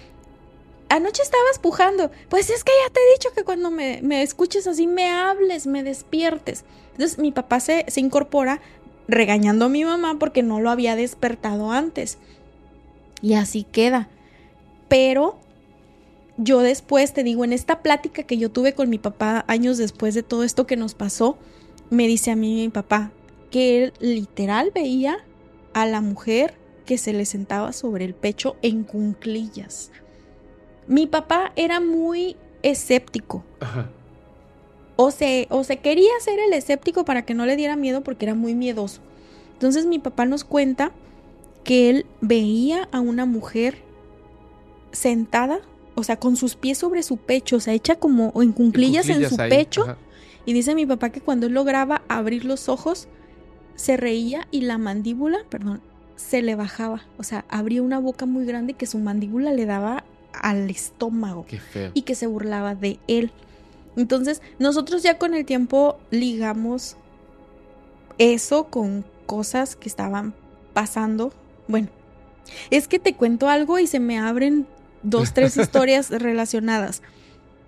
anoche estabas pujando. Pues es que ya te he dicho que cuando me, me escuches así me hables, me despiertes. Entonces mi papá se, se incorpora regañando a mi mamá porque no lo había despertado antes. Y así queda. Pero yo después, te digo, en esta plática que yo tuve con mi papá años después de todo esto que nos pasó, me dice a mí mi papá que él literal veía a la mujer que se le sentaba sobre el pecho en cunclillas. Mi papá era muy escéptico. Ajá. O se, o se quería hacer el escéptico para que no le diera miedo porque era muy miedoso. Entonces mi papá nos cuenta que él veía a una mujer sentada, o sea, con sus pies sobre su pecho, o sea, hecha como en cunclillas, en su ahí, pecho. ajá. Y dice mi papá que cuando él lograba abrir los ojos, se reía y la mandíbula, perdón, se le bajaba. O sea, abría una boca muy grande que su mandíbula le daba al estómago Qué feo. y que se burlaba de él. Entonces, nosotros ya con el tiempo ligamos eso con cosas que estaban pasando. Bueno, es que te cuento algo y se me abren dos, tres historias relacionadas.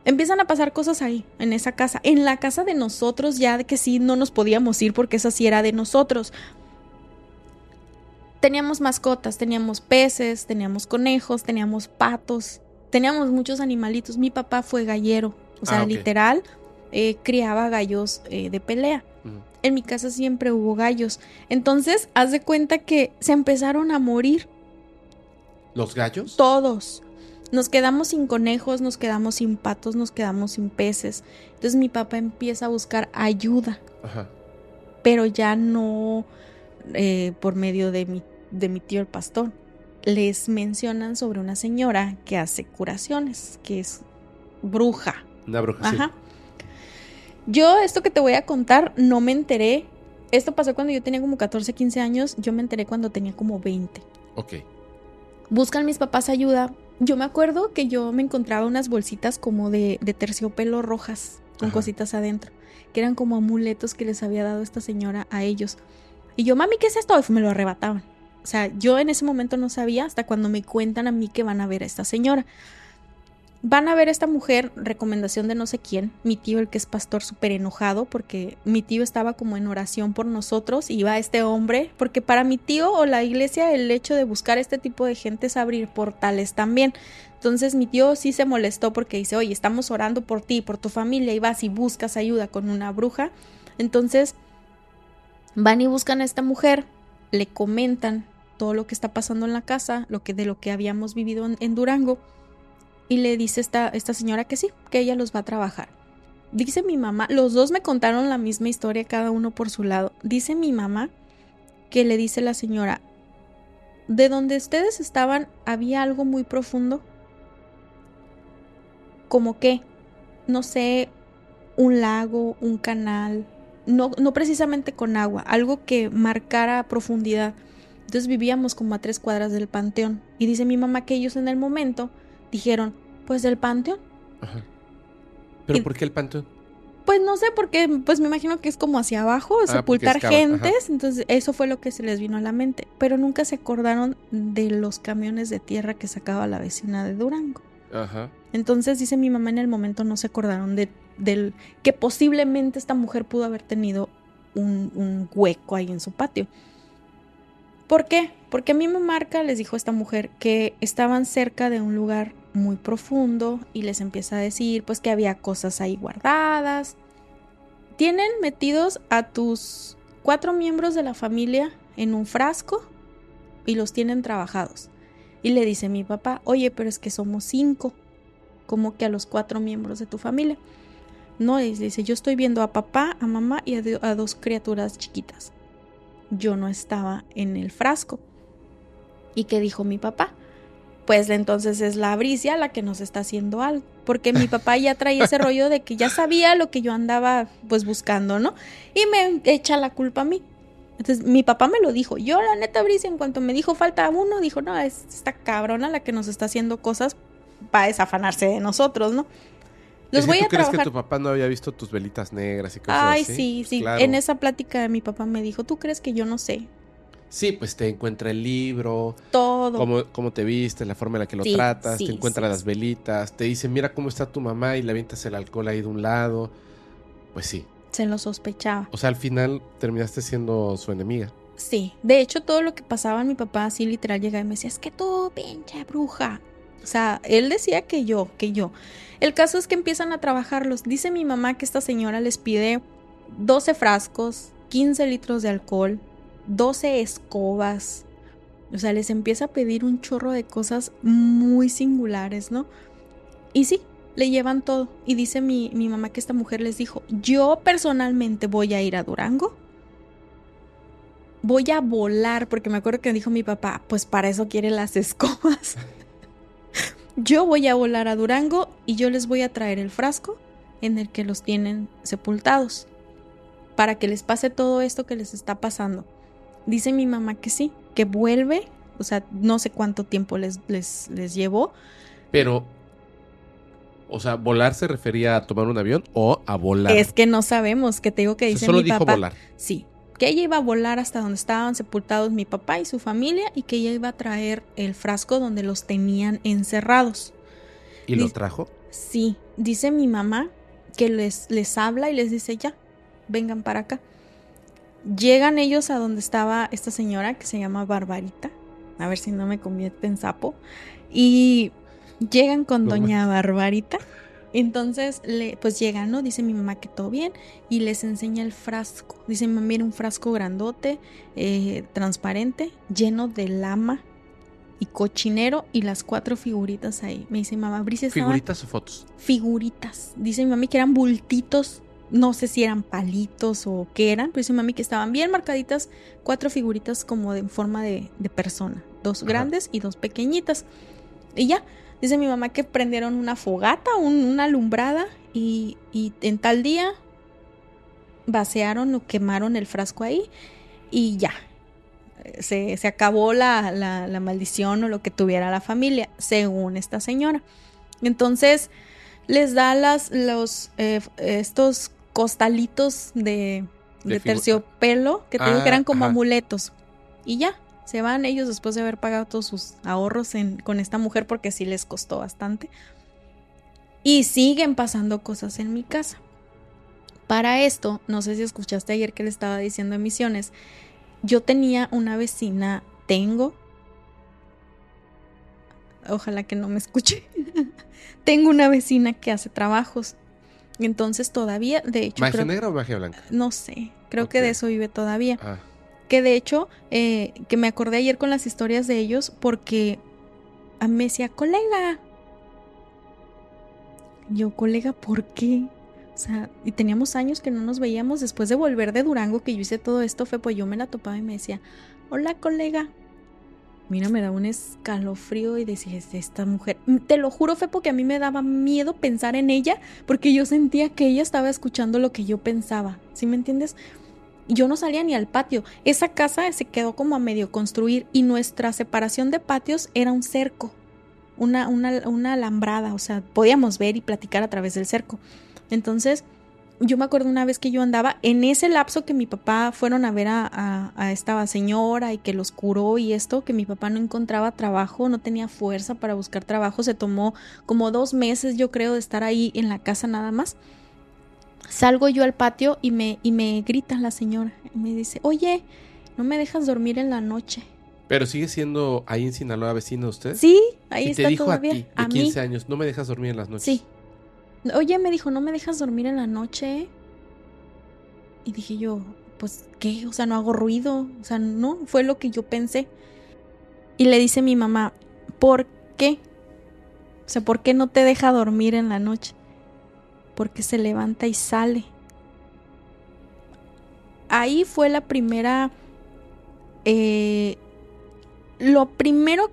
Empiezan a pasar cosas ahí, en esa casa. En la casa de nosotros, ya de que sí no nos podíamos ir porque esa sí era de nosotros. Teníamos mascotas, teníamos peces, teníamos conejos, teníamos patos, teníamos muchos animalitos. Mi papá fue gallero, o sea, Ah, ok. literal, eh, criaba gallos eh, de pelea. En mi casa siempre hubo gallos. Entonces, haz de cuenta que se empezaron a morir ¿Los gallos? todos. Nos quedamos sin conejos, nos quedamos sin patos, nos quedamos sin peces. Entonces mi papá empieza a buscar ayuda, Ajá. pero ya no eh, por medio de mi, de mi tío el pastor. Les mencionan sobre una señora que hace curaciones, que es bruja. Una bruja, sí. Ajá. Yo esto que te voy a contar no me enteré. Esto pasó cuando yo tenía como 14, 15 años. Yo me enteré cuando tenía como 20. Ok. Buscan mis papás ayuda. Yo me acuerdo que yo me encontraba unas bolsitas como de, de terciopelo rojas con Ajá. cositas adentro, que eran como amuletos que les había dado esta señora a ellos. Y yo, mami, ¿qué es esto? Y me lo arrebataban. O sea, yo en ese momento no sabía hasta cuando me cuentan a mí que van a ver a esta señora. Van a ver a esta mujer, recomendación de no sé quién, mi tío, el que es pastor, súper enojado porque mi tío estaba como en oración por nosotros y iba este hombre, porque para mi tío o la iglesia el hecho de buscar este tipo de gente es abrir portales también. Entonces mi tío sí se molestó porque dice, oye, estamos orando por ti, por tu familia y vas y buscas ayuda con una bruja. Entonces van y buscan a esta mujer, le comentan todo lo que está pasando en la casa, lo que de lo que habíamos vivido en Durango y le dice esta, esta señora que sí, que ella los va a trabajar. Dice mi mamá, los dos me contaron la misma historia, cada uno por su lado. Dice mi mamá que le dice la señora, de donde ustedes estaban había algo muy profundo. Como que, no sé, un lago, un canal, no, no precisamente con agua, algo que marcara profundidad. Entonces vivíamos como a tres cuadras del panteón. Y dice mi mamá que ellos en el momento dijeron, pues del panteón. Ajá. ¿Pero Y- por qué el panteón? Pues no sé, porque pues me imagino que es como hacia abajo, Ah, sepultar gentes, entonces eso fue lo que se les vino a la mente, pero nunca se acordaron de los camiones de tierra que sacaba la vecina de Durango. Ajá. Entonces dice mi mamá en el momento no se acordaron de, del que posiblemente esta mujer pudo haber tenido un, un hueco ahí en su patio. ¿Por qué? Porque a mí me marca, les dijo esta mujer, que estaban cerca de un lugar muy profundo y les empieza a decir pues que había cosas ahí guardadas. Tienen metidos a tus cuatro miembros de la familia en un frasco y los tienen trabajados. Y le dice mi papá, oye, pero es que somos cinco, como que a los cuatro miembros de tu familia. No, y dice, yo estoy viendo a papá, a mamá y a dos criaturas chiquitas. Yo no estaba en el frasco. ¿Y qué dijo mi papá? Pues entonces es la Bricia la que nos está haciendo algo. Porque mi papá ya traía ese rollo de que ya sabía lo que yo andaba pues buscando, ¿no? Y me echa la culpa a mí. Entonces mi papá me lo dijo. Yo, la neta, Bricia, en cuanto me dijo falta uno, dijo, no, es esta cabrona la que nos está haciendo cosas para desafanarse de nosotros, ¿no? Los voy ¿Tú a crees trabajar. que tu papá no había visto tus velitas negras y cosas Ay, así? sí, Pues sí. claro. En esa plática mi papá me dijo, ¿tú crees que yo no sé? Sí, pues te encuentra el libro, Todo. cómo, cómo te viste, la forma en la que lo Sí, tratas, sí, te encuentra sí, las velitas, te dice, mira cómo está tu mamá y le avientas el alcohol ahí de un lado. Pues sí. Se lo sospechaba. O sea, al final terminaste siendo su enemiga. Sí. De hecho, todo lo que pasaba mi papá así literal llegaba y me decía, es que tú, pinche bruja. O sea, él decía que yo, que yo. El caso es que empiezan a trabajarlos. Dice mi mamá que esta señora les pide 12 frascos, 15 litros de alcohol, 12 escobas. O sea, les empieza a pedir un chorro de cosas muy singulares, ¿no? Y sí, le llevan todo. Y dice mi, mi mamá que esta mujer les dijo, yo personalmente voy a ir a Durango. Voy a volar, porque me acuerdo que dijo mi papá, pues para eso quiere las escobas. yo voy a volar a Durango y yo les voy a traer el frasco en el que los tienen sepultados. Para que les pase todo esto que les está pasando. Dice mi mamá que sí, que vuelve. O sea, no sé cuánto tiempo les, les, les llevó. Pero, o sea, volar se refería a tomar un avión o a volar. Es que no sabemos, que te digo que O sea, dice solo mi dijo papá. volar. Sí, que ella iba a volar hasta donde estaban sepultados mi papá y su familia y que ella iba a traer el frasco donde los tenían encerrados. ¿Y lo Dice- trajo? Sí, dice mi mamá que les, les habla y les dice ya, vengan para acá. Llegan ellos a donde estaba esta señora que se llama Barbarita, a ver si no me convierte en sapo, y llegan con doña Barbarita Entonces, le, pues llegan, ¿no? Dice mi mamá que todo bien y les enseña el frasco. Dice mi mamá, mira, un frasco grandote, eh, transparente, lleno de lama y cochinero y las cuatro figuritas ahí. Me dice mamá, Brice, ¿Figuritas o fotos? figuritas. Dice mi mami que eran bultitos, no sé si eran palitos o qué eran, pero dice mi mami que estaban bien marcaditas, cuatro figuritas como de en forma de, de persona, dos Ajá. grandes y dos pequeñitas. Y ya, dice mi mamá que prendieron una fogata, un- una alumbrada y, y en tal día vaciaron o quemaron el frasco ahí y ya. Se, se acabó la, la- la maldición o lo que tuviera la familia, según esta señora. Entonces, les da las, los, eh, estos costalitos de, De de figu- terciopelo que te digo Ah, que eran como ajá. amuletos. Y ya, se van ellos después de haber pagado todos sus ahorros en- con esta mujer porque sí les costó bastante. Y siguen pasando cosas en mi casa. Para esto, no sé si escuchaste ayer que le estaba diciendo en Misiones, yo tenía una vecina, tengo, ojalá que no me escuche, tengo una vecina que hace trabajos. Entonces todavía, de hecho, ¿Magia creo- negra o magia blanca? no sé, creo que de eso vive todavía. Ah, Que de hecho, eh, que me acordé ayer con las historias de ellos porque a mí me decía, colega. Yo, colega, ¿por qué? O sea, y teníamos años que no nos veíamos. Después de volver de Durango, que yo hice todo esto, fue pues yo me la topaba y me decía, hola, colega. Mira, me da un escalofrío y decía, "Es esta mujer. Te lo juro, fue porque a mí me daba miedo pensar en ella, porque yo sentía que ella estaba escuchando lo que yo pensaba. ¿Sí me entiendes? yo no salía ni al patio. Esa casa se quedó como a medio construir y nuestra separación de patios era un cerco, una, una, una alambrada, o sea, podíamos ver y platicar a través del cerco. Entonces, yo me acuerdo una vez que yo andaba en ese lapso que mi papá fueron a ver a, a, a esta señora y que los curó y esto, que mi papá no encontraba trabajo, no tenía fuerza para buscar trabajo, se tomó como dos meses yo creo de estar ahí en la casa nada más. Salgo yo al patio y me, y me grita la señora. Y me dice, oye, ¿no me dejas dormir en la noche? Pero sigue siendo ahí en Sinaloa vecino usted. Sí, ahí y está te dijo todavía. a ti, de a mí. 15 años, no me dejas dormir en las noches. Sí. Oye, me dijo, ¿no me dejas dormir en la noche? Y dije yo, pues, ¿qué? O sea, no hago ruido. O sea, no, fue lo que yo pensé. Y le dice mi mamá, ¿por qué? O sea, ¿por qué no te deja dormir en la noche? Porque se levanta y sale. Ahí fue la primera... eh, lo primero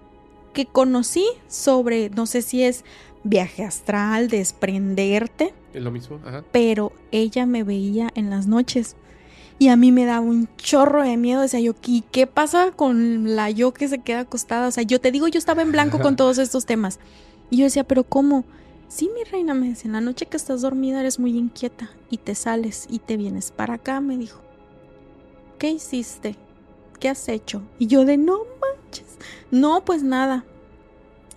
que conocí sobre, no sé si es viaje astral, desprenderte, ¿Es lo mismo? Ajá. pero ella me veía en las noches. Y a mí me daba un chorro de miedo. Decía yo, ¿y qué pasa con la yo que se queda acostada? O sea, yo te digo, yo estaba en blanco con todos estos temas. Y yo decía, ¿pero cómo? Sí, mi reina, me decía, en la noche que estás dormida eres muy inquieta y te sales y te vienes para acá, me dijo. ¿Qué hiciste? ¿Qué has hecho? Y yo de, no manches. No, pues nada.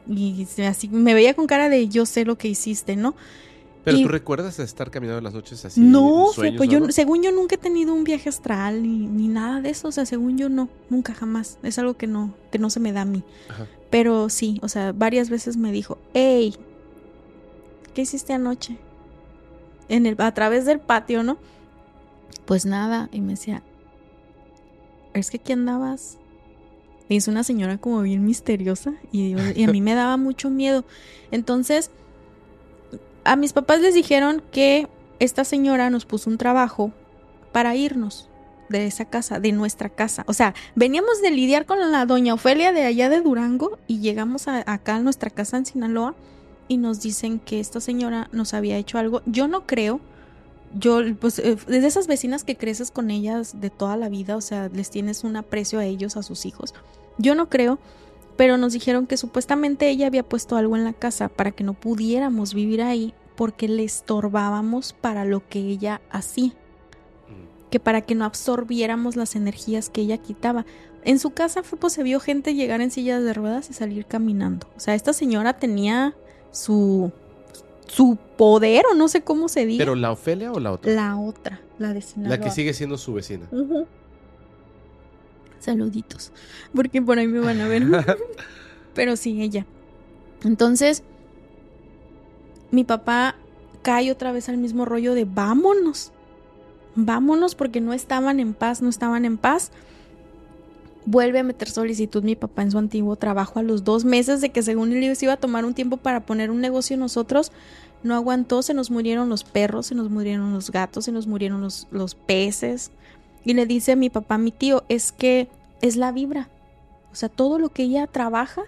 Y así me veía con cara de, yo sé lo que hiciste, ¿no? Pero Y- tú recuerdas estar caminando en las noches así. no, sueños, pues yo, según yo nunca he tenido un viaje astral ni, ni nada de eso, o sea, según yo no, nunca jamás, es algo que no, que no se me da a mí. Ajá. Pero sí, o sea, varias veces me dijo, hey, ¿qué hiciste anoche? En el, a través del patio, ¿no? Pues nada, y me decía, es que aquí andabas. Hizo una señora como bien misteriosa y, a mí me daba mucho miedo. Entonces, a mis papás les dijeron que esta señora nos puso un trabajo para irnos de esa casa, de nuestra casa. O sea, veníamos de lidiar con la doña Ofelia de allá de Durango y llegamos a- acá a nuestra casa en Sinaloa y nos dicen que esta señora nos había hecho algo. Yo no creo. Yo, pues, eh, de esas vecinas que creces con ellas de toda la vida, o sea, les tienes un aprecio a ellos, a sus hijos. Yo no creo, pero nos dijeron que supuestamente ella había puesto algo en la casa para que no pudiéramos vivir ahí porque le estorbábamos para lo que ella hacía Mm. que para que no absorbiéramos las energías que ella quitaba. En su casa fue, pues, se vio gente llegar en sillas de ruedas y salir caminando. O sea, esta señora tenía su su poder o no sé cómo se diga. ¿Pero la Ofelia o la otra? la otra, la de Sinaloa. La que sigue siendo su vecina. Saluditos, porque por ahí me van a ver. Pero sí, ella. Entonces, mi papá cae otra vez al mismo rollo de vámonos. Vámonos porque no estaban en paz, no estaban en paz. Vuelve a meter solicitud mi papá en su antiguo trabajo a los dos meses de que según él se iba a tomar un tiempo para poner un negocio nosotros. No aguantó, se nos murieron los perros, se nos murieron los gatos, se nos murieron los, los peces. Y le dice a mi papá, mi tío, es que es la vibra. O sea, todo lo que ella trabaja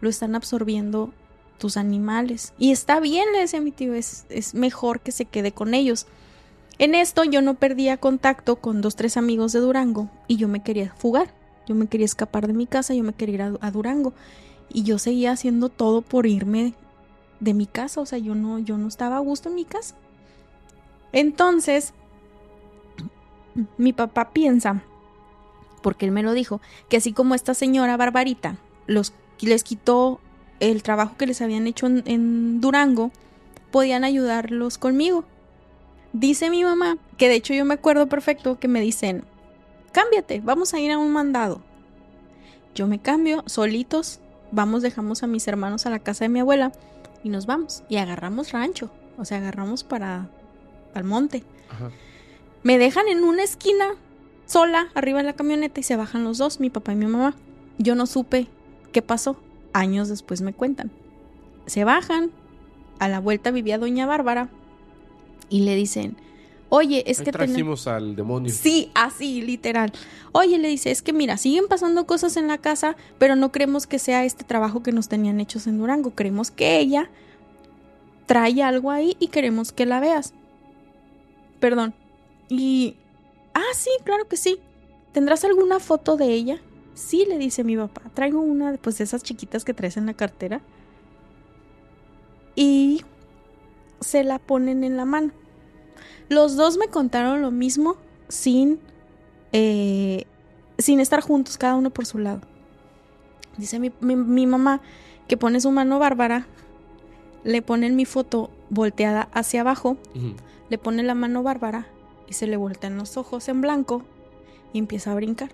lo están absorbiendo tus animales. Y está bien, le decía mi tío, es, es mejor que se quede con ellos. En esto yo no perdía contacto con dos, tres amigos de Durango y yo me quería fugar. Yo me quería escapar de mi casa, yo me quería ir a, a Durango. Y yo seguía haciendo todo por irme de mi casa. O sea, yo no, yo no estaba a gusto en mi casa. Entonces, mi papá piensa, porque él me lo dijo, que así como esta señora Barbarita los, les quitó el trabajo que les habían hecho en, Durango, podían ayudarlos conmigo. Dice mi mamá, que de hecho yo me acuerdo perfecto, que me dicen, cámbiate, vamos a ir a un mandado. Yo me cambio, solitos, vamos, dejamos a mis hermanos a la casa de mi abuela y nos vamos. Y agarramos rancho, o sea, agarramos para al monte. Ajá. Me dejan en una esquina sola arriba de la camioneta y se bajan los dos, mi papá y mi mamá. Yo no supe qué pasó. Años después me cuentan. Se bajan, a la vuelta vivía doña Bárbara y le dicen, oye, es Ahí que trajimos al demonio. Sí, así, literal. Oye, le dice, es que mira, siguen pasando cosas en la casa, pero no creemos que sea este trabajo que nos tenían hechos en Durango. Creemos que ella trae algo ahí y queremos que la veas. Perdón. Y... Ah, sí, claro que sí. ¿Tendrás alguna foto de ella? Sí, le dice mi papá. Traigo una pues, de esas chiquitas que traes en la cartera. Y se la ponen en la mano. Los dos me contaron lo mismo sin, eh, sin estar juntos, cada uno por su lado. Dice mi, mi- mi mamá que pone su mano bárbara, le ponen mi foto volteada hacia abajo, le pone la mano bárbara y se le voltean los ojos en blanco y empieza a brincar.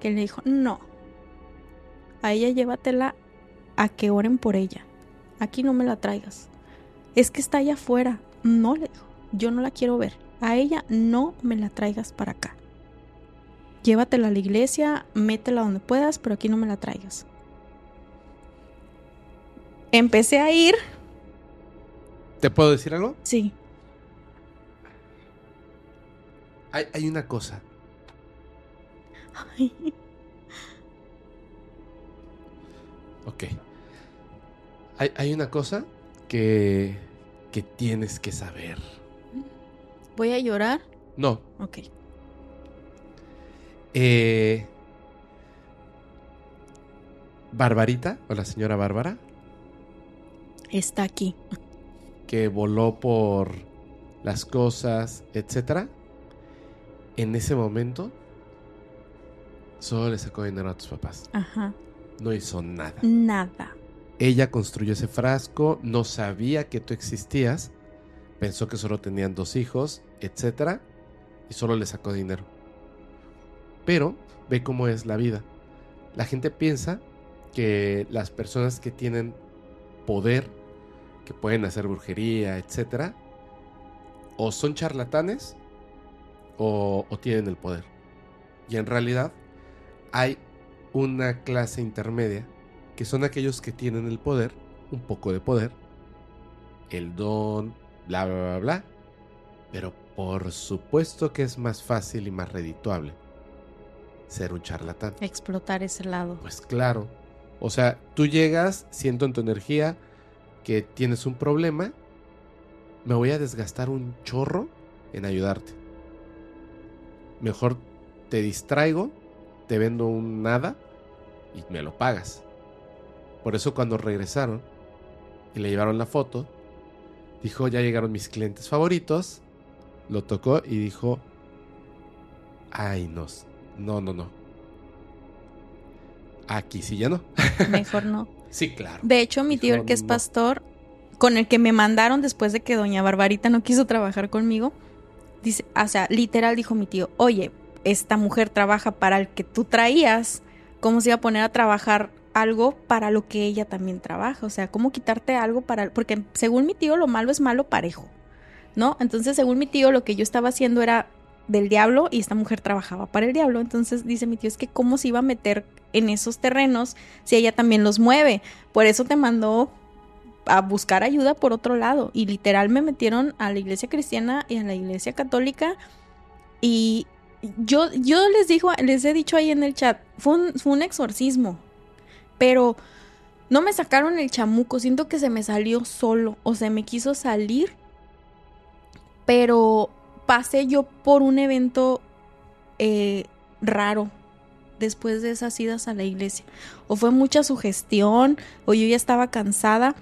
Que le dijo, no, a ella llévatela a que oren por ella. Aquí no me la traigas. Es que está allá afuera. No, le dijo, yo no la quiero ver. A ella no me la traigas para acá. Llévatela a la iglesia, métela donde puedas, pero aquí no me la traigas. Empecé a ir, ¿Te puedo decir algo? sí, Hay, hay una cosa. Ay, Ok. Hay, hay una cosa que, que tienes que saber. voy a llorar. No. Ok. Eh, Barbarita, o la señora Bárbara, Está aquí. que voló por las cosas, etcétera, en ese momento solo le sacó dinero a tus papás. Ajá. No hizo nada. Nada. Ella construyó ese frasco, no sabía que tú existías, pensó que solo tenían dos hijos, etcétera, y solo le sacó dinero. Pero ve cómo es la vida. La gente piensa que las personas que tienen poder, que pueden hacer brujería, etcétera, o son charlatanes o, o tienen el poder. Y en realidad hay una clase intermedia que son aquellos que tienen el poder, un poco de poder, el don, bla, bla, bla, bla. Pero por supuesto que es más fácil y más redituable ser un charlatán. Explotar ese lado. Pues claro. O sea, tú llegas, siento en tu energía que tienes un problema, me voy a desgastar un chorro en ayudarte. Mejor te distraigo, te vendo un nada y me lo pagas. Por eso cuando regresaron y le llevaron la foto, dijo, ya llegaron mis clientes favoritos, lo tocó y dijo, ay, no, no, no, no. Aquí sí ya no. Mejor no. Sí, claro. De hecho, mi tío, el que es "No". pastor, con el que me mandaron después de que doña Barbarita no quiso trabajar conmigo, dice, o sea, literal dijo mi tío, oye, esta mujer trabaja para el que tú traías, ¿cómo se iba a poner a trabajar algo para lo que ella también trabaja. O sea, cómo quitarte algo para... Porque según mi tío, lo malo es malo parejo, ¿no? Entonces, según mi tío, lo que yo estaba haciendo era del diablo y esta mujer trabajaba para el diablo. Entonces dice mi tío, es que cómo se iba a meter en esos terrenos si ella también los mueve. Por eso te mandó a buscar ayuda por otro lado. Y literal me metieron a la iglesia cristiana y a la iglesia católica. Y yo, yo les digo, les he dicho ahí en el chat, fue un, fue un exorcismo. Pero no me sacaron el chamuco, siento que se me salió solo. O sea, me quiso salir. Pero pasé yo por un evento eh, raro después de esas idas a la iglesia. O fue mucha sugestión, o yo ya estaba cansada.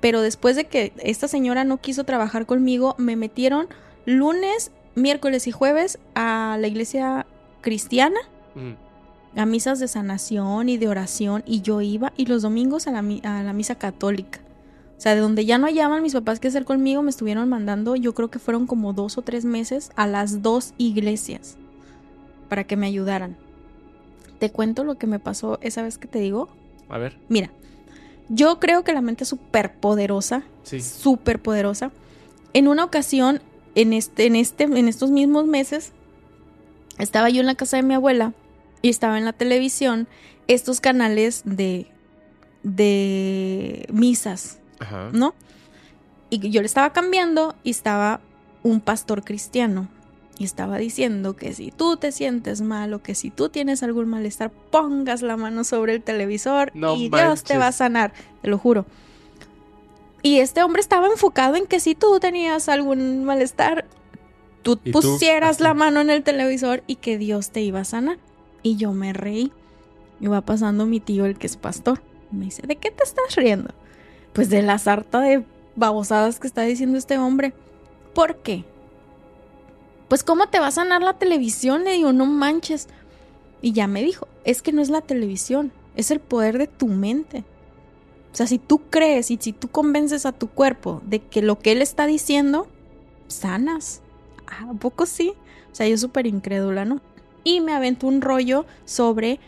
Pero después de que esta señora no quiso trabajar conmigo, me metieron lunes, miércoles y jueves a la iglesia cristiana, Mm. a misas de sanación y de oración, y yo iba, y los domingos a la, a la misa católica. O sea, de donde ya no hallaban mis papás que hacer conmigo, me estuvieron mandando, yo creo que fueron como dos o tres meses, a las dos iglesias para que me ayudaran. Te cuento lo que me pasó esa vez que te digo. A ver. Mira, yo creo que la mente es súper poderosa, Sí. súper poderosa. En una ocasión, en este, en este, en estos mismos meses, estaba yo en la casa de mi abuela y estaba en la televisión estos canales de, de misas, Ajá. ¿no? Y yo le estaba cambiando y estaba un pastor cristiano y estaba diciendo que si tú te sientes mal o que si tú tienes algún malestar, pongas la mano sobre el televisor No y Dios te va a sanar, te lo juro. Y este hombre estaba enfocado en que si tú tenías algún malestar, tú pusieras la mano en el televisor y que Dios te iba a sanar. Y yo me reí. Y va pasando mi tío, el que es pastor. Me dice, ¿de qué te estás riendo? Pues de la sarta de babosadas que está diciendo este hombre. ¿Por qué? Pues ¿cómo te va a sanar la televisión? Le digo, no manches. Y ya me dijo, es que no es la televisión, es el poder de tu mente. O sea, si tú crees y si tú convences a tu cuerpo de que lo que él está diciendo, sanas. ¿A poco sí? O sea, yo súper incrédula, ¿no? Y me aventó un rollo sobre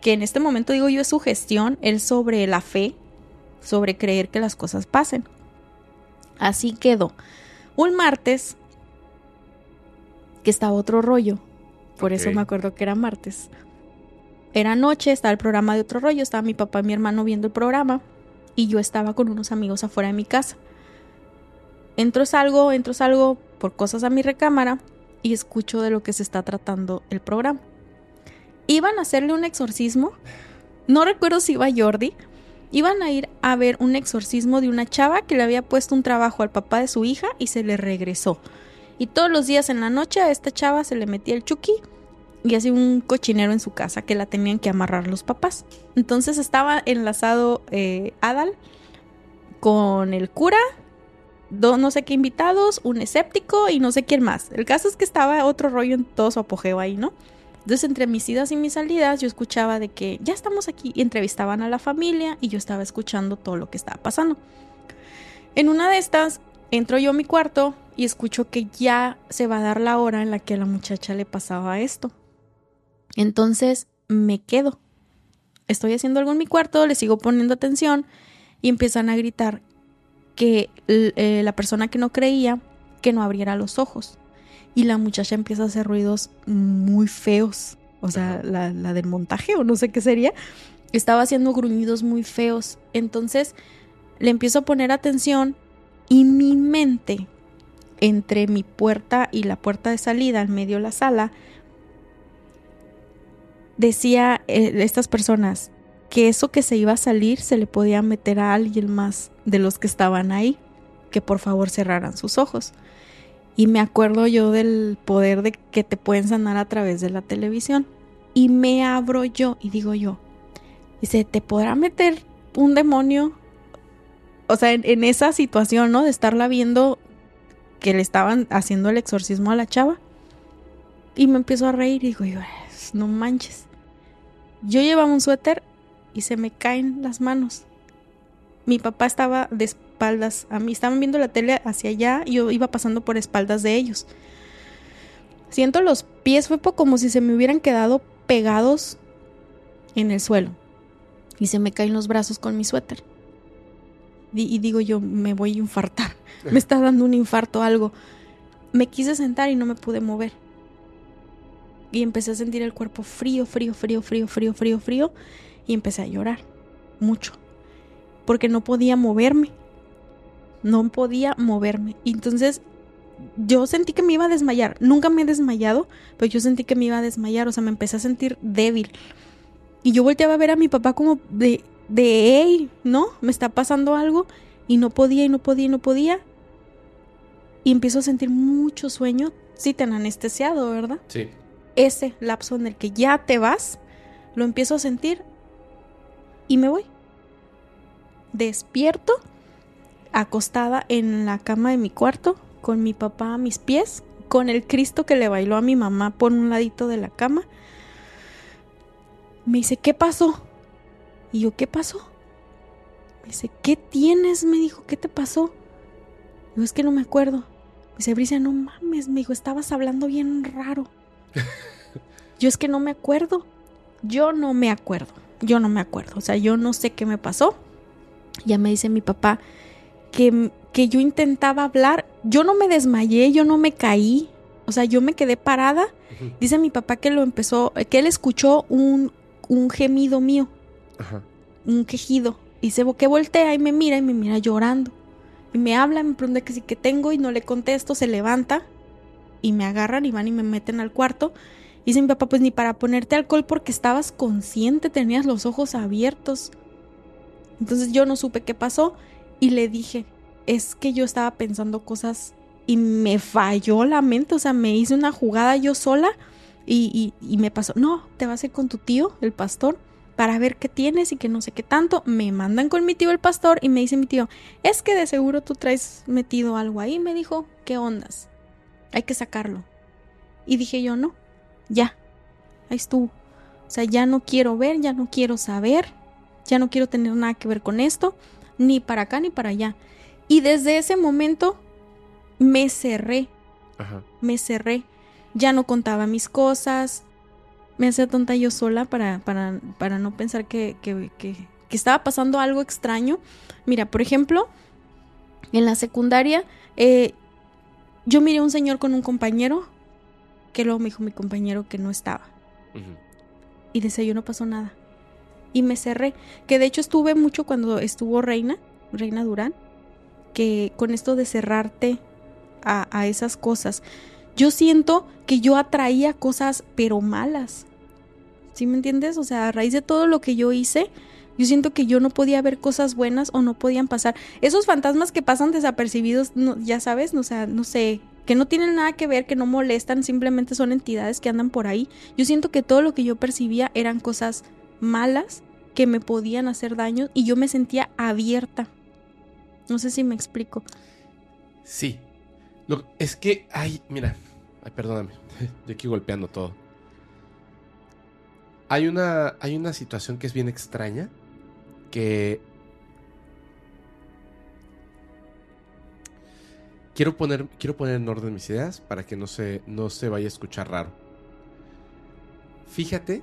que en este momento digo yo es su gestión, él sobre la fe, sobre creer que las cosas pasen. Así quedó. Un martes, que estaba otro rollo, por eso me acuerdo que era martes. Era noche, estaba el programa de otro rollo, estaba mi papá y mi hermano viendo el programa y yo estaba con unos amigos afuera de mi casa. Entro salgo, entro salgo por cosas a mi recámara y escucho de lo que se está tratando el programa. Iban a hacerle un exorcismo, no recuerdo si iba Jordi, iban a ir a ver un exorcismo de una chava que le había puesto un trabajo al papá de su hija y se le regresó. Y todos los días en la noche a esta chava se le metía el chucky y hacía un cochinero en su casa que la tenían que amarrar los papás. Entonces estaba enlazado eh, Adal con el cura, dos no sé qué invitados, un escéptico y no sé quién más. El caso es que estaba otro rollo en todo su apogeo ahí, ¿no? Entonces entre mis idas y mis salidas yo escuchaba de que ya estamos aquí y entrevistaban a la familia y yo estaba escuchando todo lo que estaba pasando. En una de estas entro yo a mi cuarto y escucho que ya se va a dar la hora en la que a la muchacha le pasaba esto. Entonces me quedo. Estoy haciendo algo en mi cuarto, le sigo poniendo atención y empiezan a gritar que eh, la persona que no creía que no abriera los ojos. Y la muchacha empieza a hacer ruidos muy feos. O sea, la del montaje o no sé qué sería. Estaba haciendo gruñidos muy feos. Entonces le empiezo a poner atención y mi mente, entre mi puerta y la puerta de salida, en medio de la sala, decía eh, estas personas que eso que se iba a salir se le podía meter a alguien más de los que estaban ahí, que por favor cerraran sus ojos. Y me acuerdo yo del poder de que te pueden sanar a través de la televisión. Y me abro yo y digo yo, dice, ¿te podrá meter un demonio? O sea, en, en esa situación, ¿no? De estarla viendo que le estaban haciendo el exorcismo a la chava. Y me empiezo a reír y digo, no manches. Yo llevaba un suéter y se me caen las manos. Mi papá estaba de espaldas a mí, estaban viendo la tele hacia allá y yo iba pasando por espaldas de ellos. Siento los pies, fue como si se me hubieran quedado pegados en el suelo. y se me caen los brazos con mi suéter. Y digo yo, me voy a infartar. Me está dando un infarto algo. Me quise sentar y no me pude mover. Y empecé a sentir el cuerpo frío, frío, frío, frío, frío, frío, frío. Y empecé a llorar. Mucho. Porque no podía moverme. No podía moverme. Y entonces yo sentí que me iba a desmayar. Nunca me he desmayado, pero yo sentí que me iba a desmayar. O sea, me empecé a sentir débil. Y yo volteaba a ver a mi papá como de, de, hey, ¿no? Me está pasando algo. Y no podía, y no podía, y no podía. Y empiezo a sentir mucho sueño. Sí, te han anestesiado, ¿verdad? Sí. Ese lapso en el que ya te vas, lo empiezo a sentir y me voy. Despierto, acostada en la cama de mi cuarto, con mi papá a mis pies, con el Cristo que le bailó a mi mamá por un ladito de la cama. Me dice, ¿qué pasó? Y yo, ¿qué pasó? Me dice, ¿qué tienes? Me dijo, ¿qué te pasó? Yo, es que no me acuerdo. Me dice, Bricia, no mames, me dijo, estabas hablando bien raro. yo es que no me acuerdo. Yo no me acuerdo. Yo no me acuerdo. O sea, yo no sé qué me pasó. Ya me dice mi papá que, que yo intentaba hablar. Yo no me desmayé, yo no me caí. O sea, yo me quedé parada. Dice mi papá que lo empezó, que él escuchó un, un gemido mío Un quejido. Y se que voltea y me mira y me mira llorando. Y me habla, me pregunta que sí que tengo y no le contesto, se levanta y me agarran y van y me meten al cuarto. Y dice mi papá, pues ni para ponerte alcohol porque estabas consciente, tenías los ojos abiertos. Entonces yo no supe qué pasó y le dije, es que yo estaba pensando cosas y me falló la mente, o sea, me hice una jugada yo sola y, y, y me pasó, no, te vas a ir con tu tío, el pastor, para ver qué tienes y que no sé qué tanto. Me mandan con mi tío el pastor y me dice mi tío, es que de seguro tú traes metido algo ahí. Me dijo, ¿qué ondas? Hay que sacarlo. Y dije yo, no, ya, ahí estuvo. O sea, ya no quiero ver, ya no quiero saber, ya no quiero tener nada que ver con esto, ni para acá ni para allá. Y desde ese momento me cerré, Ajá. me cerré. Ya no contaba mis cosas. Me hacía tonta yo sola para, para, para no pensar que, que, que, que estaba pasando algo extraño. Mira, por ejemplo, en la secundaria, eh, yo miré a un señor con un compañero que luego me dijo mi compañero que no estaba. Y decía yo no pasó nada. Y me cerré. Que de hecho estuve mucho cuando estuvo Reina, Reina Durán, que con esto de cerrarte a, a esas cosas. Yo siento que yo atraía cosas pero malas. ¿Sí me entiendes? O sea, a raíz de todo lo que yo hice, yo siento que yo no podía ver cosas buenas o no podían pasar. Esos fantasmas que pasan desapercibidos, ya sabes, sea, no sé, que no tienen nada que ver, que no molestan, simplemente son entidades que andan por ahí. Yo siento que todo lo que yo percibía eran cosas malas que me podían hacer daño y yo me sentía abierta. No sé si me explico. Sí. Lo- es que hay, mira, ay, perdóname, yo aquí golpeando todo. Hay una, hay una situación que es bien extraña, que quiero poner, quiero poner en orden mis ideas para que no se, no se vaya a escuchar raro. Fíjate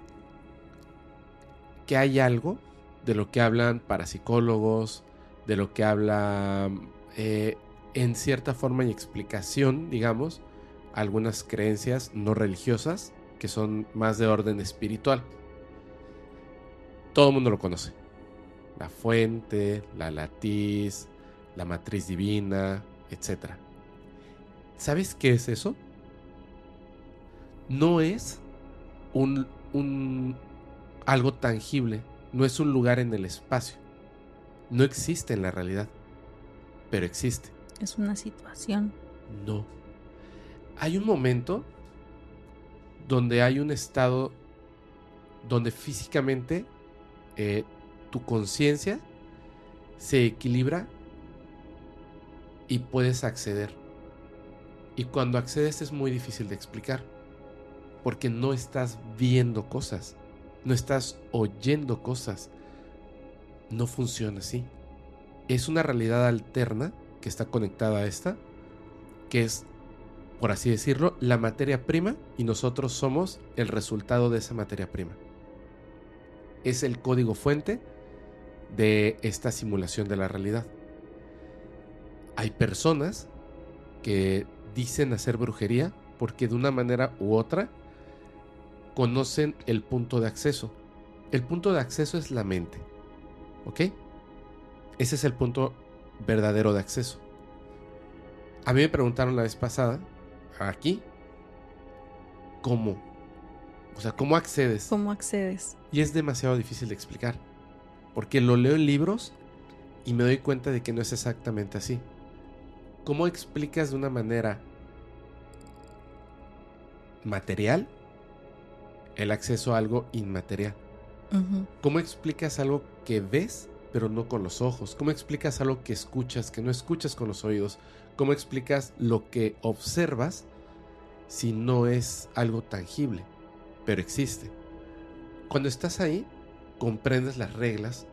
que hay algo de lo que hablan parapsicólogos, de lo que habla eh, en cierta forma y explicación, digamos, algunas creencias no religiosas que son más de orden espiritual. Todo el mundo lo conoce. La fuente, la latiz, la matriz divina, etc. ¿Sabes qué es eso? No es un, un algo tangible, no es un lugar en el espacio. No existe en la realidad, pero existe. Es una situación. No. Hay un momento donde hay un estado donde físicamente eh, tu conciencia se equilibra y puedes acceder. Y cuando accedes es muy difícil de explicar, porque no estás viendo cosas, no estás oyendo cosas. No funciona así. Es una realidad alterna que está conectada a esta, que es, por así decirlo, la materia prima y nosotros somos el resultado de esa materia prima. Es el código fuente de esta simulación de la realidad. Hay personas que dicen hacer brujería porque de una manera u otra conocen el punto de acceso. El punto de acceso es la mente. ¿Ok? Ese es el punto verdadero de acceso. A mí me preguntaron la vez pasada, aquí, ¿cómo? O sea, ¿cómo accedes? ¿Cómo accedes? Y es demasiado difícil de explicar. Porque lo leo en libros y me doy cuenta de que no es exactamente así. ¿Cómo explicas de una manera material el acceso a algo inmaterial? ¿Cómo explicas algo que ves pero no con los ojos? ¿Cómo explicas algo que escuchas que no escuchas con los oídos? ¿Cómo explicas lo que observas si no es algo tangible, pero existe? Cuando estás ahí, comprendes las reglas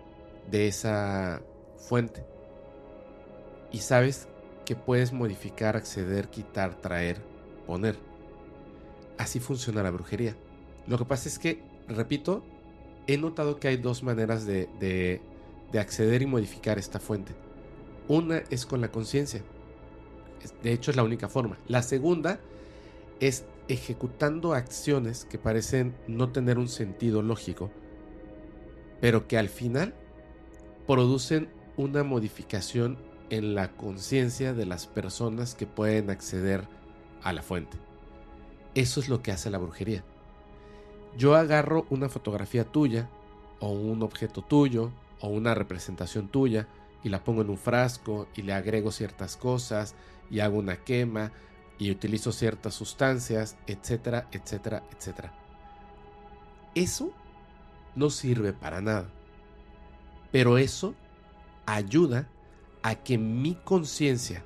de esa fuente y sabes que puedes modificar, acceder, quitar, traer, poner. Así funciona la brujería. Lo que pasa es que, repito, he notado que hay dos maneras de, de, de acceder y modificar esta fuente. Una es con la conciencia. De hecho, es la única forma. La segunda es ejecutando acciones que parecen no tener un sentido lógico, pero que al final producen una modificación en la conciencia de las personas que pueden acceder a la fuente. Eso es lo que hace la brujería. Yo agarro una fotografía tuya, o un objeto tuyo, o una representación tuya, y la pongo en un frasco y le agrego ciertas cosas y hago una quema y utilizo ciertas sustancias, etcétera, etcétera, etcétera. Eso no sirve para nada. Pero eso ayuda a que mi conciencia,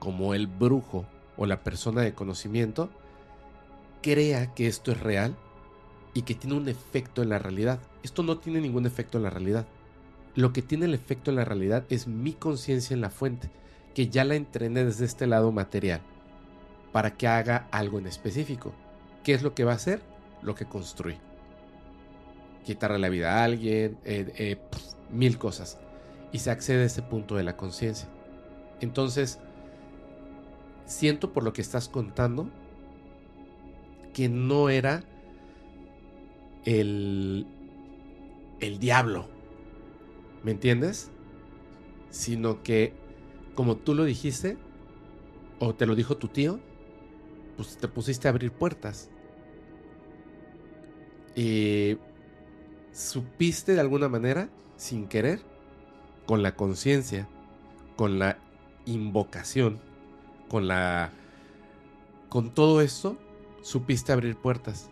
como el brujo o la persona de conocimiento, crea que esto es real y que tiene un efecto en la realidad. Esto no tiene ningún efecto en la realidad. Lo que tiene el efecto en la realidad es mi conciencia en la fuente, que ya la entrené desde este lado material, para que haga algo en específico. ¿Qué es lo que va a hacer? Lo que construí. Quitarle la vida a alguien, eh, eh, mil cosas. Y se accede a ese punto de la conciencia. Entonces, siento por lo que estás contando que no era el, el diablo. ¿Me entiendes? Sino que, como tú lo dijiste, o te lo dijo tu tío, pues te pusiste a abrir puertas. Y supiste de alguna manera, sin querer, con la conciencia, con la invocación, con la... Con todo esto, supiste abrir puertas.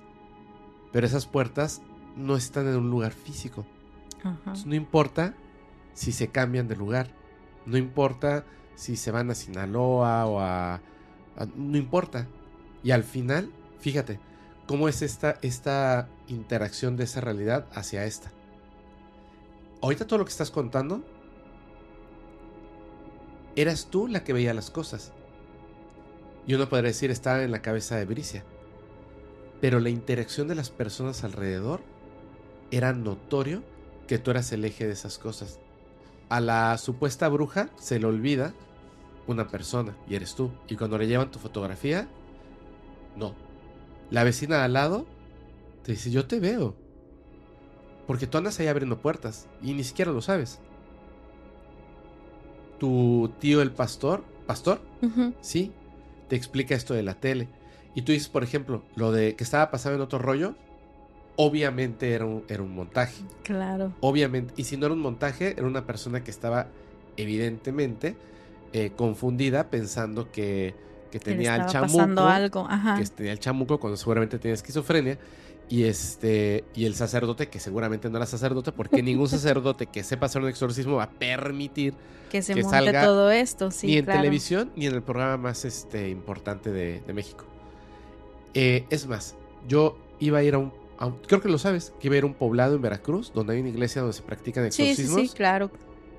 Pero esas puertas no están en un lugar físico. no importa si se cambian de lugar. No importa si se van a Sinaloa o a, no importa. Y al final, fíjate, cómo es esta, esta interacción de esa realidad hacia esta. Ahorita todo lo que estás contando, eras tú la que veía las cosas. Y uno podría decir, estaba en la cabeza de Bricia. Pero la interacción de las personas alrededor era notorio que tú eras el eje de esas cosas. A la supuesta bruja se le olvida una persona y eres tú. Y cuando le llevan tu fotografía, no. La vecina al lado te dice, yo te veo. Porque tú andas ahí abriendo puertas y ni siquiera lo sabes. Tu tío el pastor, pastor, sí, te explica esto de la tele. Y tú dices, por ejemplo, lo de que estaba pasando en otro rollo, obviamente era un, era un montaje. Claro. Obviamente. Y si no era un montaje, era una persona que estaba evidentemente eh, confundida pensando que, que tenía el chamuco. algo. Ajá. Que tenía el chamuco cuando seguramente tenía esquizofrenia. Y este. Y el sacerdote, que seguramente no era sacerdote, porque ningún sacerdote que sepa hacer un exorcismo va a permitir que se monte todo esto, sí. Ni en televisión, ni en el programa más este, importante de, de México. Eh, es más, yo iba a ir a un, Creo que lo sabes, que iba a ir a un poblado en Veracruz, donde hay una iglesia donde se practican exorcismos. Sí, sí, sí, claro.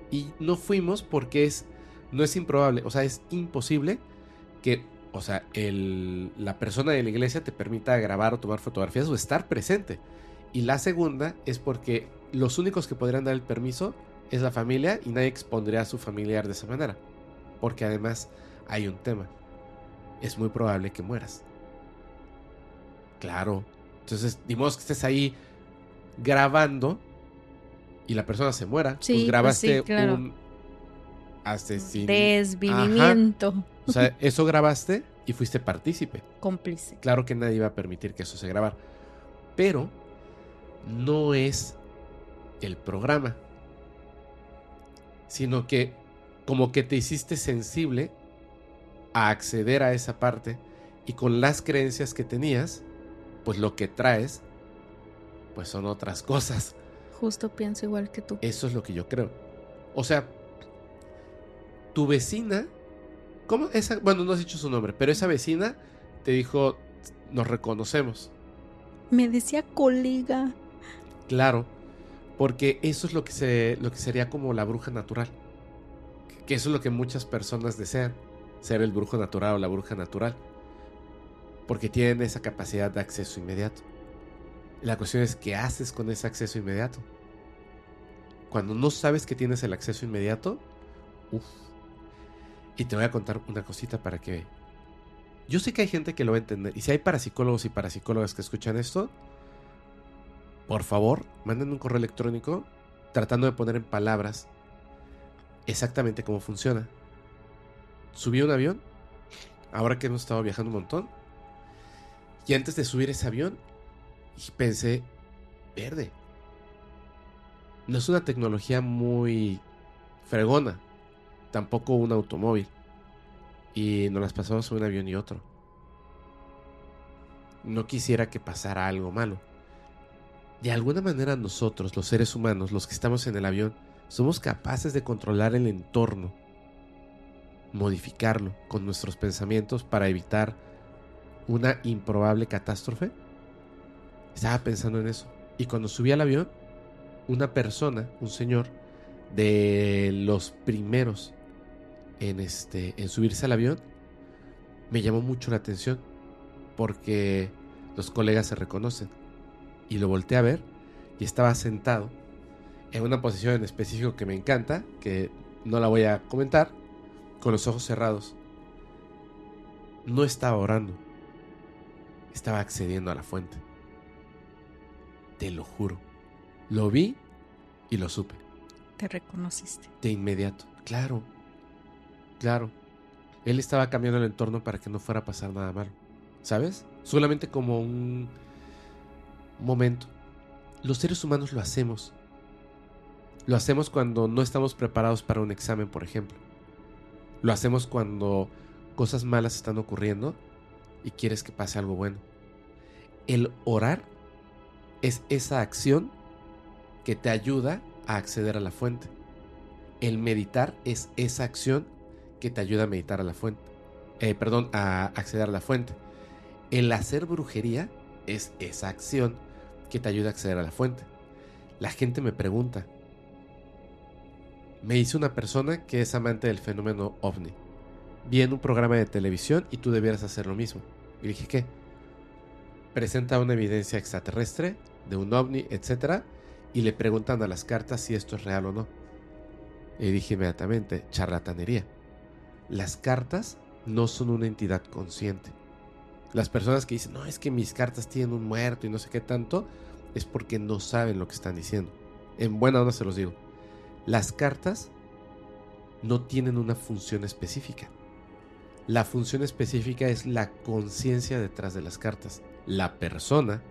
Y no fuimos porque es. No es improbable, o sea, es imposible que o sea, el, la persona de la iglesia te permita grabar o tomar fotografías o estar presente. Y la segunda es porque los únicos que podrían dar el permiso es la familia y nadie expondría a su familiar de esa manera. Porque además hay un tema. Es muy probable que mueras. Claro. Entonces, dimos que estés ahí grabando y la persona se muera. Sí, pues pues grabaste sí, claro. un. Desvivimiento. O sea, eso grabaste y fuiste partícipe. Cómplice. Claro que nadie va a permitir que eso se grabara. Pero no es el programa. Sino que como que te hiciste sensible a acceder a esa parte y con las creencias que tenías, pues lo que traes, pues son otras cosas. Justo pienso igual que tú. Eso es lo que yo creo. O sea, tu vecina, ¿cómo? Esa, bueno, no has dicho su nombre, pero esa vecina te dijo, nos reconocemos. Me decía colega. Claro, porque eso es lo que, se, lo que sería como la bruja natural. Que eso es lo que muchas personas desean, ser el brujo natural o la bruja natural. Porque tienen esa capacidad de acceso inmediato. La cuestión es qué haces con ese acceso inmediato. Cuando no sabes que tienes el acceso inmediato, uff. Y te voy a contar una cosita para que... Yo sé que hay gente que lo va a entender. Y si hay parapsicólogos y parapsicólogas que escuchan esto, por favor, manden un correo electrónico tratando de poner en palabras exactamente cómo funciona. Subí un avión, ahora que hemos estado viajando un montón, y antes de subir ese avión, pensé, verde. No es una tecnología muy fregona, tampoco un automóvil. Y nos las pasamos un avión y otro. No quisiera que pasara algo malo. De alguna manera nosotros, los seres humanos, los que estamos en el avión, somos capaces de controlar el entorno, modificarlo con nuestros pensamientos para evitar una improbable catástrofe. Estaba pensando en eso. Y cuando subí al avión, una persona, un señor, de los primeros en, este, en subirse al avión, me llamó mucho la atención porque los colegas se reconocen. Y lo volteé a ver y estaba sentado en una posición en específico que me encanta, que no la voy a comentar, con los ojos cerrados. No estaba orando, estaba accediendo a la fuente. Te lo juro. Lo vi y lo supe. Te reconociste. De inmediato. Claro. Claro. Él estaba cambiando el entorno para que no fuera a pasar nada malo. ¿Sabes? Solamente como un momento. Los seres humanos lo hacemos. Lo hacemos cuando no estamos preparados para un examen, por ejemplo. Lo hacemos cuando cosas malas están ocurriendo y quieres que pase algo bueno. El orar es esa acción que te ayuda a acceder a la fuente. El meditar es esa acción que te ayuda a meditar a la fuente. Eh, perdón, a acceder a la fuente. El hacer brujería es esa acción que te ayuda a acceder a la fuente. La gente me pregunta. Me dice una persona que es amante del fenómeno ovni. Vi en un programa de televisión y tú debieras hacer lo mismo. Y dije, ¿qué? Presenta una evidencia extraterrestre de un ovni, etc. Y le preguntan a las cartas si esto es real o no. Y dije inmediatamente, charlatanería. Las cartas no son una entidad consciente. Las personas que dicen, no, es que mis cartas tienen un muerto y no sé qué tanto, es porque no saben lo que están diciendo. En buena onda se los digo. Las cartas no tienen una función específica. La función específica es la conciencia detrás de las cartas. La persona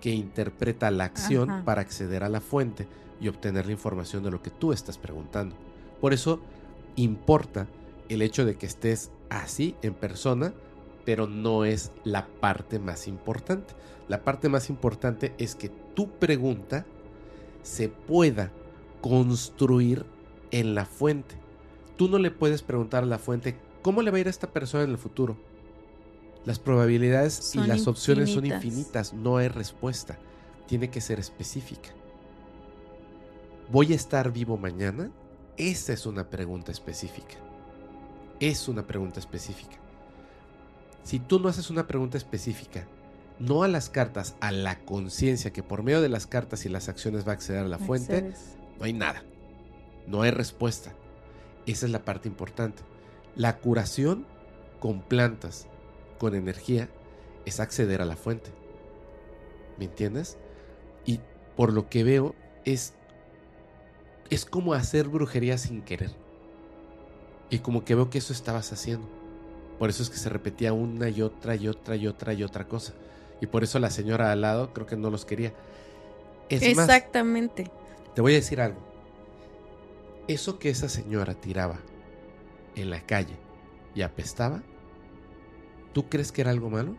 que interpreta la acción Ajá. para acceder a la fuente y obtener la información de lo que tú estás preguntando. Por eso importa el hecho de que estés así en persona, pero no es la parte más importante. La parte más importante es que tu pregunta se pueda construir en la fuente. Tú no le puedes preguntar a la fuente cómo le va a ir a esta persona en el futuro. Las probabilidades Son y las opciones son infinitas. infinitas, no hay respuesta. Tiene que ser específica. ¿Voy a estar vivo mañana? Esa es una pregunta específica. Es una pregunta específica. Si tú no haces una pregunta específica, no a las cartas, a la conciencia que por medio de las cartas y las acciones va a acceder a la fuente, Accedes. no hay nada. no hay respuesta. Esa es la parte importante. La curación con plantas, con energía, es acceder a la fuente. ¿Me entiendes? Y por lo que veo, es, es como hacer brujería sin querer. Y como que veo que eso estabas haciendo. Por eso es que se repetía una y otra y otra y otra y otra cosa. Y por eso la señora al lado creo que no los quería. Es Exactamente. Más, te voy a decir algo. Eso que esa señora tiraba en la calle y apestaba, ¿tú crees que era algo malo?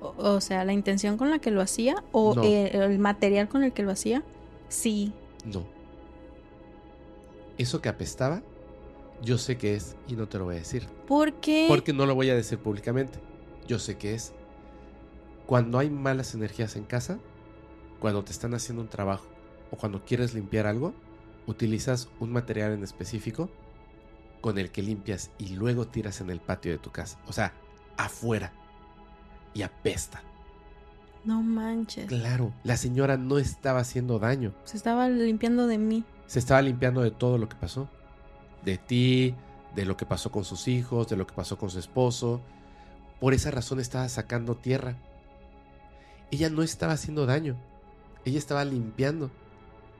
O, o sea, la intención con la que lo hacía o No. eh, el material con el que lo hacía. Sí. No. Eso que apestaba, yo sé que es y no te lo voy a decir. Porque Porque no lo voy a decir públicamente. Yo sé que es. Cuando hay malas energías en casa, cuando te están haciendo un trabajo o cuando quieres limpiar algo, utilizas un material en específico con el que limpias y luego tiras en el patio de tu casa. O sea, afuera. Y apesta. no manches. Claro, la señora no estaba haciendo daño. Se estaba limpiando de mí. Se estaba limpiando de todo lo que pasó. De ti, de lo que pasó con sus hijos, de lo que pasó con su esposo. Por esa razón estaba sacando tierra. Ella no estaba haciendo daño. Ella estaba limpiando.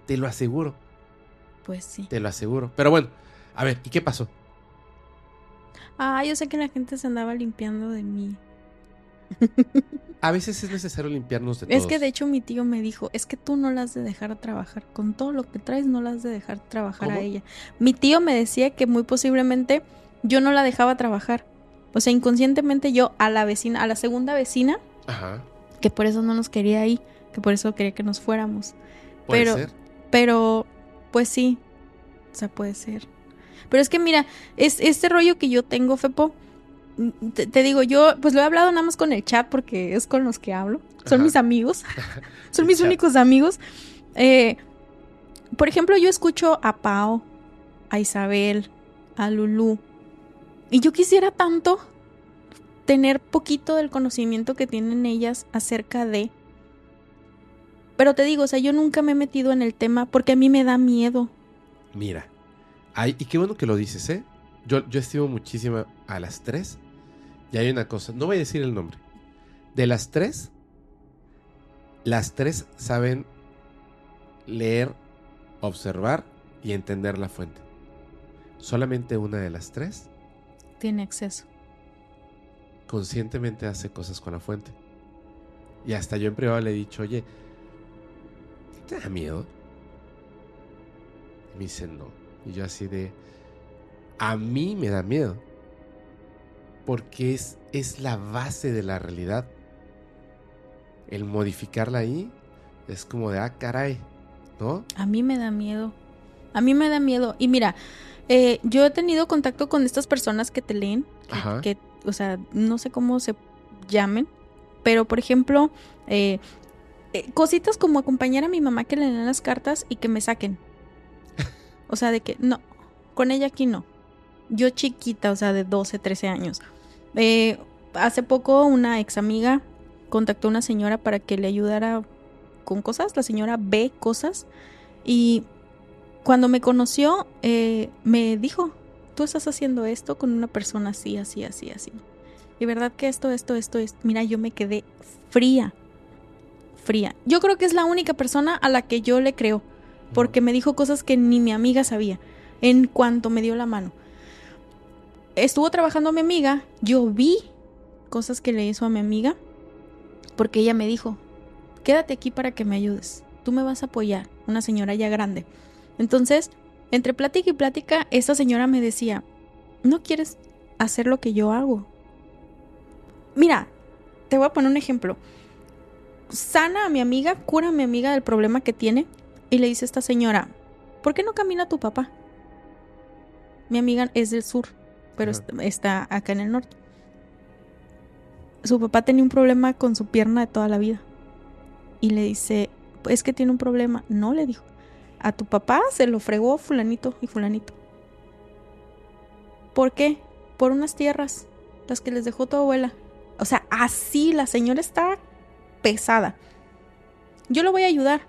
Te lo aseguro, Pues sí. te lo aseguro. Pero bueno, a ver, ¿y qué pasó? Ah, yo sé que la gente se andaba limpiando de mí. A veces es necesario limpiarnos de todos. Es que de hecho mi tío me dijo, es que tú no la has de dejar trabajar. Con todo lo que traes no la has de dejar trabajar a ella. Mi tío me decía que muy posiblemente yo no la dejaba trabajar. O sea, inconscientemente yo a la vecina, a la segunda vecina, Ajá, que por eso no nos quería ahí, que por eso quería que nos fuéramos. puede Pero- ser. Pero, pues sí, o sea, puede ser. Pero es que mira, es este rollo que yo tengo, Fepo, mm, te, te digo, yo pues lo he hablado nada más con el chat porque es con los que hablo. Son Ajá. mis amigos. Son mis chat. únicos amigos. Eh, por ejemplo, yo escucho a Pau, a Isabel, a Lulu. Y yo quisiera tanto tener poquito del conocimiento que tienen ellas acerca de... Pero te digo, o sea, yo nunca me he metido en el tema porque a mí me da miedo. Mira, ay, y qué bueno que lo dices, ¿eh? Yo, yo estimo muchísimo a las tres. Y hay una cosa, no voy a decir el nombre. De las tres, las tres saben leer, observar y entender la fuente. Solamente una de las tres Tiene acceso. conscientemente hace cosas con la fuente. Y hasta yo en privado le he dicho, oye, ¿te da miedo? Y me dice, no. Y yo así de, a mí me da miedo. Porque es, es la base de la realidad. El modificarla ahí es como de, ah, caray, ¿no? A mí me da miedo. A mí me da miedo. Y mira, eh, yo he tenido contacto con estas personas que te leen, que, Ajá. que, o sea, no sé cómo se llamen, pero por ejemplo, eh, eh, cositas como acompañar a mi mamá que le den las cartas y que me saquen. O sea, de que no, con ella aquí no. Yo chiquita, o sea, de 12, 13 años. Eh, hace poco una ex amiga contactó a una señora para que le ayudara con cosas. La señora ve cosas y cuando me conoció eh, me dijo, tú estás haciendo esto con una persona así, así, así, así. Y verdad que esto, esto, esto, es mira, yo me quedé fría, fría. Yo creo que es la única persona a la que yo le creo, porque me dijo cosas que ni mi amiga sabía en cuanto me dio la mano. Estuvo trabajando mi amiga, yo vi cosas que le hizo a mi amiga, porque ella me dijo, quédate aquí para que me ayudes, tú me vas a apoyar, una señora ya grande. Entonces, entre plática y plática, esta señora me decía, ¿no quieres hacer lo que yo hago? Mira, te voy a poner un ejemplo. Sana a mi amiga, cura a mi amiga del problema que tiene y le dice a esta señora, ¿por qué no camina tu papá? Mi amiga es del sur, pero está acá en el norte. Su papá tenía un problema con su pierna de toda la vida. Y le dice, es que tiene un problema. No, le dijo. A tu papá se lo fregó fulanito y fulanito. ¿Por qué? Por unas tierras, las que les dejó tu abuela. O sea, así la señora está pesada. Yo lo voy a ayudar.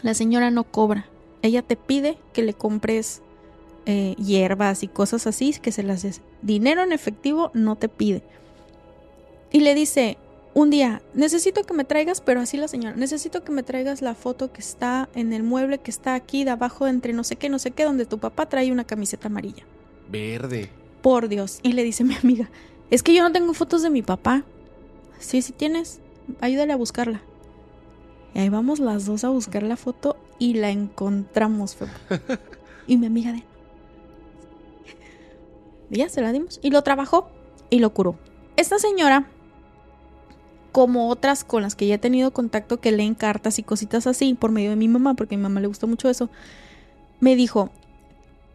La señora no cobra. ella te pide que le compres eh, hierbas y cosas así, que se las des. Dinero en efectivo no te pide. Y le dice, un día, necesito que me traigas, pero así la señora, necesito que me traigas la foto que está en el mueble que está aquí de abajo entre no sé qué, no sé qué, donde tu papá trae una camiseta amarilla. Verde. Por Dios. Y le dice mi amiga, es que yo no tengo fotos de mi papá. Sí, sí tienes. Ayúdale a buscarla. Y ahí vamos las dos a buscar la foto y la encontramos. Fepo. y mi amiga de... Y ya se la dimos. Y lo trabajó y lo curó. Esta señora, como otras con las que ya he tenido contacto que leen cartas y cositas así por medio de mi mamá, porque a mi mamá le gusta mucho eso, me dijo,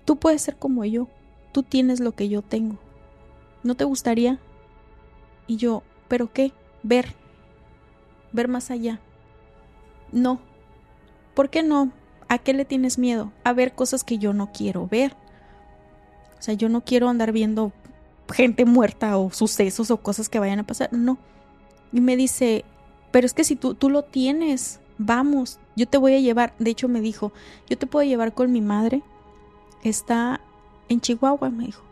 tú puedes ser como yo, tú tienes lo que yo tengo. ¿No te gustaría? Y yo, ¿pero qué? Ver. Ver más allá. No. ¿Por qué no? ¿A qué le tienes miedo? A ver cosas que yo no quiero ver. O sea, yo no quiero andar viendo gente muerta o sucesos o cosas que vayan a pasar. No. Y me dice, pero es que si tú, tú lo tienes, vamos, yo te voy a llevar. De hecho, me dijo, yo te puedo llevar con mi madre. Está en Chihuahua, me dijo.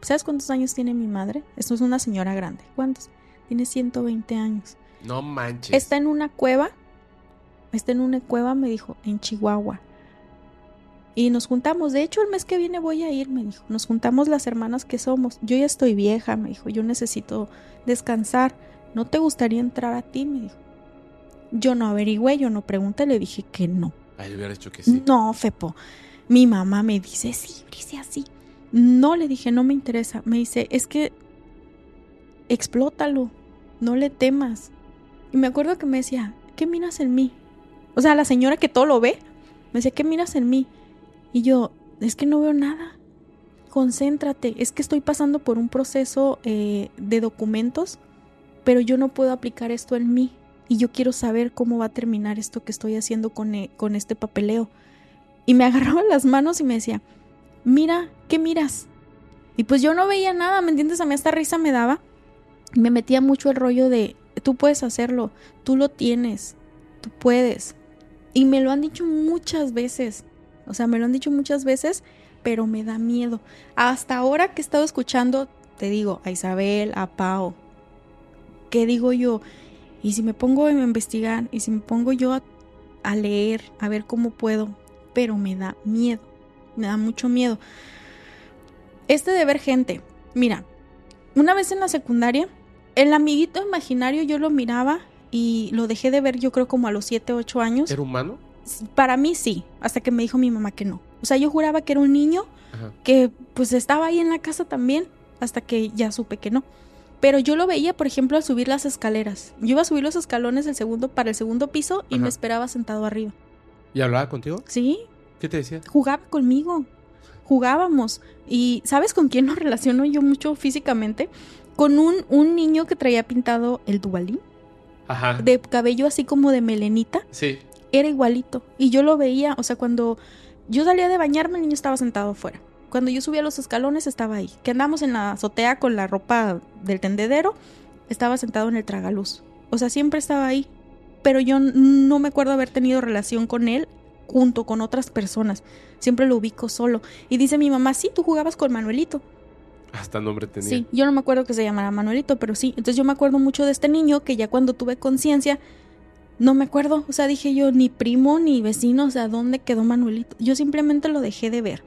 ¿Sabes cuántos años tiene mi madre? Esto es una señora grande. ¿Cuántos? Tiene 120 años. No manches. Está en una cueva. Está en una cueva, me dijo, en Chihuahua. Y nos juntamos. De hecho, el mes que viene voy a ir, me dijo. Nos juntamos las hermanas que somos. Yo ya estoy vieja, me dijo. Yo necesito descansar. ¿No te gustaría entrar a ti? Me dijo. Yo no averigüé, yo no pregunté, le dije que no. Ay, le hubiera dicho que sí. No, Fepo. Mi mamá me dice, sí, Brice, así. No, le dije, no me interesa. Me dice, es que explótalo, no le temas. Y me acuerdo que me decía, ¿qué miras en mí? O sea, la señora que todo lo ve, me decía, ¿qué miras en mí? Y yo, es que no veo nada. Concéntrate, es que estoy pasando por un proceso eh, de documentos, pero yo no puedo aplicar esto en mí. Y yo quiero saber cómo va a terminar esto que estoy haciendo con, eh, con este papeleo. Y me agarraba las manos y me decía, mira, ¿qué miras? Y pues yo no veía nada, ¿me entiendes? A mí esta risa me daba. Me metía mucho el rollo de, tú puedes hacerlo, tú lo tienes, tú puedes. Y me lo han dicho muchas veces. O sea, me lo han dicho muchas veces, pero me da miedo. Hasta ahora que he estado escuchando, te digo, a Isabel, a Pau, ¿qué digo yo? Y si me pongo a investigar, y si me pongo yo a, a leer, a ver cómo puedo, pero me da miedo, me da mucho miedo. Este de ver gente, mira, una vez en la secundaria, el amiguito imaginario yo lo miraba y lo dejé de ver yo creo como a los 7, 8 años. ¿Era humano? Para mí sí, hasta que me dijo mi mamá que no. O sea, yo juraba que era un niño Ajá. que pues estaba ahí en la casa también, hasta que ya supe que no. Pero yo lo veía, por ejemplo, al subir las escaleras. Yo iba a subir los escalones del segundo para el segundo piso y Ajá. me esperaba sentado arriba. ¿Y hablaba contigo? Sí, ¿Qué te decía? jugaba conmigo. Jugábamos. Y ¿sabes con quién nos relaciono yo mucho físicamente? Con un, un niño que traía pintado el dubalín, Ajá. de cabello así como de melenita. Sí. Era igualito. Y yo lo veía, o sea, cuando yo salía de bañarme, el niño estaba sentado afuera. Cuando yo subía los escalones, estaba ahí. Que andamos en la azotea con la ropa del tendedero, estaba sentado en el tragaluz. O sea, siempre estaba ahí. Pero yo no me acuerdo haber tenido relación con él junto con otras personas. Siempre lo ubico solo. Y dice mi mamá, sí, tú jugabas con Manuelito. Hasta nombre tenía. Sí, yo no me acuerdo que se llamara Manuelito, pero sí. Entonces yo me acuerdo mucho de este niño que ya cuando tuve conciencia, no me acuerdo. O sea, dije yo, ni primo, ni vecino, o sea, ¿dónde quedó Manuelito? Yo simplemente lo dejé de ver.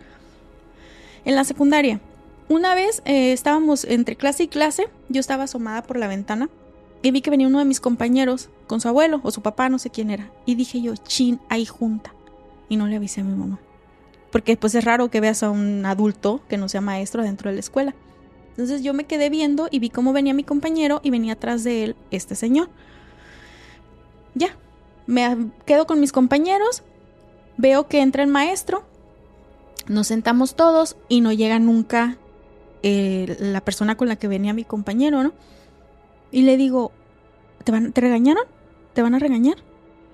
En la secundaria, una vez eh, estábamos entre clase y clase, yo estaba asomada por la ventana y vi que venía uno de mis compañeros con su abuelo o su papá, no sé quién era. Y dije yo, chin, ahí junta. Y no le avisé a mi mamá. Porque pues es raro que veas a un adulto que no sea maestro dentro de la escuela. Entonces yo me quedé viendo y vi cómo venía mi compañero y venía atrás de él este señor. Ya, me quedo con mis compañeros, veo que entra el maestro, nos sentamos todos y no llega nunca eh, la persona con la que venía mi compañero, ¿no? Y le digo, ¿te, van, ¿te regañaron? ¿Te van a regañar?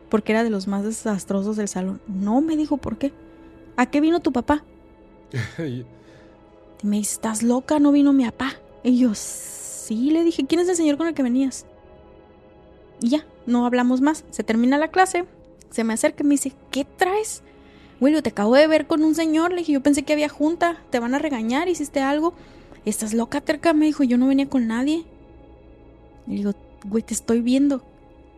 Porque era de los más desastrosos del salón. No, me dijo, ¿por qué? ¿A qué vino tu papá? Y me dice, ¿estás loca? No vino mi papá. Y yo, sí, le dije, ¿quién es el señor con el que venías? Y ya, no hablamos más. Se termina la clase, se me acerca y me dice, ¿qué traes? Willy, te acabo de ver con un señor. Le dije, yo pensé que había junta. Te van a regañar, hiciste algo. Estás loca, terca. Me dijo, yo no venía con nadie. Le digo, güey, te estoy viendo.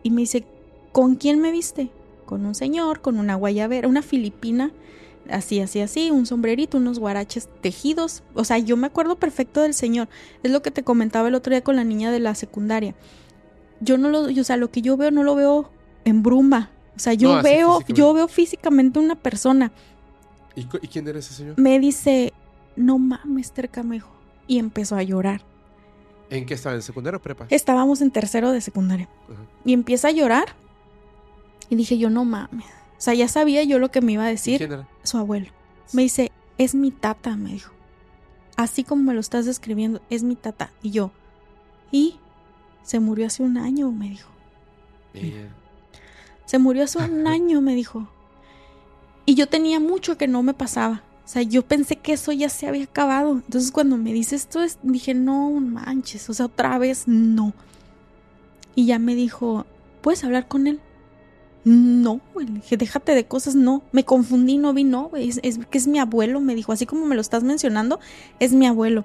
Y me dice, ¿con quién me viste? Con un señor, con una guayabera, una filipina. Así, así, así, un sombrerito, unos guaraches tejidos. O sea, yo me acuerdo perfecto del señor. Es lo que te comentaba el otro día con la niña de la secundaria. Yo no lo, o sea, lo que yo veo no lo veo en bruma. O sea, yo No, veo, yo veo físicamente una persona. ¿Y, quién era ese señor? Me dice, no mames, terca, me dijo. Y empezó a llorar. ¿En qué estaba? ¿En secundaria o prepa? Estábamos en tercero de secundaria. Y empieza a llorar. Y dije, yo no mames. O sea, ya sabía yo lo que me iba a ¿Y decir ¿Quién era? Su abuelo. Me dice, es mi tata, me dijo. Así como me lo estás describiendo, es mi tata. Y yo, ¿y? Se murió hace un año, me dijo. Se murió hace un año, me dijo. Y yo tenía mucho que no me pasaba. O sea, yo pensé que eso ya se había acabado. Entonces cuando me dice esto, es- dije, no manches, o sea, otra vez no. Y ya me dijo, ¿puedes hablar con él? No, güey. Déjate de cosas, no. Me confundí, no vi, no, güey. Es, que es mi abuelo, me dijo. Así como me lo estás mencionando, es mi abuelo.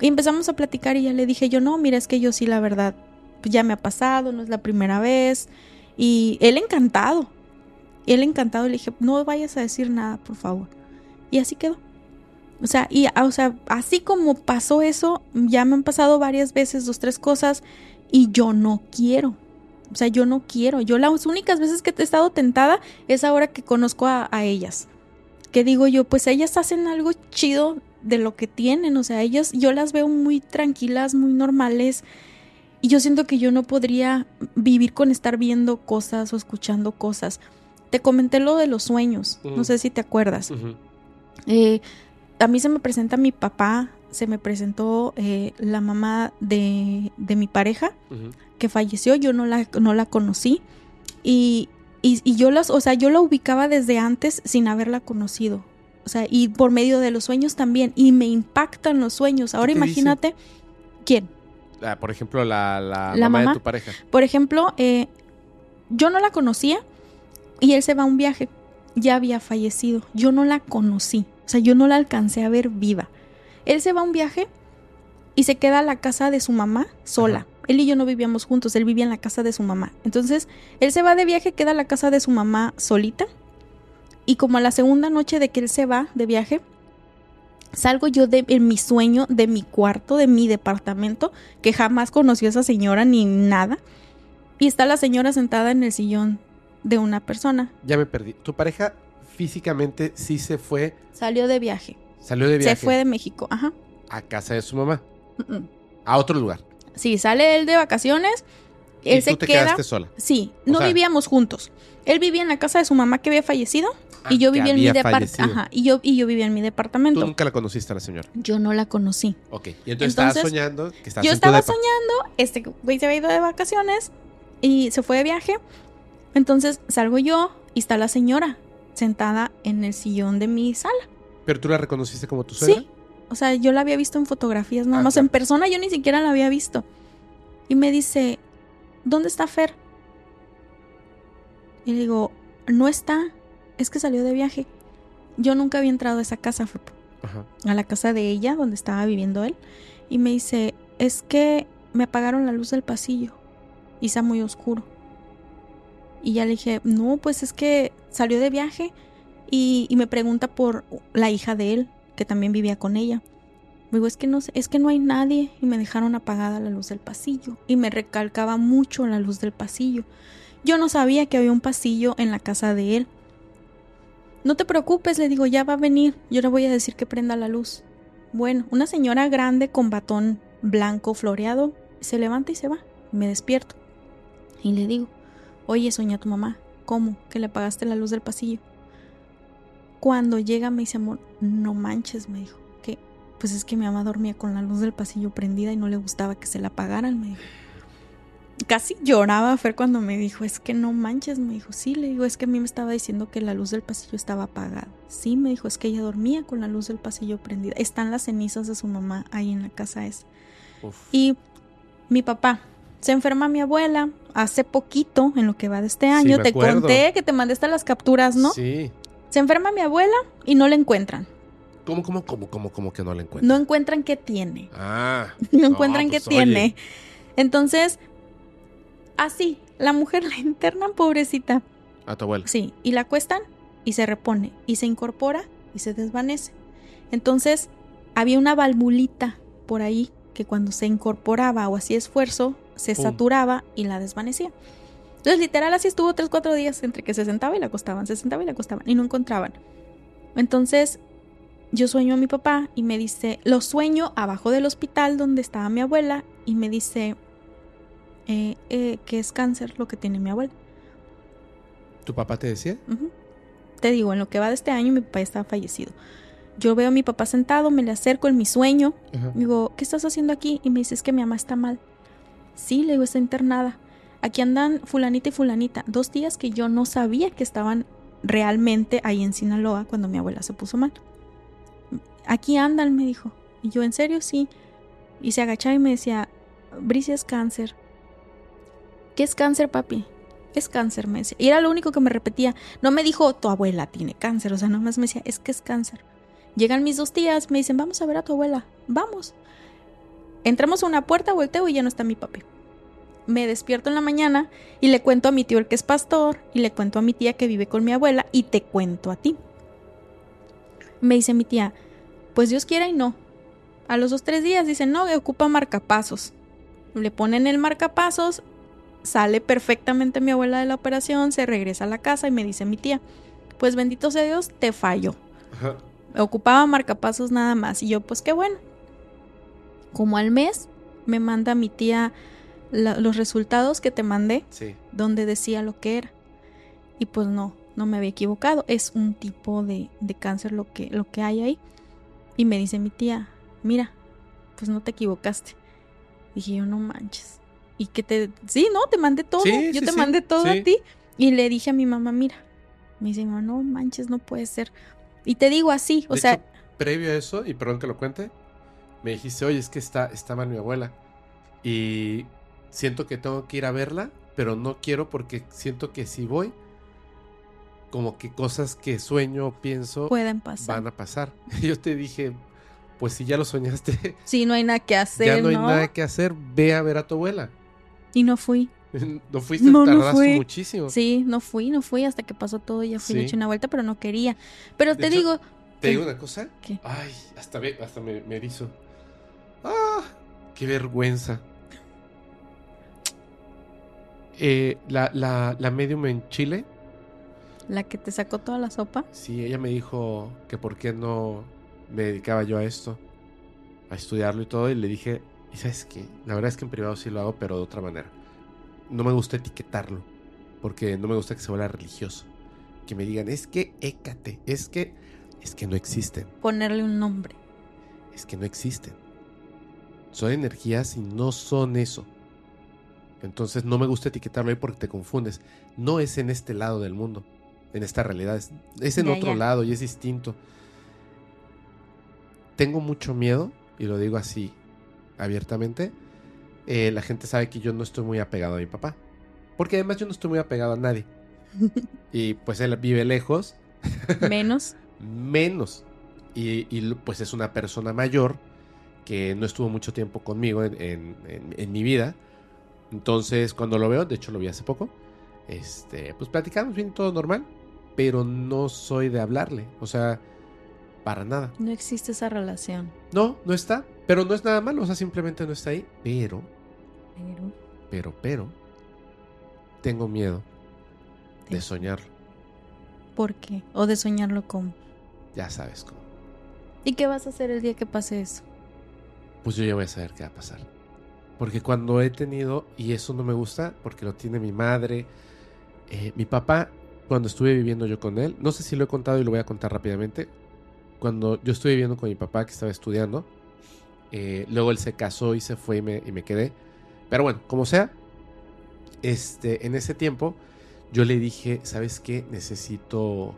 Y empezamos a platicar y ya le dije yo, no, mira, es que yo sí, la verdad, ya me ha pasado, no es la primera vez. Y él encantado. Él encantado. Le dije, no vayas a decir nada, por favor. Y así quedó. O sea, y, ah, o sea, así como pasó eso, ya me han pasado varias veces dos, tres cosas y yo no quiero. O sea, yo no quiero. Yo las únicas veces que he estado tentada es ahora que conozco a, a ellas. Que digo yo, pues ellas hacen algo chido de lo que tienen. O sea, ellas, yo las veo muy tranquilas, muy normales. Y yo siento que yo no podría vivir con estar viendo cosas o escuchando cosas. Te comenté lo de los sueños. No sé si te acuerdas. Eh, a mí se me presenta mi papá, se me presentó eh, la mamá de, de mi pareja Ujú. Que falleció, yo no la, no la conocí y, y, y yo las, o sea, yo la ubicaba desde antes sin haberla conocido. O sea, y por medio de los sueños también, y me impactan los sueños. Ahora dice? imagínate, ¿quién? Ah, por ejemplo, la, la, La mamá, mamá. de tu pareja. Por ejemplo, eh, yo no la conocía y él se va a un viaje. Ya había fallecido. Yo no la conocí. O sea, yo no la alcancé a ver viva. Él se va a un viaje y se queda a la casa de su mamá sola. Ajá. Él y yo no vivíamos juntos, él vivía en la casa de su mamá. Entonces, él se va de viaje, queda a la casa de su mamá solita. Y como a la segunda noche de que él se va de viaje, salgo yo de en mi sueño, de mi cuarto, de mi departamento, que jamás conoció a esa señora ni nada. Y está la señora sentada en el sillón de una persona. Ya me perdí. Tu pareja físicamente sí se fue, Salió de viaje. salió de viaje Se fue de México. Ajá. a casa de su mamá, Mm, mm. a otro lugar. Sí, sale él de vacaciones. Él y se tú te queda. quedaste sola. Sí, O no sea- vivíamos juntos. Él vivía en la casa de su mamá que había fallecido y yo Ah, vivía en mi departamento. y yo y yo vivía en mi Tú departamento. nunca la conociste a la señora. Yo no la conocí. Ok. Y entonces, estabas Entonces, soñando que Yo en estaba soñando, este güey se había ido de vacaciones y se fue de viaje. Entonces salgo yo y está la señora sentada en el sillón de mi sala. Pero tú la reconociste como tu suegra. Sí. O sea, yo la había visto en fotografías nada Ah, más. En persona yo ni siquiera la había visto. Y me dice, ¿dónde está Fer? Y le digo, no está. Es que salió de viaje. Yo nunca había entrado a esa casa, Ajá. a la casa de ella, donde estaba viviendo él. Y me dice, es que me apagaron la luz del pasillo. Y está muy oscuro. Y ya le dije, no, pues es que salió de viaje. Y, y me pregunta por la hija de él, que también vivía con ella. Digo, es que no es que no hay nadie. Y me dejaron apagada la luz del pasillo. Y me recalcaba mucho la luz del pasillo. Yo no sabía que había un pasillo en la casa de él. No te preocupes, le digo, ya va a venir. Yo le voy a decir que prenda la luz. Bueno, una señora grande con batón blanco floreado se levanta y se va. Me despierto. Y le digo, oye, soñé a tu mamá. ¿Cómo? Que le apagaste la luz del pasillo. Cuando llega me dice, amor, no manches, me dijo. Que pues es que mi mamá dormía con la luz del pasillo prendida y no le gustaba que se la apagaran, me dijo. Casi lloraba Fer cuando me dijo, es que no manches, me dijo, sí, le digo, es que a mí me estaba diciendo que la luz del pasillo estaba apagada. Sí, me dijo, es que ella dormía con la luz del pasillo prendida. Están las cenizas de su mamá ahí en la casa esa. Uf. Y mi papá, se enferma mi abuela hace poquito, en lo que va de este año. te acuerdo. conté que te mandé hasta las capturas, ¿no? Sí. Se enferma mi abuela y no la encuentran. ¿Cómo, cómo, cómo, cómo, cómo que no la encuentran? No encuentran qué tiene. Ah. No encuentran pues, qué tiene. Entonces, así, la mujer la internan, pobrecita. A tu abuela. Sí, y la acuestan y se repone y se incorpora y se desvanece. Entonces, había una valvulita por ahí que cuando se incorporaba o hacía esfuerzo, se Pum. saturaba y la desvanecía. Entonces, literal, así estuvo tres, cuatro días entre que se sentaba y la acostaban, se sentaba y la acostaban y no encontraban. Entonces, yo sueño a mi papá y me dice, lo sueño abajo del hospital donde estaba mi abuela y me dice eh, eh, que es cáncer lo que tiene mi abuela. ¿Tu papá te decía? Te digo, en lo que va de este año mi papá ya estaba fallecido. Yo veo a mi papá sentado, me le acerco en mi sueño, Ajá. digo, ¿qué estás haciendo aquí? Y me dice, es que mi mamá está mal. Sí, le digo, está internada. Aquí andan fulanita y fulanita. Dos días que yo no sabía que estaban realmente ahí en Sinaloa cuando mi abuela se puso mal. Aquí andan, me dijo. Y yo, ¿en serio? Sí. Y se agachaba y me decía, Bricia es cáncer. ¿Qué es cáncer, papi? Es cáncer, me decía. Y era lo único que me repetía. No me dijo, tu abuela tiene cáncer. O sea, nomás me decía, es que es cáncer. Llegan mis dos tías, me dicen, vamos a ver a tu abuela. Vamos. Entramos a una puerta, volteo y ya no está mi papi. Me despierto en la mañana y le cuento a mi tío el que es pastor y le cuento a mi tía que vive con mi abuela y te cuento a ti. Me dice mi tía, pues Dios quiera y no. A los dos, tres días dicen, no, ocupa marcapasos. Le ponen el marcapasos, sale perfectamente mi abuela de la operación, se regresa a la casa y me dice mi tía, pues bendito sea Dios, te falló. Ajá. Ocupaba marcapasos nada más. Y yo, pues qué bueno. Como al mes, me manda mi tía la- los resultados que te mandé, Sí. donde decía lo que era. Y pues no, no me había equivocado. Es un tipo de, de cáncer lo que, lo que hay ahí. Y me dice mi tía, mira, pues no te equivocaste. Dije yo, no manches. Y que te... Sí, no, te mandé todo. Sí, yo sí, te mandé todo a ti. Y le dije a mi mamá, mira. Me dice, "mamá, no manches, no puede ser. Y te digo así, o De sea, hecho, previo a eso, y perdón que lo cuente, me dijiste, oye, es que está, está mal mi abuela. Y siento que tengo que ir a verla, pero no quiero porque siento que si voy, como que cosas que sueño o pienso pueden pasar. van a pasar. Yo te dije, pues si ya lo soñaste, Sí, no hay nada que hacer, ya no hay ¿no? nada que hacer, ve a ver a tu abuela. Y no fui. No fuiste, No, no fui. muchísimo. Sí, no fui, no fui hasta que pasó todo y ya fui Sí. hecho una vuelta, pero no quería. Pero De te hecho, digo, ¿Te digo una cosa? ¿Qué? Ay, hasta, ve- hasta me, me erizo. ¡Ah! ¡Qué vergüenza! Eh, la, la, la medium en Chile, la que te sacó toda la sopa, sí, ella me dijo que por qué no me dedicaba yo a esto, a estudiarlo y todo, y le dije, ¿y sabes qué? La verdad es que en privado sí lo hago, pero de otra manera. No me gusta etiquetarlo, porque no me gusta que se vuelva religioso. Que me digan, es que écate, es que, es que no existen. ponerle un nombre. es que no existen. Son energías y no son eso. Entonces no me gusta etiquetarlo ahí porque te confundes. No es en este lado del mundo, en esta realidad. Es, es en Ya, otro ya. lado y es distinto. Tengo mucho miedo, y lo digo así abiertamente. eh, la gente sabe que yo no estoy muy apegado a mi papá. Porque además yo no estoy muy apegado a nadie. Y pues él vive lejos Menos. menos. Y, y, pues es una persona mayor que no estuvo mucho tiempo conmigo en, en- en- en mi vida. Entonces, cuando lo veo, de hecho lo vi hace poco, este, pues platicamos bien, todo normal, pero no soy de hablarle, o sea, para nada. No existe esa relación. No, no está, pero no es nada malo, o sea, simplemente no está ahí, pero, Pero. pero, pero, tengo miedo de de- soñarlo, ¿Por qué? O de soñarlo como. ya sabes cómo. ¿Y qué vas a hacer el día que pase eso? pues yo ya voy a saber qué va a pasar. Porque cuando he tenido, y eso no me gusta, porque lo tiene mi madre, eh, mi papá, cuando estuve viviendo yo con él, no sé si lo he contado y lo voy a contar rápidamente, cuando yo estuve viviendo con mi papá que estaba estudiando, eh, luego él se casó y se fue y me, y me quedé. Pero bueno, como sea, este, en ese tiempo yo le dije, ¿sabes qué? Necesito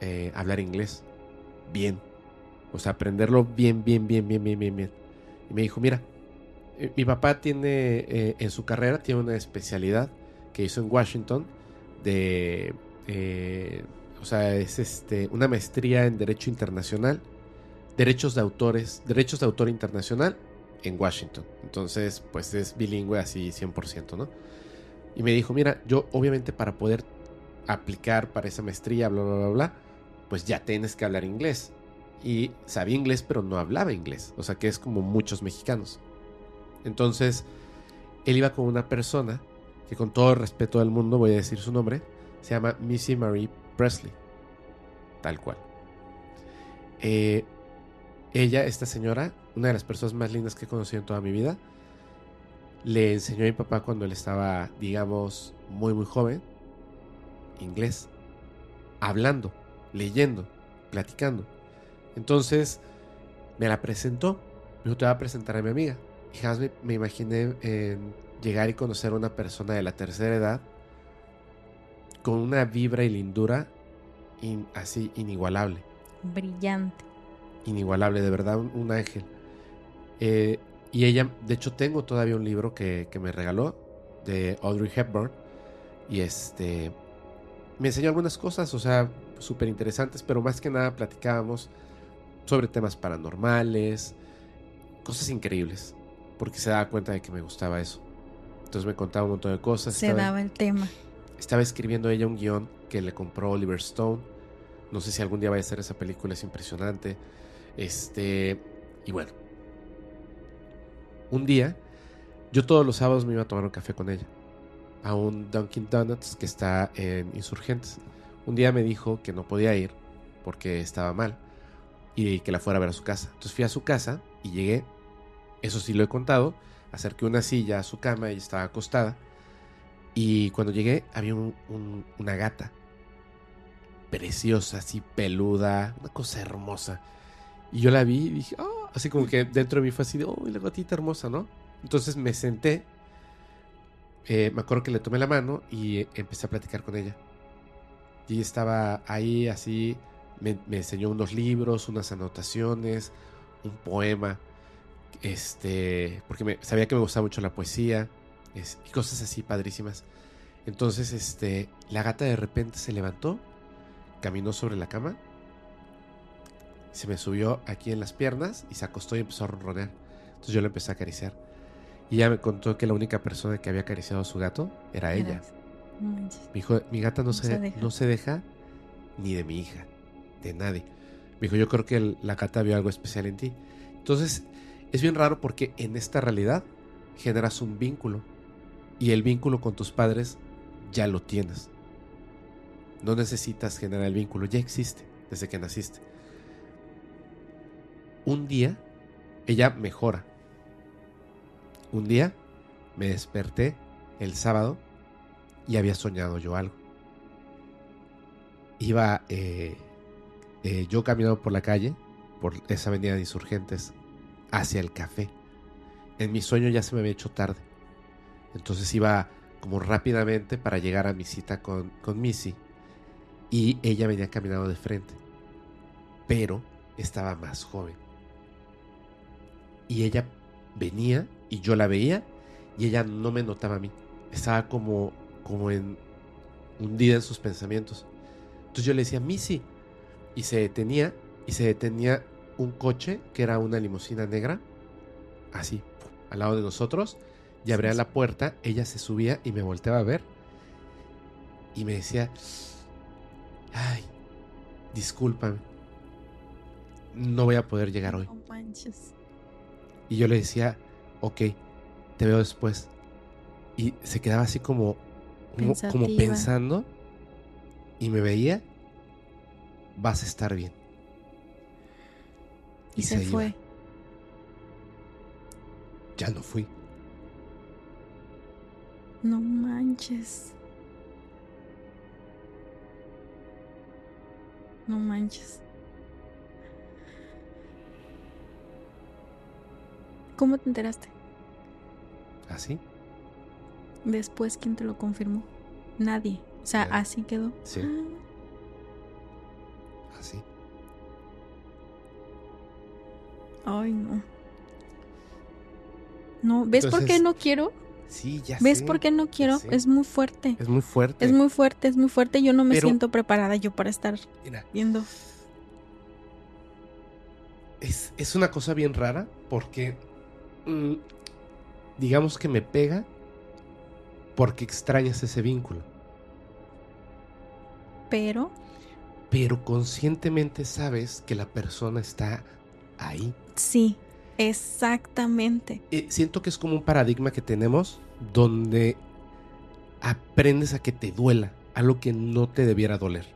eh, hablar inglés bien. O sea, aprenderlo bien, bien, bien, bien, bien, bien, bien. Y me dijo, mira, eh, mi papá tiene eh, en su carrera, tiene una especialidad que hizo en Washington de, eh, O sea, es este una maestría en Derecho Internacional, Derechos de Autores, Derechos de Autor Internacional en Washington. Entonces, pues es bilingüe así 100%, ¿no? Y me dijo, mira, yo obviamente para poder aplicar para esa maestría, bla, bla, bla, bla, pues ya tienes que hablar inglés. Y sabía inglés, pero no hablaba inglés. O sea, que es como muchos mexicanos. Entonces, él iba con una persona que con todo el respeto del mundo, voy a decir su nombre, se llama Missy Marie Presley. Tal cual. Eh, ella, esta señora, una de las personas más lindas que he conocido en toda mi vida, le enseñó a mi papá cuando él estaba, digamos, muy, muy joven, inglés, hablando, leyendo, platicando. Entonces, me la presentó. Me dijo, te voy a presentar a mi amiga. Y jamás me, me imaginé llegar y conocer a una persona de la tercera edad con una vibra y lindura in- así inigualable. Brillante. Inigualable, de verdad, un, un ángel. Eh, y ella, de hecho, tengo todavía un libro que, que me regaló de Audrey Hepburn. Y este. Me enseñó algunas cosas, o sea, súper interesantes, pero más que nada platicábamos sobre temas paranormales, cosas increíbles, porque se daba cuenta de que me gustaba eso. Entonces me contaba un montón de cosas. Se estaba- daba el tema. estaba escribiendo ella un guion que le compró Oliver Stone. No sé si algún día vaya a hacer esa película, es impresionante. Este. Y bueno. Un día, yo todos los sábados me iba a tomar un café con ella. A un Dunkin' Donuts que está en Insurgentes. Un día me dijo que no podía ir porque estaba mal y que la fuera a ver a su casa. Entonces fui a su casa y llegué. Eso sí lo he contado. Acerqué una silla a su cama, ella estaba acostada. Y cuando llegué había un- un- una gata. Preciosa, así peluda, una cosa hermosa. Y yo la vi y dije, "Ah", así como que dentro de mí fue así de, oh, la gatita hermosa, ¿no? Entonces me senté, eh, me acuerdo que le tomé la mano y empecé a platicar con ella. Y estaba ahí así, me enseñó unos libros, unas anotaciones, un poema, este, porque me, sabía que me gustaba mucho la poesía es- y cosas así padrísimas. Entonces, este, la gata de repente se levantó, caminó sobre la cama, se me subió aquí en las piernas y se acostó y empezó a ronronear. Entonces yo le empecé a acariciar. Y ella me contó que la única persona que había acariciado a su gato era ella. No. Me dijo, mi gata no, No se, se deja. no se deja ni de mi hija, de nadie. Me dijo, yo creo que el- la gata vio algo especial en ti. Entonces, es bien raro porque en esta realidad generas un vínculo. Y el vínculo con tus padres ya lo tienes. No necesitas generar el vínculo, ya existe desde que naciste. Un día, ella mejora. Un día me desperté el sábado y había soñado yo algo. Iba eh, eh, yo caminando por la calle, por esa avenida de insurgentes, hacia el café. En mi sueño ya se me había hecho tarde. Entonces iba como rápidamente para llegar a mi cita con, con Missy. Y ella venía caminando de frente. Pero estaba más joven. Y ella venía y yo la veía y ella no me notaba a mí. Estaba como, como en hundida en sus pensamientos. Entonces yo le decía, Missy. Y se detenía y se detenía un coche que era una limusina negra. Así, al lado de nosotros. Y abría la puerta, ella se subía y me volteaba a ver. Y me decía, ay, discúlpame. No voy a poder llegar hoy. Y yo le decía, ok, te veo después. Y se quedaba así como, como, como pensando. Y me veía, vas a estar bien. Y, se, fue. Ya no fui. No manches. No manches. ¿Cómo te enteraste? ¿Así? Después, ¿quién te lo confirmó? Nadie. O sea, Nadie. así quedó. Sí. Ah, Así. Ay, no. No, ¿ves por qué no quiero Sí, ya ¿Ves sé, por qué no quiero? Es muy fuerte. Es muy fuerte. Es muy fuerte, es muy fuerte. Yo no me Pero- siento preparada yo para estar Mira, viendo. es, es una cosa bien rara porque mm, digamos que me pega porque extrañas ese vínculo. Pero Pero conscientemente sabes que la persona está ahí. sí, exactamente. Eh, siento que es como un paradigma que tenemos donde aprendes a que te duela algo que no te debiera doler.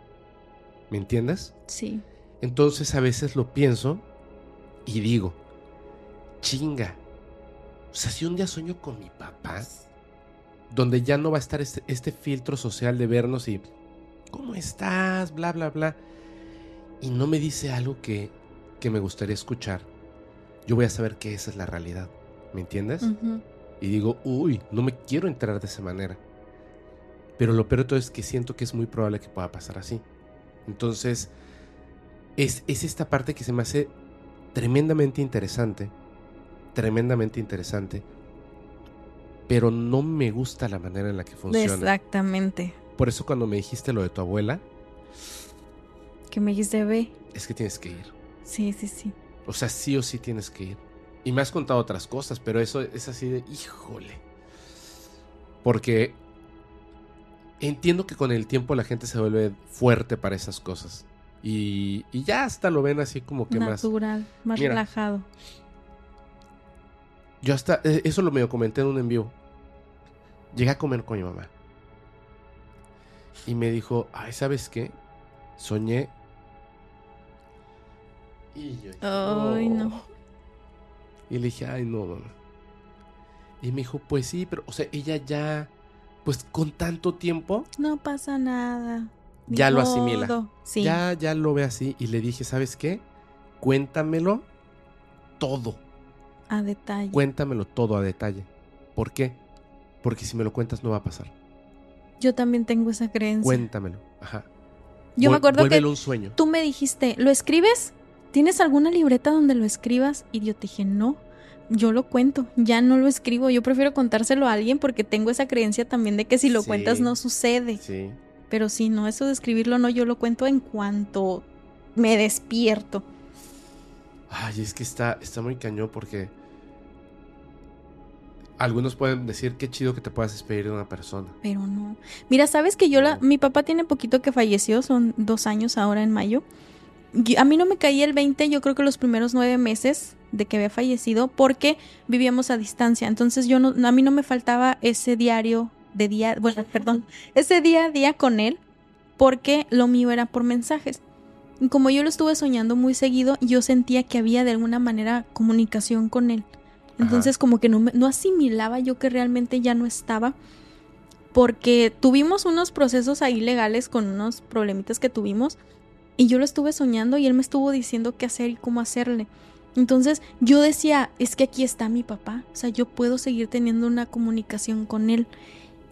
¿Me entiendes? Sí. Entonces a veces lo pienso y digo, chinga. O sea, si un día sueño con mi papá, donde ya no va a estar este, este filtro social de vernos y, ¿cómo estás? Bla, bla, bla. Y no me dice algo que, que me gustaría escuchar. Yo voy a saber que esa es la realidad. ¿Me entiendes? Y digo, uy, no me quiero enterar de esa manera. Pero lo peor de todo es que siento que es muy probable que pueda pasar así. Entonces, es, es esta parte que se me hace tremendamente interesante. Tremendamente interesante. Pero no me gusta la manera en la que funciona. Exactamente. Por eso cuando me dijiste lo de tu abuela, Que me dijiste, ve. es que tienes que ir. Sí, sí, sí. O sea, sí o sí tienes que ir. Y me has contado otras cosas, pero eso es así de, híjole. Porque entiendo que con el tiempo la gente se vuelve fuerte para esas cosas. Y, y ya hasta lo ven así como que más. Natural, más Mira. relajado. Yo hasta, eh, eso lo medio comenté en un en vivo. Llegué a comer con mi mamá. Y me dijo, ay, ¿sabes qué? Soñé. Y yo, Ay, no. Y le dije, ay, no, mamá. Y me dijo, pues sí, pero, o sea, ella ya, pues con tanto tiempo, No pasa nada. Ya lo asimila. Sí. ya, ya lo ve así. Y le dije, ¿sabes qué? Cuéntamelo todo. A detalle. Cuéntamelo todo a detalle. ¿Por qué? Porque si me lo cuentas no va a pasar. Yo también tengo esa creencia. Cuéntamelo. Ajá. Yo me acuerdo que un sueño. tú me dijiste, ¿lo escribes? ¿Tienes alguna libreta donde lo escribas? Y yo te dije, no, yo lo cuento, ya no lo escribo. Yo prefiero contárselo a alguien porque tengo esa creencia también de que si lo Sí. cuentas no sucede. Sí. Pero si no, eso de escribirlo no, yo lo cuento en cuanto me despierto. Ay, es que está, está muy cañón porque algunos pueden decir qué chido que te puedas despedir de una persona. Pero no. Mira, sabes que yo la, mi papá tiene poquito que falleció, son dos años ahora en mayo. A mí no me caía el 20, yo creo que los primeros nueve meses de que había fallecido, porque vivíamos a distancia. Entonces yo no, a mí no me faltaba ese diario de día, bueno, perdón, ese día a día con él, porque lo mío era por mensajes. Y como yo lo estuve soñando muy seguido, yo sentía que había de alguna manera comunicación con él. Entonces como que no, no asimilaba yo que realmente ya no estaba porque tuvimos unos procesos ahí legales con unos problemitas que tuvimos y yo lo estuve soñando y él me estuvo diciendo qué hacer y cómo hacerle. Entonces yo decía, es que aquí está mi papá, o sea, yo puedo seguir teniendo una comunicación con él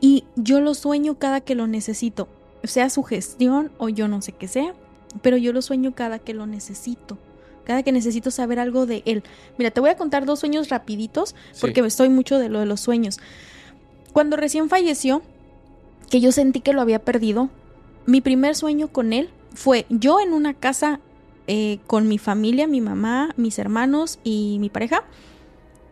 y yo lo sueño cada que lo necesito, sea su gestión o yo no sé qué sea, pero yo lo sueño cada que lo necesito, cada que necesito saber algo de él. Mira, te voy a contar dos sueños rapiditos Sí. porque estoy mucho de lo de los sueños. Cuando recién falleció, que yo sentí que lo había perdido, mi primer sueño con él fue yo en una casa eh, con mi familia, mi mamá, mis hermanos y mi pareja,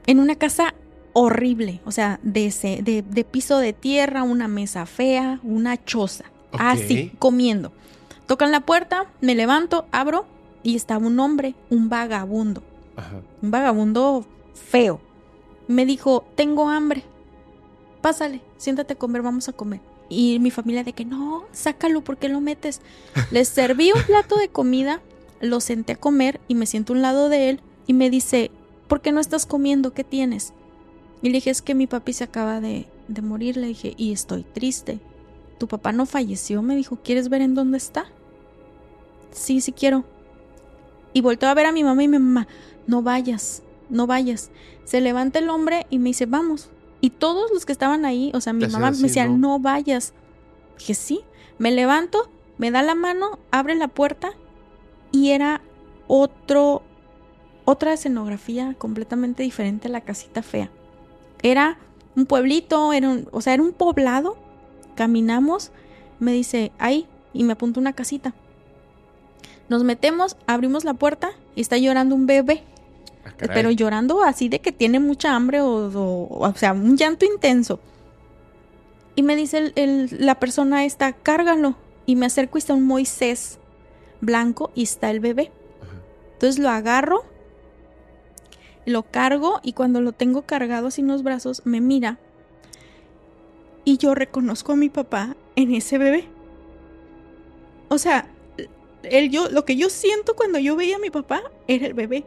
en una casa horrible, o sea, de, ese- de, de piso de tierra, una mesa fea, una choza, así, comiendo. Tocan la puerta, me levanto, abro y estaba un hombre, un vagabundo Ajá. un vagabundo feo. Me dijo, tengo hambre. Pásale, siéntate a comer, vamos a comer. Y mi familia de que no, sácalo, ¿por qué lo metes? Les serví un plato de comida, lo senté a comer y me siento a un lado de él y me dice, ¿por qué no estás comiendo? ¿Qué tienes? Y le dije, es que mi papi se acaba de, de morir, le dije, y estoy triste. ¿Tu papá no falleció? Me dijo, ¿quieres ver en dónde está? Sí, sí quiero. Y volteó a ver a mi mamá y mi mamá, no vayas, no vayas. Se levanta el hombre y me dice, vamos. Y todos los que estaban ahí, o sea, mi mamá me decía, ¿no? no vayas. Dije, sí. Me levanto, me da la mano, abre la puerta y era otro, otra escenografía completamente diferente a la casita fea. Era un pueblito, era un, o sea, era un poblado. Caminamos, me dice, ahí, y me apuntó una casita. Nos metemos, abrimos la puerta y está llorando un bebé. Ah, caray. Pero llorando así de que tiene mucha hambre o, o, o sea, un llanto intenso. Y me dice el- el- la persona esta, cárgalo. Y me acerco y está un Moisés blanco y está el bebé. Ajá. Entonces lo agarro, lo cargo y cuando lo tengo cargado así en los brazos, me mira. Y yo reconozco a mi papá en ese bebé. O sea, el yo, lo que yo siento cuando yo veía a mi papá era el bebé.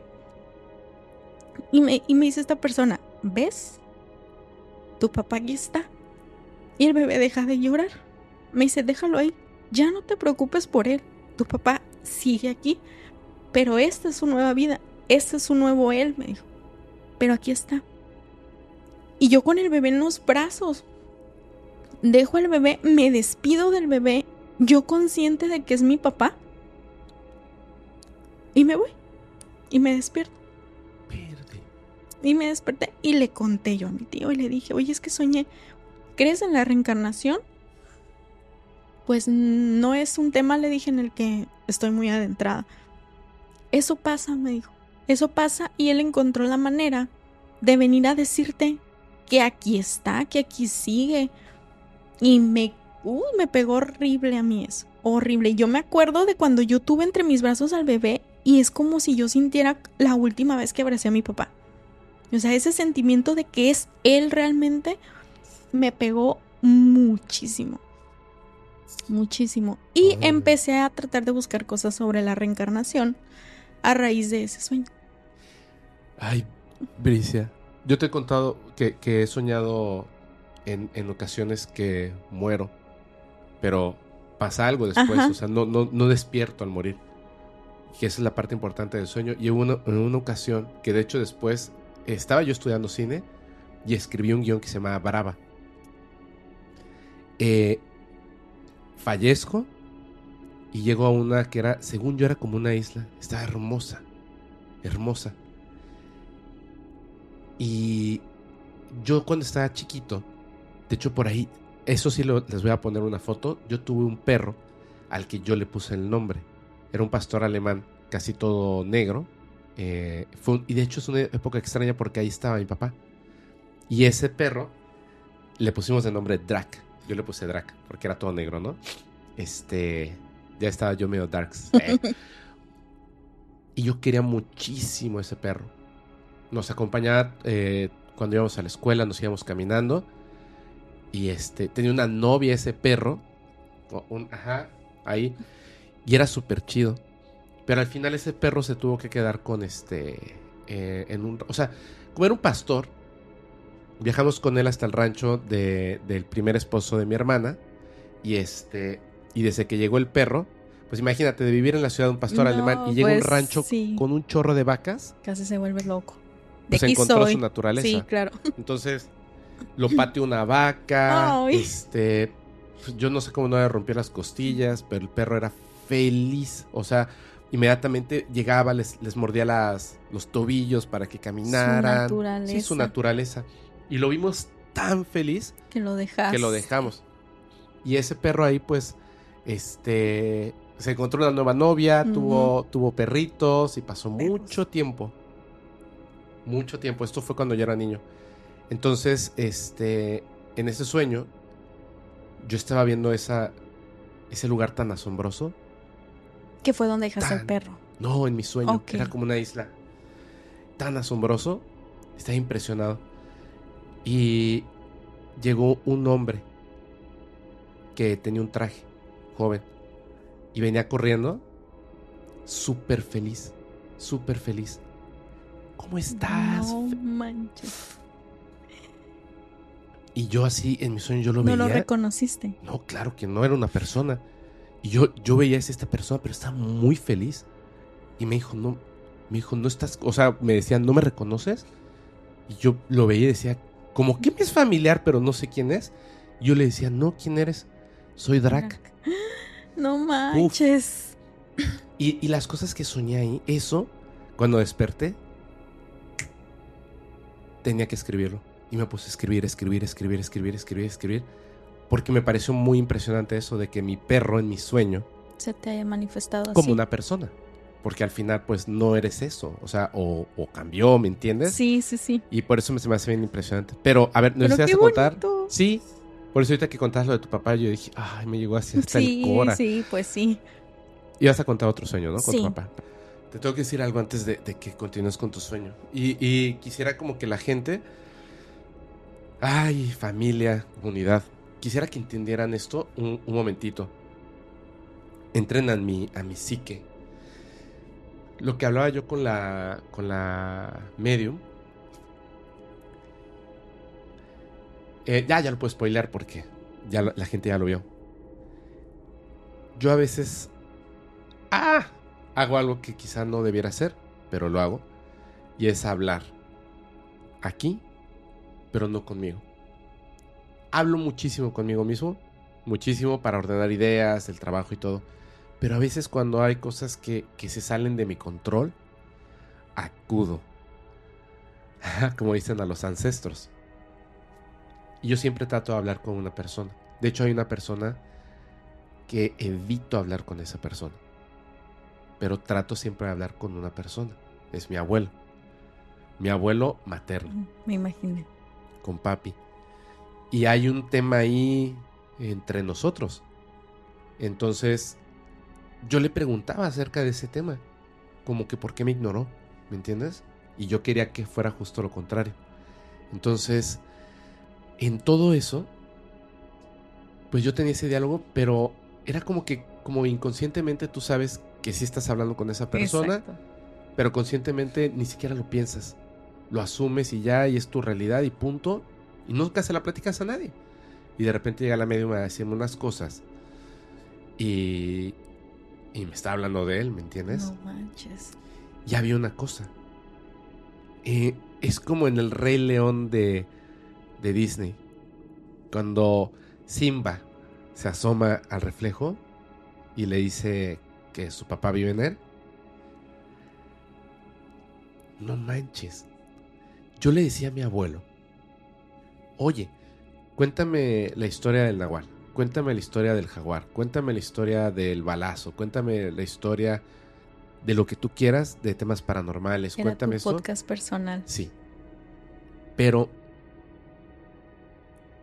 Y me, y me dice esta persona, ¿ves? Tu papá aquí está. Y el bebé deja de llorar. Me dice, déjalo ahí. Ya no te preocupes por él. Tu papá sigue aquí. Pero esta es su nueva vida. Este es su nuevo él, me dijo. Pero aquí está. Y yo con el bebé en los brazos. Dejo al bebé, me despido del bebé, yo consciente de que es mi papá. Y me voy. Y me despierto. Y me desperté y le conté yo a mi tío y le dije, oye, es que soñé. ¿Crees en la reencarnación? Pues no es un tema, le dije, en el que estoy muy adentrada. Eso pasa, me dijo. Eso pasa y él encontró la manera de venir a decirte que aquí está, que aquí sigue. Y me, me pegó horrible a mí eso. Horrible. Yo me acuerdo de cuando yo tuve entre mis brazos al bebé y es como si yo sintiera la última vez que abracé a mi papá. O sea, ese sentimiento de que es él realmente me pegó muchísimo. Muchísimo. Y empecé a tratar de buscar cosas sobre la reencarnación a raíz de ese sueño. Ay, Bricia. Yo te he contado que, que he soñado en, en ocasiones que muero. Pero pasa algo después. Ajá. O sea, no, no, no despierto al morir. Que esa es la parte importante del sueño. Y hubo una, en una ocasión que de hecho después estaba yo estudiando cine y escribí un guion que se llamaba Brava. Eh, fallezco y llego a una que era, según yo era como una isla. Estaba hermosa. Hermosa. Y yo cuando estaba chiquito, de hecho por ahí, eso sí les voy a poner una foto, yo tuve un perro al que yo le puse el nombre. Era un pastor alemán, casi todo negro. Eh, fue y de hecho es una época extraña porque ahí estaba mi papá. Y ese perro le pusimos el nombre Drac. Yo le puse Drac porque era todo negro, ¿no? Este, ya estaba yo medio darks. eh. y yo quería muchísimo ese perro. Nos acompañaba eh, cuando íbamos a la escuela, nos íbamos caminando. Y este, tenía una novia ese perro. un- ajá, ahí. Y era súper chido. Pero al final ese perro se tuvo que quedar con este. eh, en un. O sea, como era un pastor. Viajamos con él hasta el rancho de- del primer esposo de mi hermana. Y este. Y desde que llegó el perro. Pues imagínate, de vivir en la ciudad de un pastor No, alemán y llega un pues, rancho sí. con un chorro de vacas. Casi se vuelve loco. De Pues aquí encontró soy. su naturaleza. Sí, claro. Entonces, lo pateó una vaca. Ay. Este. pues, Yo no sé cómo no le rompió las costillas, pero el perro era feliz. O sea, inmediatamente llegaba, les, les mordía las, los tobillos para que caminaran. naturaleza. Sí, su naturaleza. Y lo vimos tan feliz Que lo dejas. que lo dejamos. Y ese perro ahí, pues, este. Se encontró una nueva novia, tuvo, tuvo perritos y pasó mucho tiempo. Mucho tiempo. Esto fue cuando yo era niño. Entonces, este. En ese sueño, yo estaba viendo esa, ese lugar tan asombroso. Que fue donde dejaste al perro. No, en mi sueño. Era como una isla. Tan asombroso. Estaba impresionado. Y llegó un hombre que tenía un traje, joven. Y venía corriendo. Súper feliz. Súper feliz. ¿Cómo estás? No manches. Y yo así, en mi sueño, yo lo No veía. lo reconociste. No, claro que no era una persona. Y yo, yo veía es esta persona, pero estaba muy feliz. Y me dijo, no, me dijo, no estás, o sea, me decía, ¿no me reconoces? Y yo lo veía y decía, como que me es familiar, pero no sé quién es. Y yo le decía, no, ¿quién eres? Soy Drac. No manches. Y, y las cosas que soñé ahí, eso, cuando desperté, tenía que escribirlo. Y me puse a escribir, escribir, escribir, escribir, escribir, escribir. Porque me pareció muy impresionante eso de que mi perro en mi sueño Se te haya manifestado como así. una persona. Porque al final, pues no eres eso. O sea, o, o cambió, ¿me entiendes? Sí, sí, sí. Y por eso me, se me hace bien impresionante. Pero, a ver, ¿nos ibas a contar? bonito. Sí. Por eso ahorita que contabas lo de tu papá, yo dije, ay, me llegó así hasta Sí, el cora. sí, pues sí. Ibas a contar otro sueño, ¿no? Con Sí. tu papá. Te tengo que decir algo antes de, de que continúes con tu sueño. Y, y quisiera como que la gente... Ay, familia, comunidad. Quisiera que entendieran esto un, momentito. Entren a mi, a mi psique. Lo que hablaba yo con la, con la medium. Eh, ya, ya lo puedo spoilear porque ya la, la gente ya lo vio. Yo a veces... ¡Ah! Hago algo que quizá no debiera hacer, pero lo hago. Y es hablar. Aquí, pero no conmigo. Hablo muchísimo conmigo mismo. Muchísimo para ordenar ideas, el trabajo y todo. Pero a veces cuando hay cosas que, que se salen de mi control, acudo. Como dicen a los ancestros. Y yo siempre trato de hablar con una persona. De hecho, hay una persona que evito hablar con esa persona. Pero trato siempre de hablar con una persona. Es mi abuelo. Mi abuelo materno, Me imaginé. con papi. Y hay un tema ahí entre nosotros. Entonces, yo le preguntaba acerca de ese tema. Como que por qué me ignoró, ¿me entiendes? Y yo quería que fuera justo lo contrario. Entonces, en todo eso, pues yo tenía ese diálogo, pero era como que, como inconscientemente tú sabes que sí estás hablando con esa persona, Exacto. pero conscientemente ni siquiera lo piensas. Lo asumes y ya, y es tu realidad y punto. Y nunca se la platicas a nadie. Y de repente llega la medium a decirme unas cosas. Y, y me está hablando de él, ¿me entiendes? No manches. Y había una cosa. Eh, es como en el Rey León de, de Disney. Cuando Simba se asoma al reflejo y le dice que su papá vive en él. No manches. Yo le decía a mi abuelo, oye, cuéntame la historia del nahual, cuéntame la historia del jaguar, cuéntame la historia del balazo, cuéntame la historia de lo que tú quieras de temas paranormales, Era cuéntame tu eso. podcast personal. Sí. Pero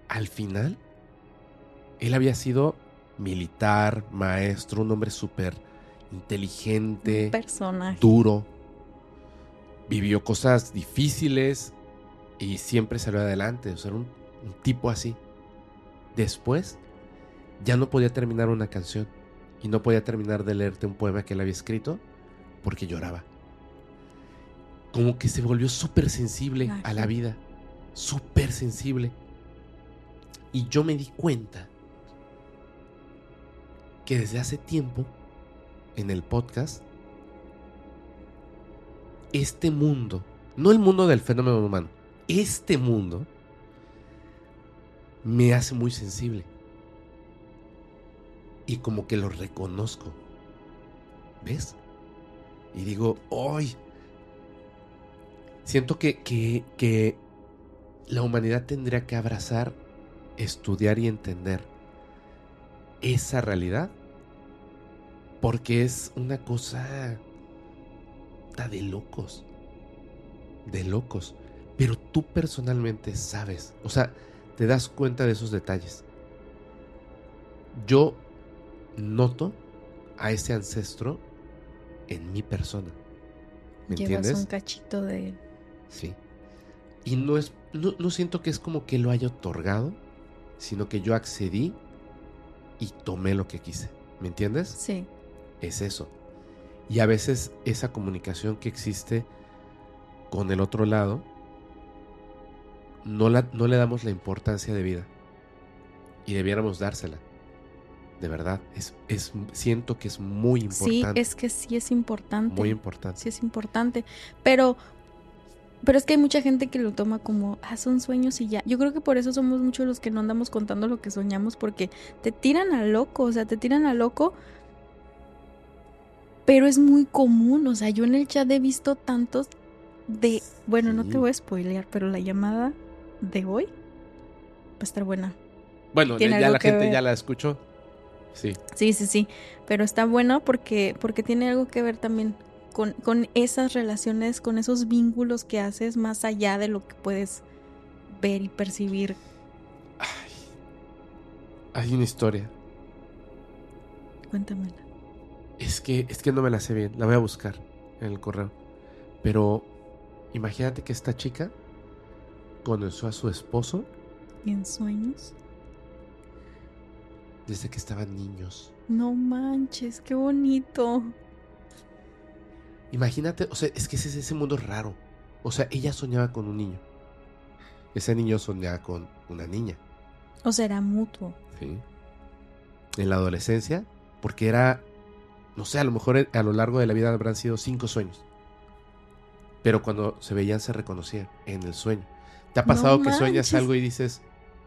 al final, él había sido militar, maestro, un hombre súper inteligente, Un personaje. duro. Vivió cosas difíciles y siempre salió adelante. O sea, era un, un tipo así. Después, ya no podía terminar una canción y no podía terminar de leerte un poema que él había escrito porque lloraba. Como que se volvió súper sensible a la vida. Súper sensible. Y yo me di cuenta que desde hace tiempo, en el podcast, este mundo, no el mundo del fenómeno humano, este mundo me hace muy sensible. Y como que lo reconozco. ¿Ves? Y digo, ¡ay! Siento que, que, que la humanidad tendría que abrazar, estudiar y entender esa realidad. Porque es una cosa de locos. De locos. Pero tú personalmente sabes. O sea, te das cuenta de esos detalles. Yo noto a ese ancestro en mi persona. ¿Me Llevas entiendes? un cachito de él. Sí. Y no es. No, no siento que es como que lo haya otorgado. Sino que yo accedí y tomé lo que quise. ¿Me entiendes? Sí. es eso. Y a veces esa comunicación que existe con el otro lado, no, la, no le damos la importancia de vida. Y debiéramos dársela. De verdad, es, es, siento que es muy Sí, importante. es que sí es importante. muy importante. Sí es importante. Pero, pero es que hay mucha gente que lo toma como, ah, son sueños y ya. Yo creo que por eso somos muchos los que no andamos contando lo que soñamos, porque te tiran a loco, o sea, te tiran a loco. Pero es muy común, o sea, yo en el chat he visto tantos de, bueno, no Sí. te voy a spoilear, pero la llamada de hoy va a estar buena. Bueno, ya la gente ver. ya la escuchó. Sí. Sí, sí, sí. Pero está bueno porque, porque tiene algo que ver también con, con esas relaciones, con esos vínculos que haces más allá de lo que puedes ver y percibir. Hay una historia. Cuéntamela. Es que, es que no me la sé bien. La voy a buscar en el correo. Pero imagínate que esta chica conoció a su esposo ¿Y en sueños? desde que estaban niños. No manches, qué bonito. Imagínate, o sea, es que ese es ese mundo raro. O sea, ella soñaba con un niño. Ese niño soñaba con una niña. O será mutuo. ¿sí? En la adolescencia, porque era, no sé, a lo mejor a lo largo de la vida habrán sido cinco sueños. Pero cuando se veían se reconocían en el sueño. ¿Te ha No pasado que sueñas algo y dices,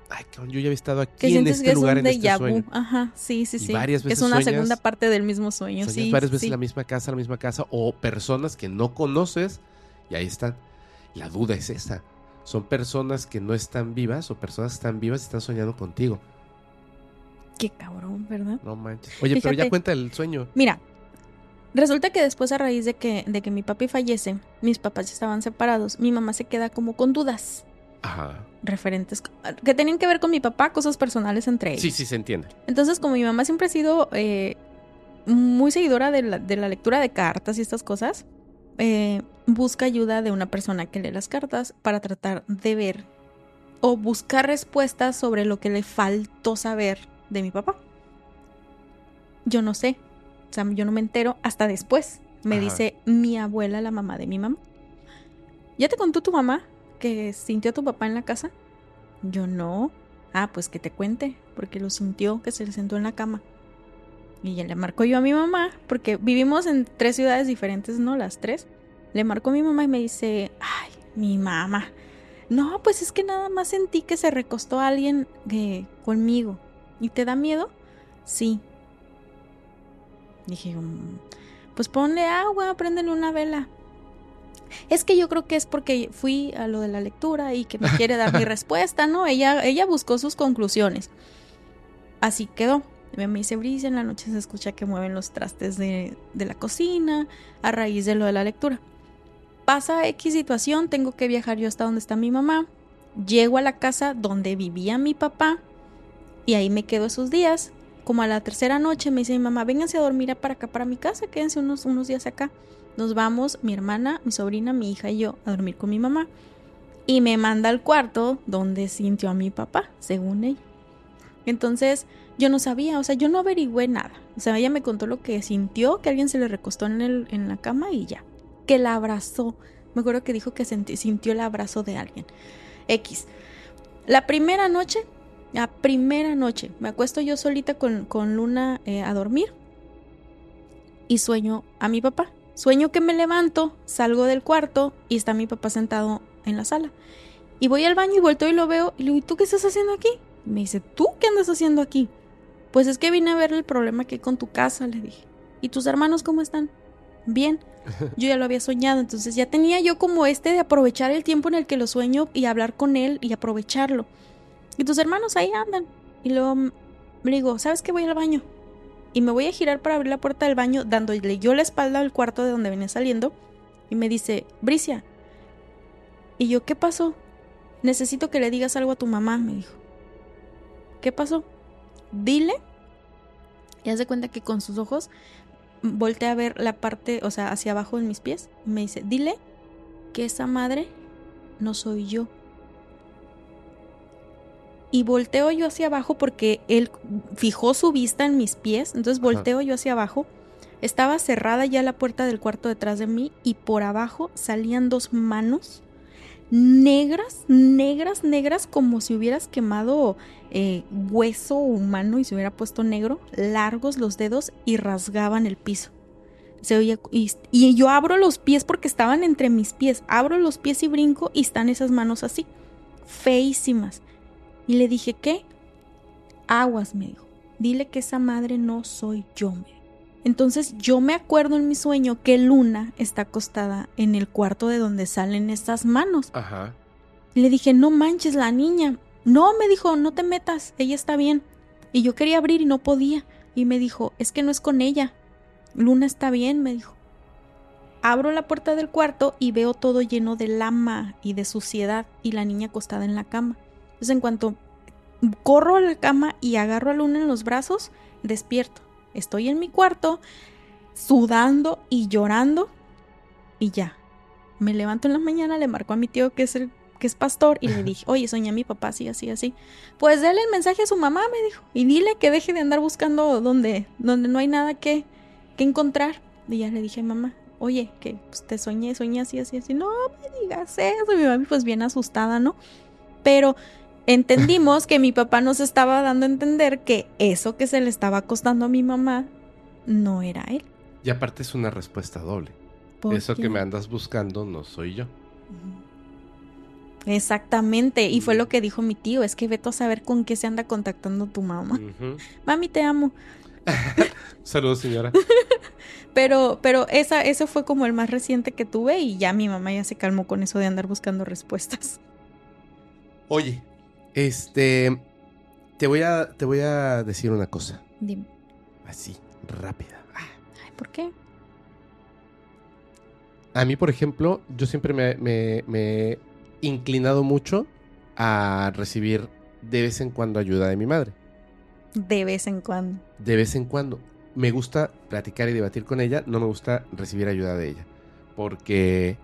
ay, cabrón, yo ya había estado aquí en este que es lugar, en este sueño? Ajá, sí, sí, Y sí. varias Que es veces una sueñas- segunda parte del mismo sueño. Sí, varias veces sí. en la misma casa, la misma casa, o personas que no conoces y ahí están. La duda es esa. Son personas que no están vivas o personas que están vivas y están soñando contigo. Qué cabrón, ¿verdad? No manches. Oye, pero ya Fíjate. cuenta el sueño. Mira, resulta que después a raíz de que, de que mi papi fallece, mis papás ya estaban separados, mi mamá se queda como con dudas Ajá. referentes que tenían que ver con mi papá, cosas personales entre ellos. Sí, sí, se entiende. Entonces, como mi mamá siempre ha sido eh, muy seguidora de la, de la lectura de cartas y estas cosas, eh, busca ayuda de una persona que lee las cartas para tratar de ver o buscar respuestas sobre lo que le faltó saber de mi papá. Yo no sé, o sea, yo no me entero hasta después. Me Ajá. dice mi abuela, la mamá de mi mamá. ¿Ya te contó tu mamá que sintió tu papá en la casa? Yo no. Ah, pues que te cuente, porque lo sintió, que se le sentó en la cama. Y ya le marcó yo a mi mamá, porque vivimos en tres ciudades diferentes, ¿no? Las tres. Le marcó a mi mamá y me dice, ay, mi mamá. No, pues es que nada más sentí que se recostó alguien eh, conmigo. ¿Y te da miedo? Sí. Dije, "Mm, pues ponle agua, préndele una vela. Es que yo creo que es porque fui a lo de la lectura y que me quiere dar mi respuesta, ¿no? Ella, ella buscó sus conclusiones. Así quedó. Me dice Bricia, en la noche se escucha que mueven los trastes de, de la cocina a raíz de lo de la lectura. Pasa X situación, tengo que viajar yo hasta donde está mi mamá. Llego a la casa donde vivía mi papá y ahí me quedo esos días. Como a la tercera noche me dice mi mamá, vénganse a dormir para acá, para mi casa, quédense unos, unos días acá. Nos vamos, mi hermana, mi sobrina, mi hija y yo, a dormir con mi mamá. Y me manda al cuarto donde sintió a mi papá, según ella. Entonces, yo no sabía, o sea, yo no averigüé nada. O sea, ella me contó lo que sintió, que alguien se le recostó en, el, en la cama y ya. Que la abrazó. Me acuerdo que dijo que sintió el abrazo de alguien. X. La primera noche, la primera noche, me acuesto yo solita con, con Luna eh, a dormir y sueño a mi papá. Sueño que me levanto, salgo del cuarto y está mi papá sentado en la sala. Y voy al baño y vuelto y lo veo y le digo, ¿y tú qué estás haciendo aquí? Me dice, ¿tú qué andas haciendo aquí? Pues es que vine a ver el problema que hay con tu casa, le dije. ¿Y tus hermanos cómo están? Bien. Yo ya lo había soñado, entonces ya tenía yo como este de aprovechar el tiempo en el que lo sueño y hablar con él y aprovecharlo. Y tus hermanos ahí andan. Y luego mm, le digo, ¿sabes qué? Voy al baño. Y me voy a girar para abrir la puerta del baño, dándole yo la espalda al cuarto de donde venía saliendo. Y me dice, Bricia. Y yo, ¿qué pasó? Necesito que le digas algo a tu mamá, me dijo. ¿Qué pasó? Dile. Y haz cuenta que con sus ojos volteé a ver la parte, o sea, hacia abajo en mis pies. Y me dice, dile que esa madre no soy yo. Y volteo yo hacia abajo porque él fijó su vista en mis pies. Entonces Ajá. volteo yo hacia abajo. Estaba cerrada ya la puerta del cuarto detrás de mí y por abajo salían dos manos negras, negras, negras, como si hubieras quemado eh, hueso humano y se hubiera puesto negro, largos los dedos y rasgaban el piso. Se oía, y, y yo abro los pies porque estaban entre mis pies. Abro los pies y brinco y están esas manos así, feísimas. Y le dije, ¿qué? Aguas, me dijo. Dile que esa madre no soy yo, me dijo. Entonces yo me acuerdo en mi sueño que Luna está acostada en el cuarto de donde salen estas manos. Ajá. Y le dije, no manches, la niña. No, me dijo, no te metas, ella está bien. Y yo quería abrir y no podía. Y me dijo, es que no es con ella. Luna está bien, me dijo. Abro la puerta del cuarto y veo todo lleno de lama y de suciedad y la niña acostada en la cama. Entonces en cuanto corro a la cama y agarro a Luna en los brazos, despierto. Estoy en mi cuarto, sudando y llorando y ya. Me levanto en la mañana, le marco a mi tío que es el que es pastor y le dije, oye, soñé a mi papá así, así, así. Pues déle el mensaje a su mamá, me dijo, y dile que deje de andar buscando donde, donde no hay nada que, que encontrar. Y ya le dije, mamá, oye, que pues, te soñé, soñé así, así, así. No me digas eso. Y mi mamá pues bien asustada, ¿no? Pero entendimos que mi papá nos estaba dando a entender que eso que se le estaba costando a mi mamá no era él. Y aparte es una respuesta doble. ¿Por Eso qué? que me andas buscando no soy yo. Exactamente, y fue lo que dijo mi tío, es que veto a saber con qué se anda contactando tu mamá. Mami, te amo. Saludos, señora. Pero, pero esa, ese fue como el más reciente que tuve y ya mi mamá ya se calmó con eso de andar buscando respuestas. Oye, este. Te voy a, te voy a decir una cosa. Dime, Así, rápida. Ah. ay, ¿por qué? A mí, por ejemplo, yo siempre me, me- me he inclinado mucho a recibir de vez en cuando ayuda de mi madre. De vez en cuando. De vez en cuando. Me gusta platicar y debatir con ella, no me gusta recibir ayuda de ella. Porque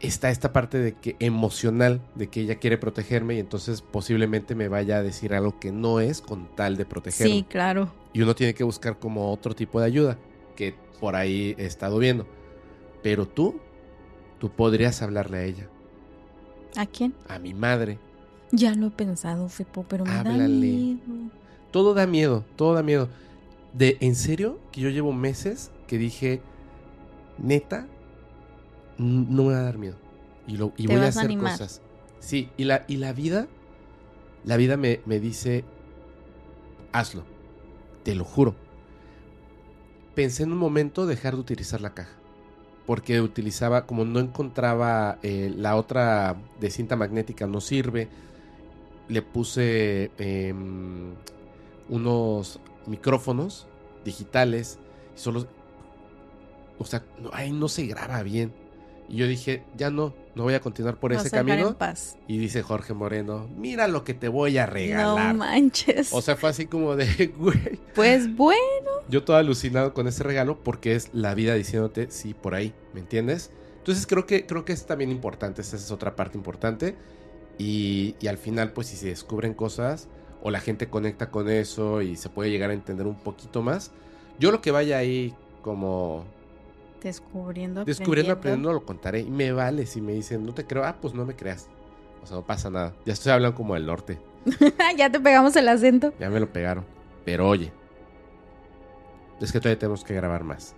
está esta parte de que emocional, de que ella quiere protegerme y entonces posiblemente me vaya a decir algo que no es con tal de protegerme. Sí, claro. Y uno tiene que buscar como otro tipo de ayuda que por ahí he estado viendo. Pero tú, tú podrías hablarle a ella, ¿A quién? a mi madre. Ya lo he pensado, Fepo, pero me da Háblale. miedo. Todo da miedo, todo da miedo. De, en serio, que yo llevo meses que dije, neta, no me va a dar miedo. Y, lo, y voy a hacer cosas. Sí, y la, y la vida, la vida me, me dice, hazlo. Te lo juro. Pensé en un momento dejar de utilizar la caja. Porque utilizaba, como no encontraba eh, la otra de cinta magnética, no sirve. Le puse em, unos micrófonos digitales. Y solo. O sea, no, ahí no se graba bien. Y yo dije, ya no, no voy a continuar por Vas ese a camino. en paz. Y dice Jorge Moreno, mira lo que te voy a regalar. No manches. o sea, fue así como de, güey. pues bueno. Yo todo alucinado con ese regalo porque es la vida diciéndote sí por ahí, ¿me entiendes? Entonces creo que, creo que es también importante, esa es otra parte importante. Y, y al final, pues si se descubren cosas o la gente conecta con eso y se puede llegar a entender un poquito más, yo lo que vaya ahí como Descubriendo. descubriendo, aprendiendo, lo contaré. Y me vale si me dicen, no te creo, ah, pues no me creas. O sea, no pasa nada. Ya estoy hablando como del norte. ya te pegamos el acento. Ya me lo pegaron. Pero oye, es que todavía tenemos que grabar más.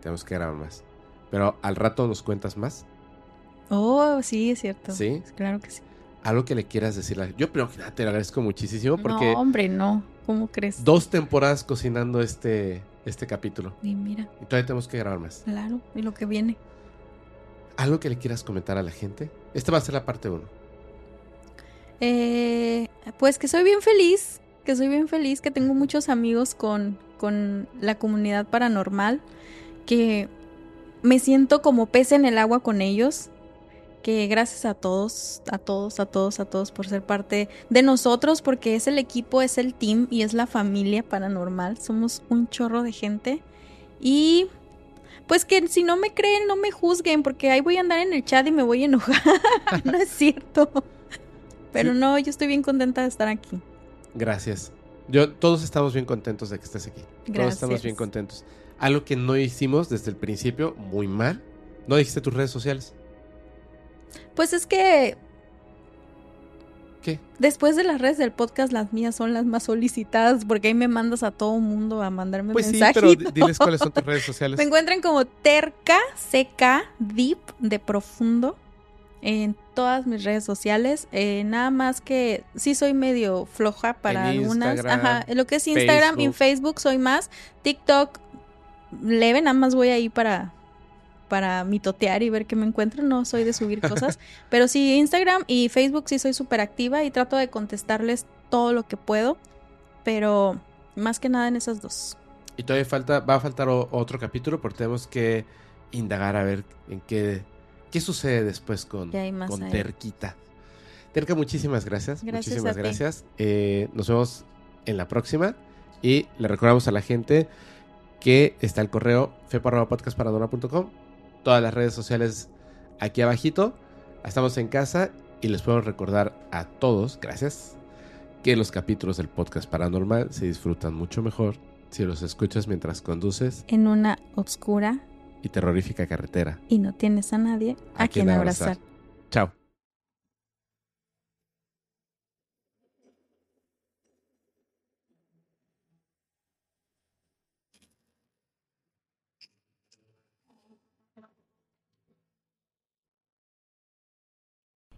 Tenemos que grabar más. Pero al rato nos cuentas más. Oh, sí, es cierto. ¿Sí? Claro que sí. Algo que le quieras decirle. Yo primero que nada te lo agradezco muchísimo porque No, hombre, no. ¿Cómo crees? dos temporadas cocinando este, este capítulo. Y mira, Y todavía tenemos que grabar más. claro, y lo que viene. Algo que le quieras comentar a la gente. Esta va a ser la parte 1. Eh, pues que soy bien feliz, que soy bien feliz, que tengo muchos amigos con, con la comunidad paranormal, que me siento como pez en el agua con ellos, que gracias a todos, a todos, a todos, a todos por ser parte de nosotros, porque es el equipo, es el team y es la familia paranormal, somos un chorro de gente y... Pues que si no me creen, no me juzguen, porque ahí voy a andar en el chat y me voy a enojar. no es cierto. Pero Sí. no, yo estoy bien contenta de estar aquí. Gracias. Yo, todos estamos bien contentos de que estés aquí. Todos estamos Gracias. bien contentos. Algo que no hicimos desde el principio, muy mal. No dijiste tus redes sociales. Pues es que ¿Qué? después de las redes del podcast, las mías son las más solicitadas porque ahí me mandas a todo mundo a mandarme Pues sí, mensajitos. pero di- diles cuáles son tus redes sociales. Me encuentran como terca, seca, deep, de profundo en todas mis redes sociales. Eh, nada más que sí soy medio floja para En algunas. Ajá, lo que es Instagram y. Facebook soy más. TikTok leve, nada más voy ahí para para mitotear y ver qué me encuentro. No soy de subir cosas. pero sí, Instagram y Facebook sí soy súper activa y trato de contestarles todo lo que puedo. Pero más que nada en esas dos. Y todavía falta, va a faltar o- otro capítulo porque tenemos que indagar a ver en qué, qué sucede después con, con ahí. Terquita. Terca, muchísimas gracias. Gracias muchísimas gracias. Eh, nos vemos en la próxima. Y le recordamos a la gente que está el correo fepa.podcastparanora.com. Todas las redes sociales aquí abajito. Estamos en casa y les puedo recordar a todos, gracias, que los capítulos del podcast paranormal se disfrutan mucho mejor si los escuchas mientras conduces En una oscura y terrorífica carretera. y no tienes a nadie a, quien abrazar. Chao.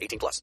18 plus.